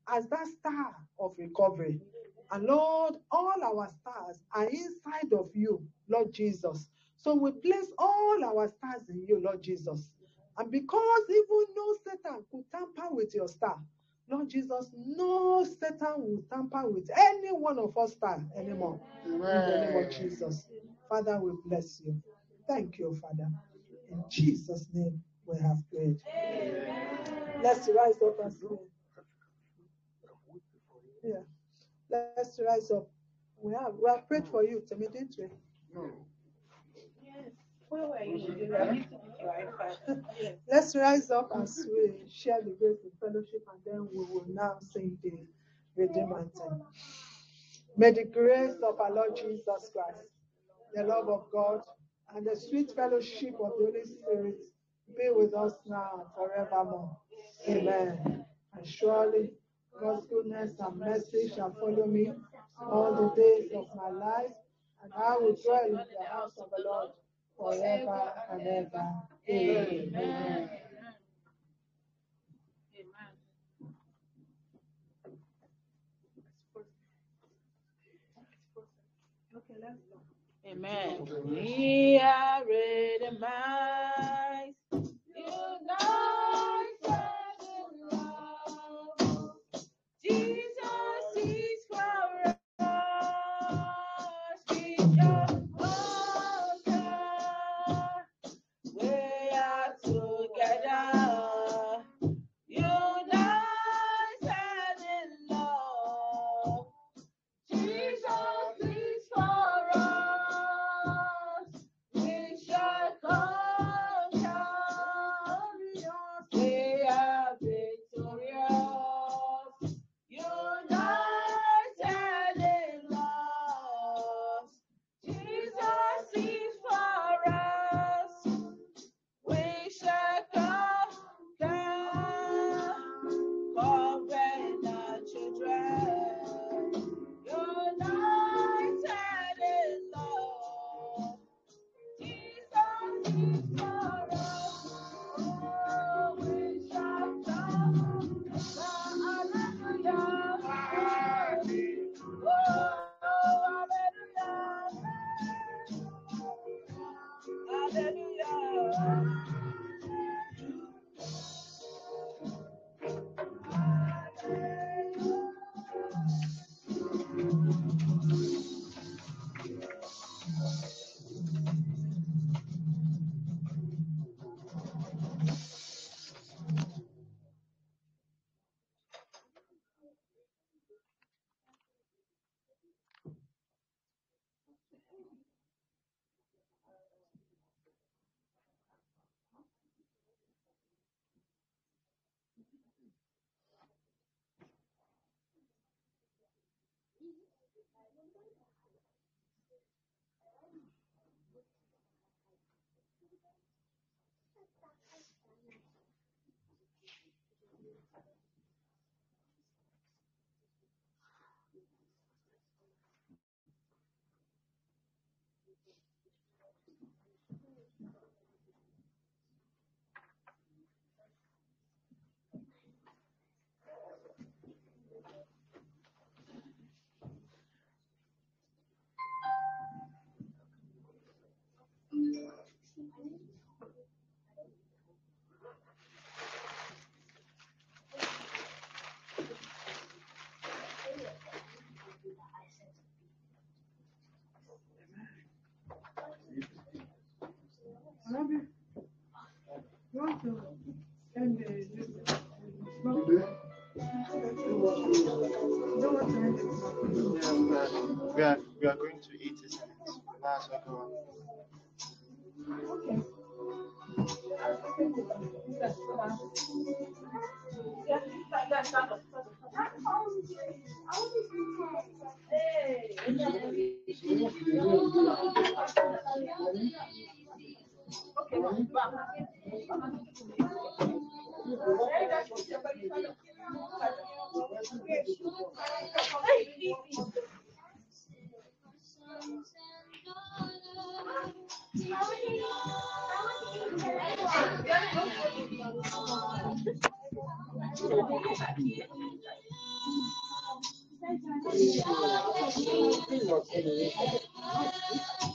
as that star of recovery. And Lord, all our stars are inside of you, Lord Jesus. So we place all our stars in you, Lord Jesus. And because even no Satan could tamper with your star, Lord Jesus, no Satan will tamper with any one of us star anymore. In the name of Jesus. Father, we bless you. Thank you, Father. In Jesus' name we have prayed. Let's rise up and pray. Yeah. Let's rise up. We have we have prayed for you, Temi, didn't we? Yes. Where were you? You were little bit right, Yes. Let's rise up as we share the grace of fellowship and then we will now sing the Redeemer anthem. May the grace of our Lord Jesus Christ, the love of God, and the sweet fellowship of the Holy Spirit be with us now and forevermore. Amen. And surely God's goodness and mercy shall follow me all the days of my life, and I will dwell in the house of the Lord forever and ever. Amen. Okay, let's go. Amen. We are ready, minds, united Rabbi, you want to end the this? Today, Yeah, we are, we are, we are going to eat it. Might as well go on. 哎！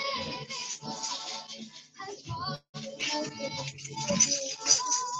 きれい。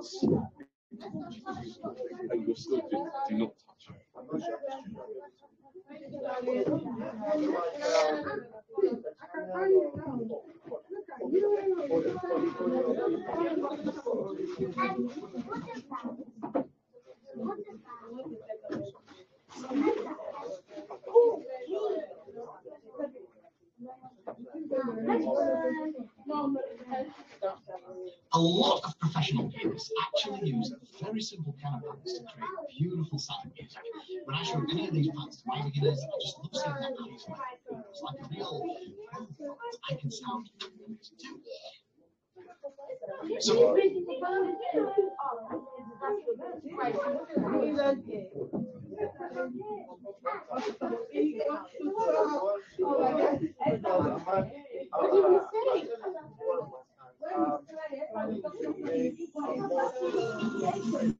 Use a pants to create beautiful sound music. When I show any of these pants to my beginners, I just love seeing that. It's like a real, I can sound too. So, You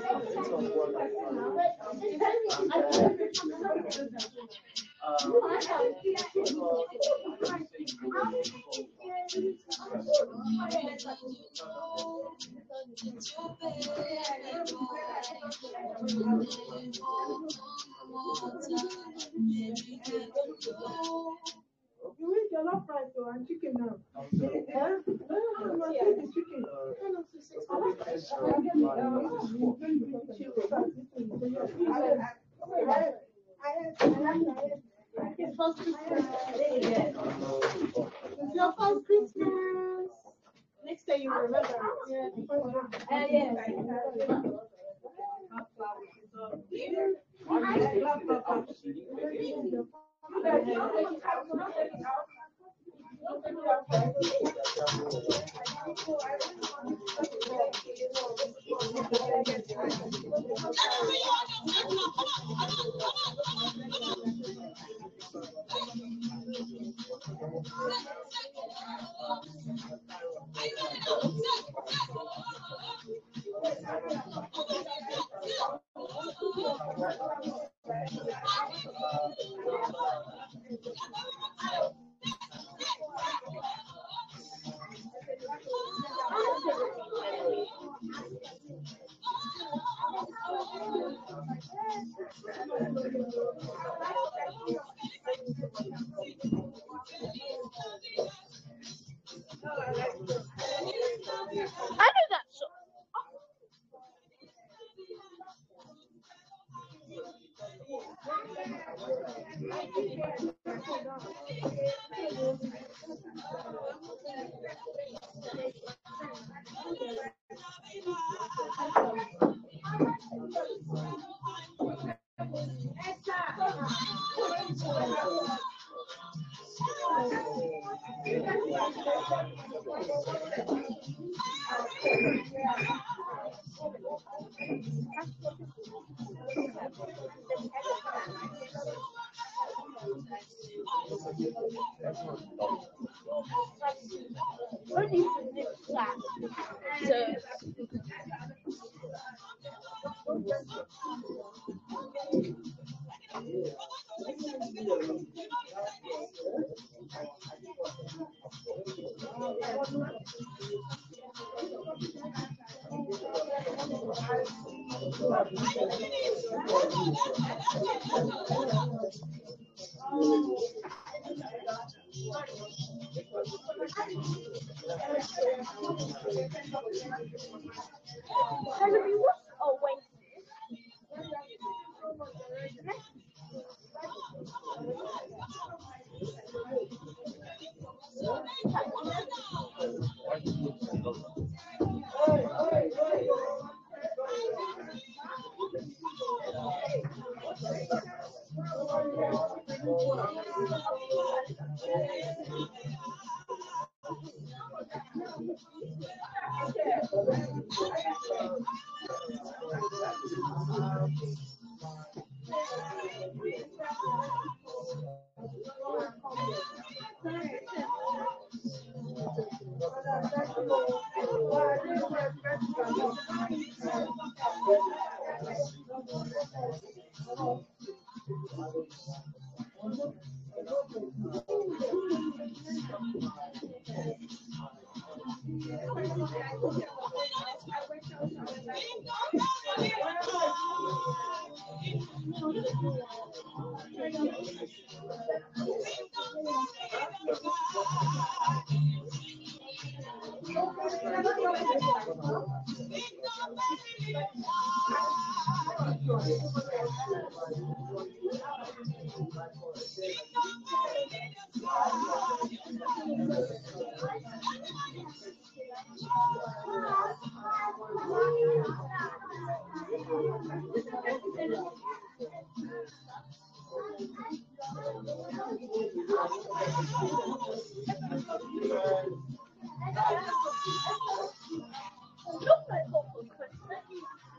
It's your first Christmas. Next day you remember. Yeah. Uh, yeah. I know that song. What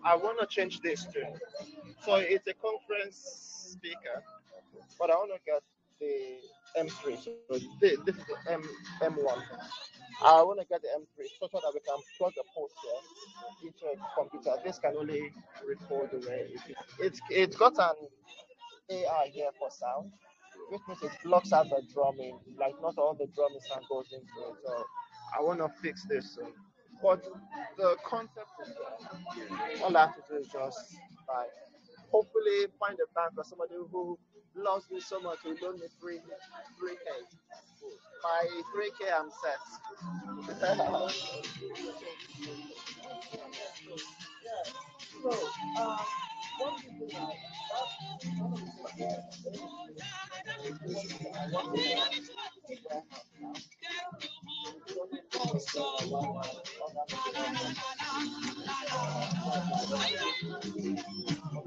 I want to change this too. So it's a conference speaker, but I want to get the M3. So this, is the M, M1. I want to get the M3 so that we can plug a poster here into a computer. This can only record the way. It's, it's got an AI here for sound which means it blocks out the drumming. Like not all the drumming sound goes into it. So I want to fix this. But the concept is there. All I have to do is just like hopefully find a bank or somebody who loves me so much who loan me three three K. My three K I'm set. Do uh, Thank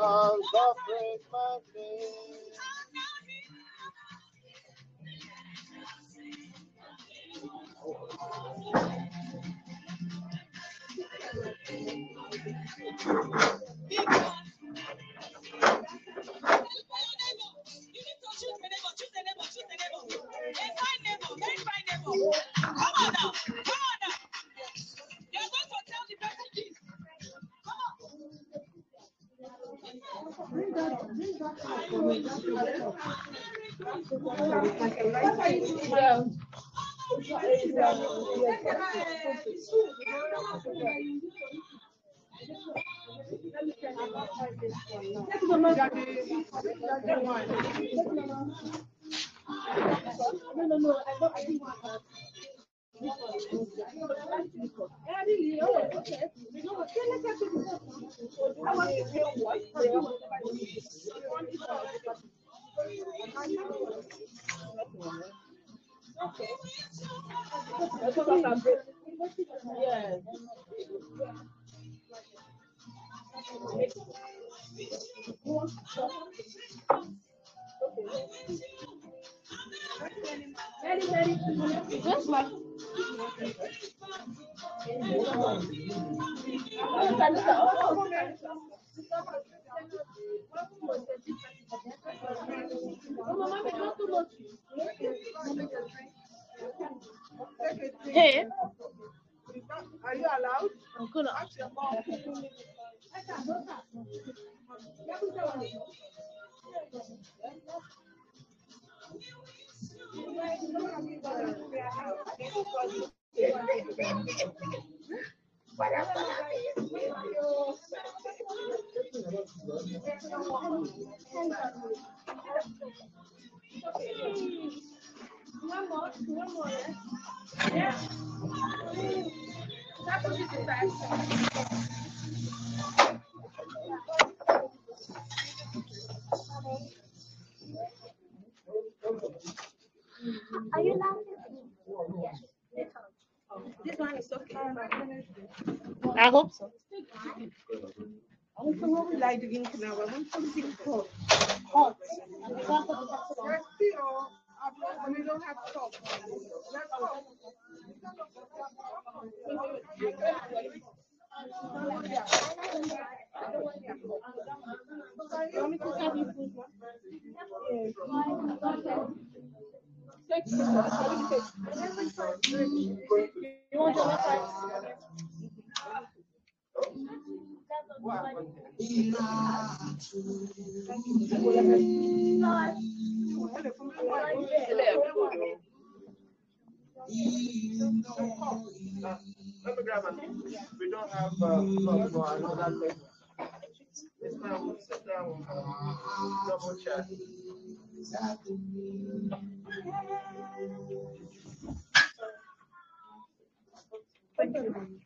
Because of great mercy. Come No,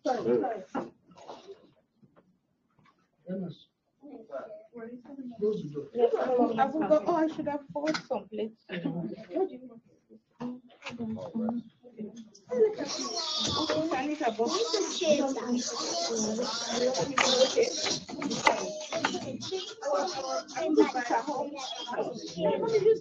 Close the door. I forgot, oh, I should have bought some plates. Okay, I need a box. And leave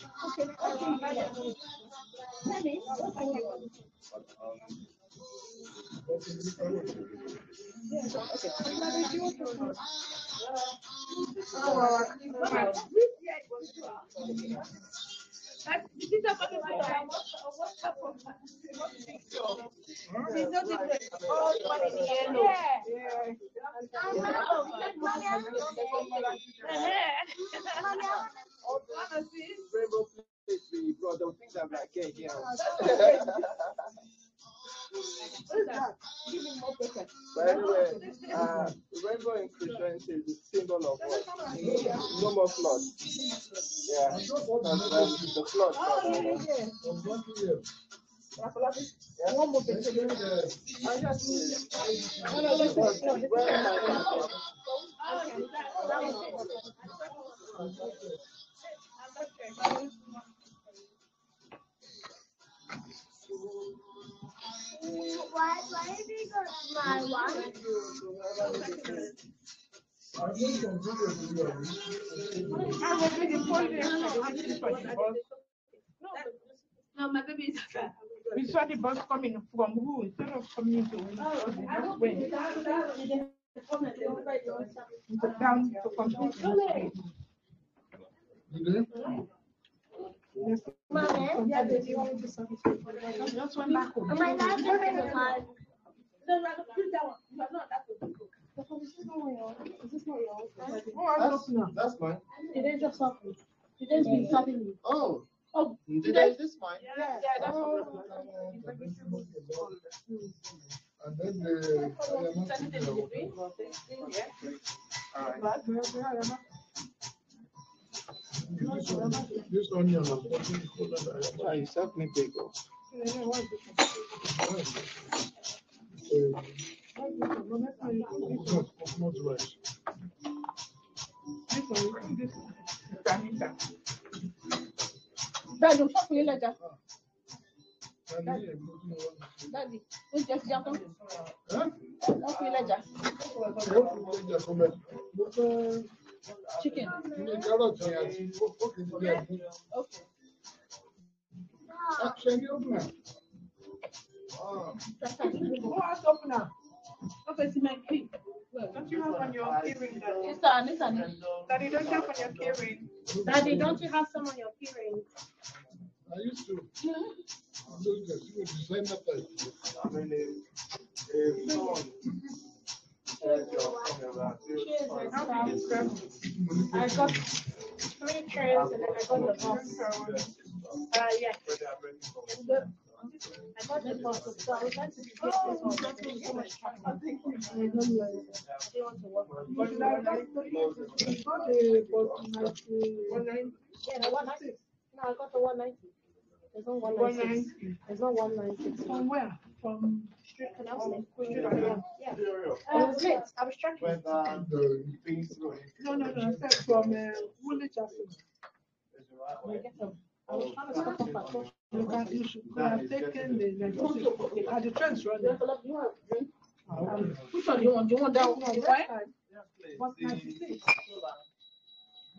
Yeah. Rainbow plates we brought, they'll think that like, yeah, yeah. But anyway, uh, rainbow in Christianity is a symbol of what? No more flood. Yeah, that's why the flood. Why, why did you go my one? I will do the folding. I'm just for the bus. No, my baby is fat. We saw the bus coming from who instead of coming to we saw the bus went down to complete Just one back home. To bring a? No, no, put that one. You are not one. Is this not yours? That's, mine. It is just something. Is me. Oh, Oh, did I, is this mine? Yeah, yeah, that's what. And then the. Uh, Alright. This this onion. I'm putting color that I Ah, you served me big. oh. Uh, coconut, coconut rice. This one, this Danita. Daddy, stop me later. And me, I'm looking at- Daddy, we just jump on. Huh? Stop me later. Yóò fi lè jẹ fún mi. Mo fẹ́ Chicken. ilé kárọ̀tì àti kókè ní ilé ẹ̀gbọ́n. Okay. Ṣé ní ọ̀gbìn à? Who has opener? Okay, see my key. Don't you have on your keyring? Daddy? It's on, it's. Daddy, don't you have on your keyring? Daddy, don't you have some on your keyring? I used to. Those guys, you know, designer type. I mean, if, if I got three and then I got the box. Yeah. I got the box, so I one. I got the, but like, uh, Yeah, the one ninety. No, I got the one ninety. There's no one One nine nine. six. There's no one nine six. From where? From I was um, no, no, no. I uh, was trying to stop. You? Um, Which one do you want? Do you want that one? What ninety-six?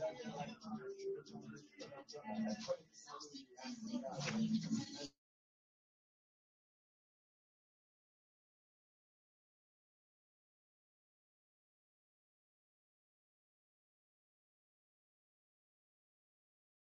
Go have a get. Thank you.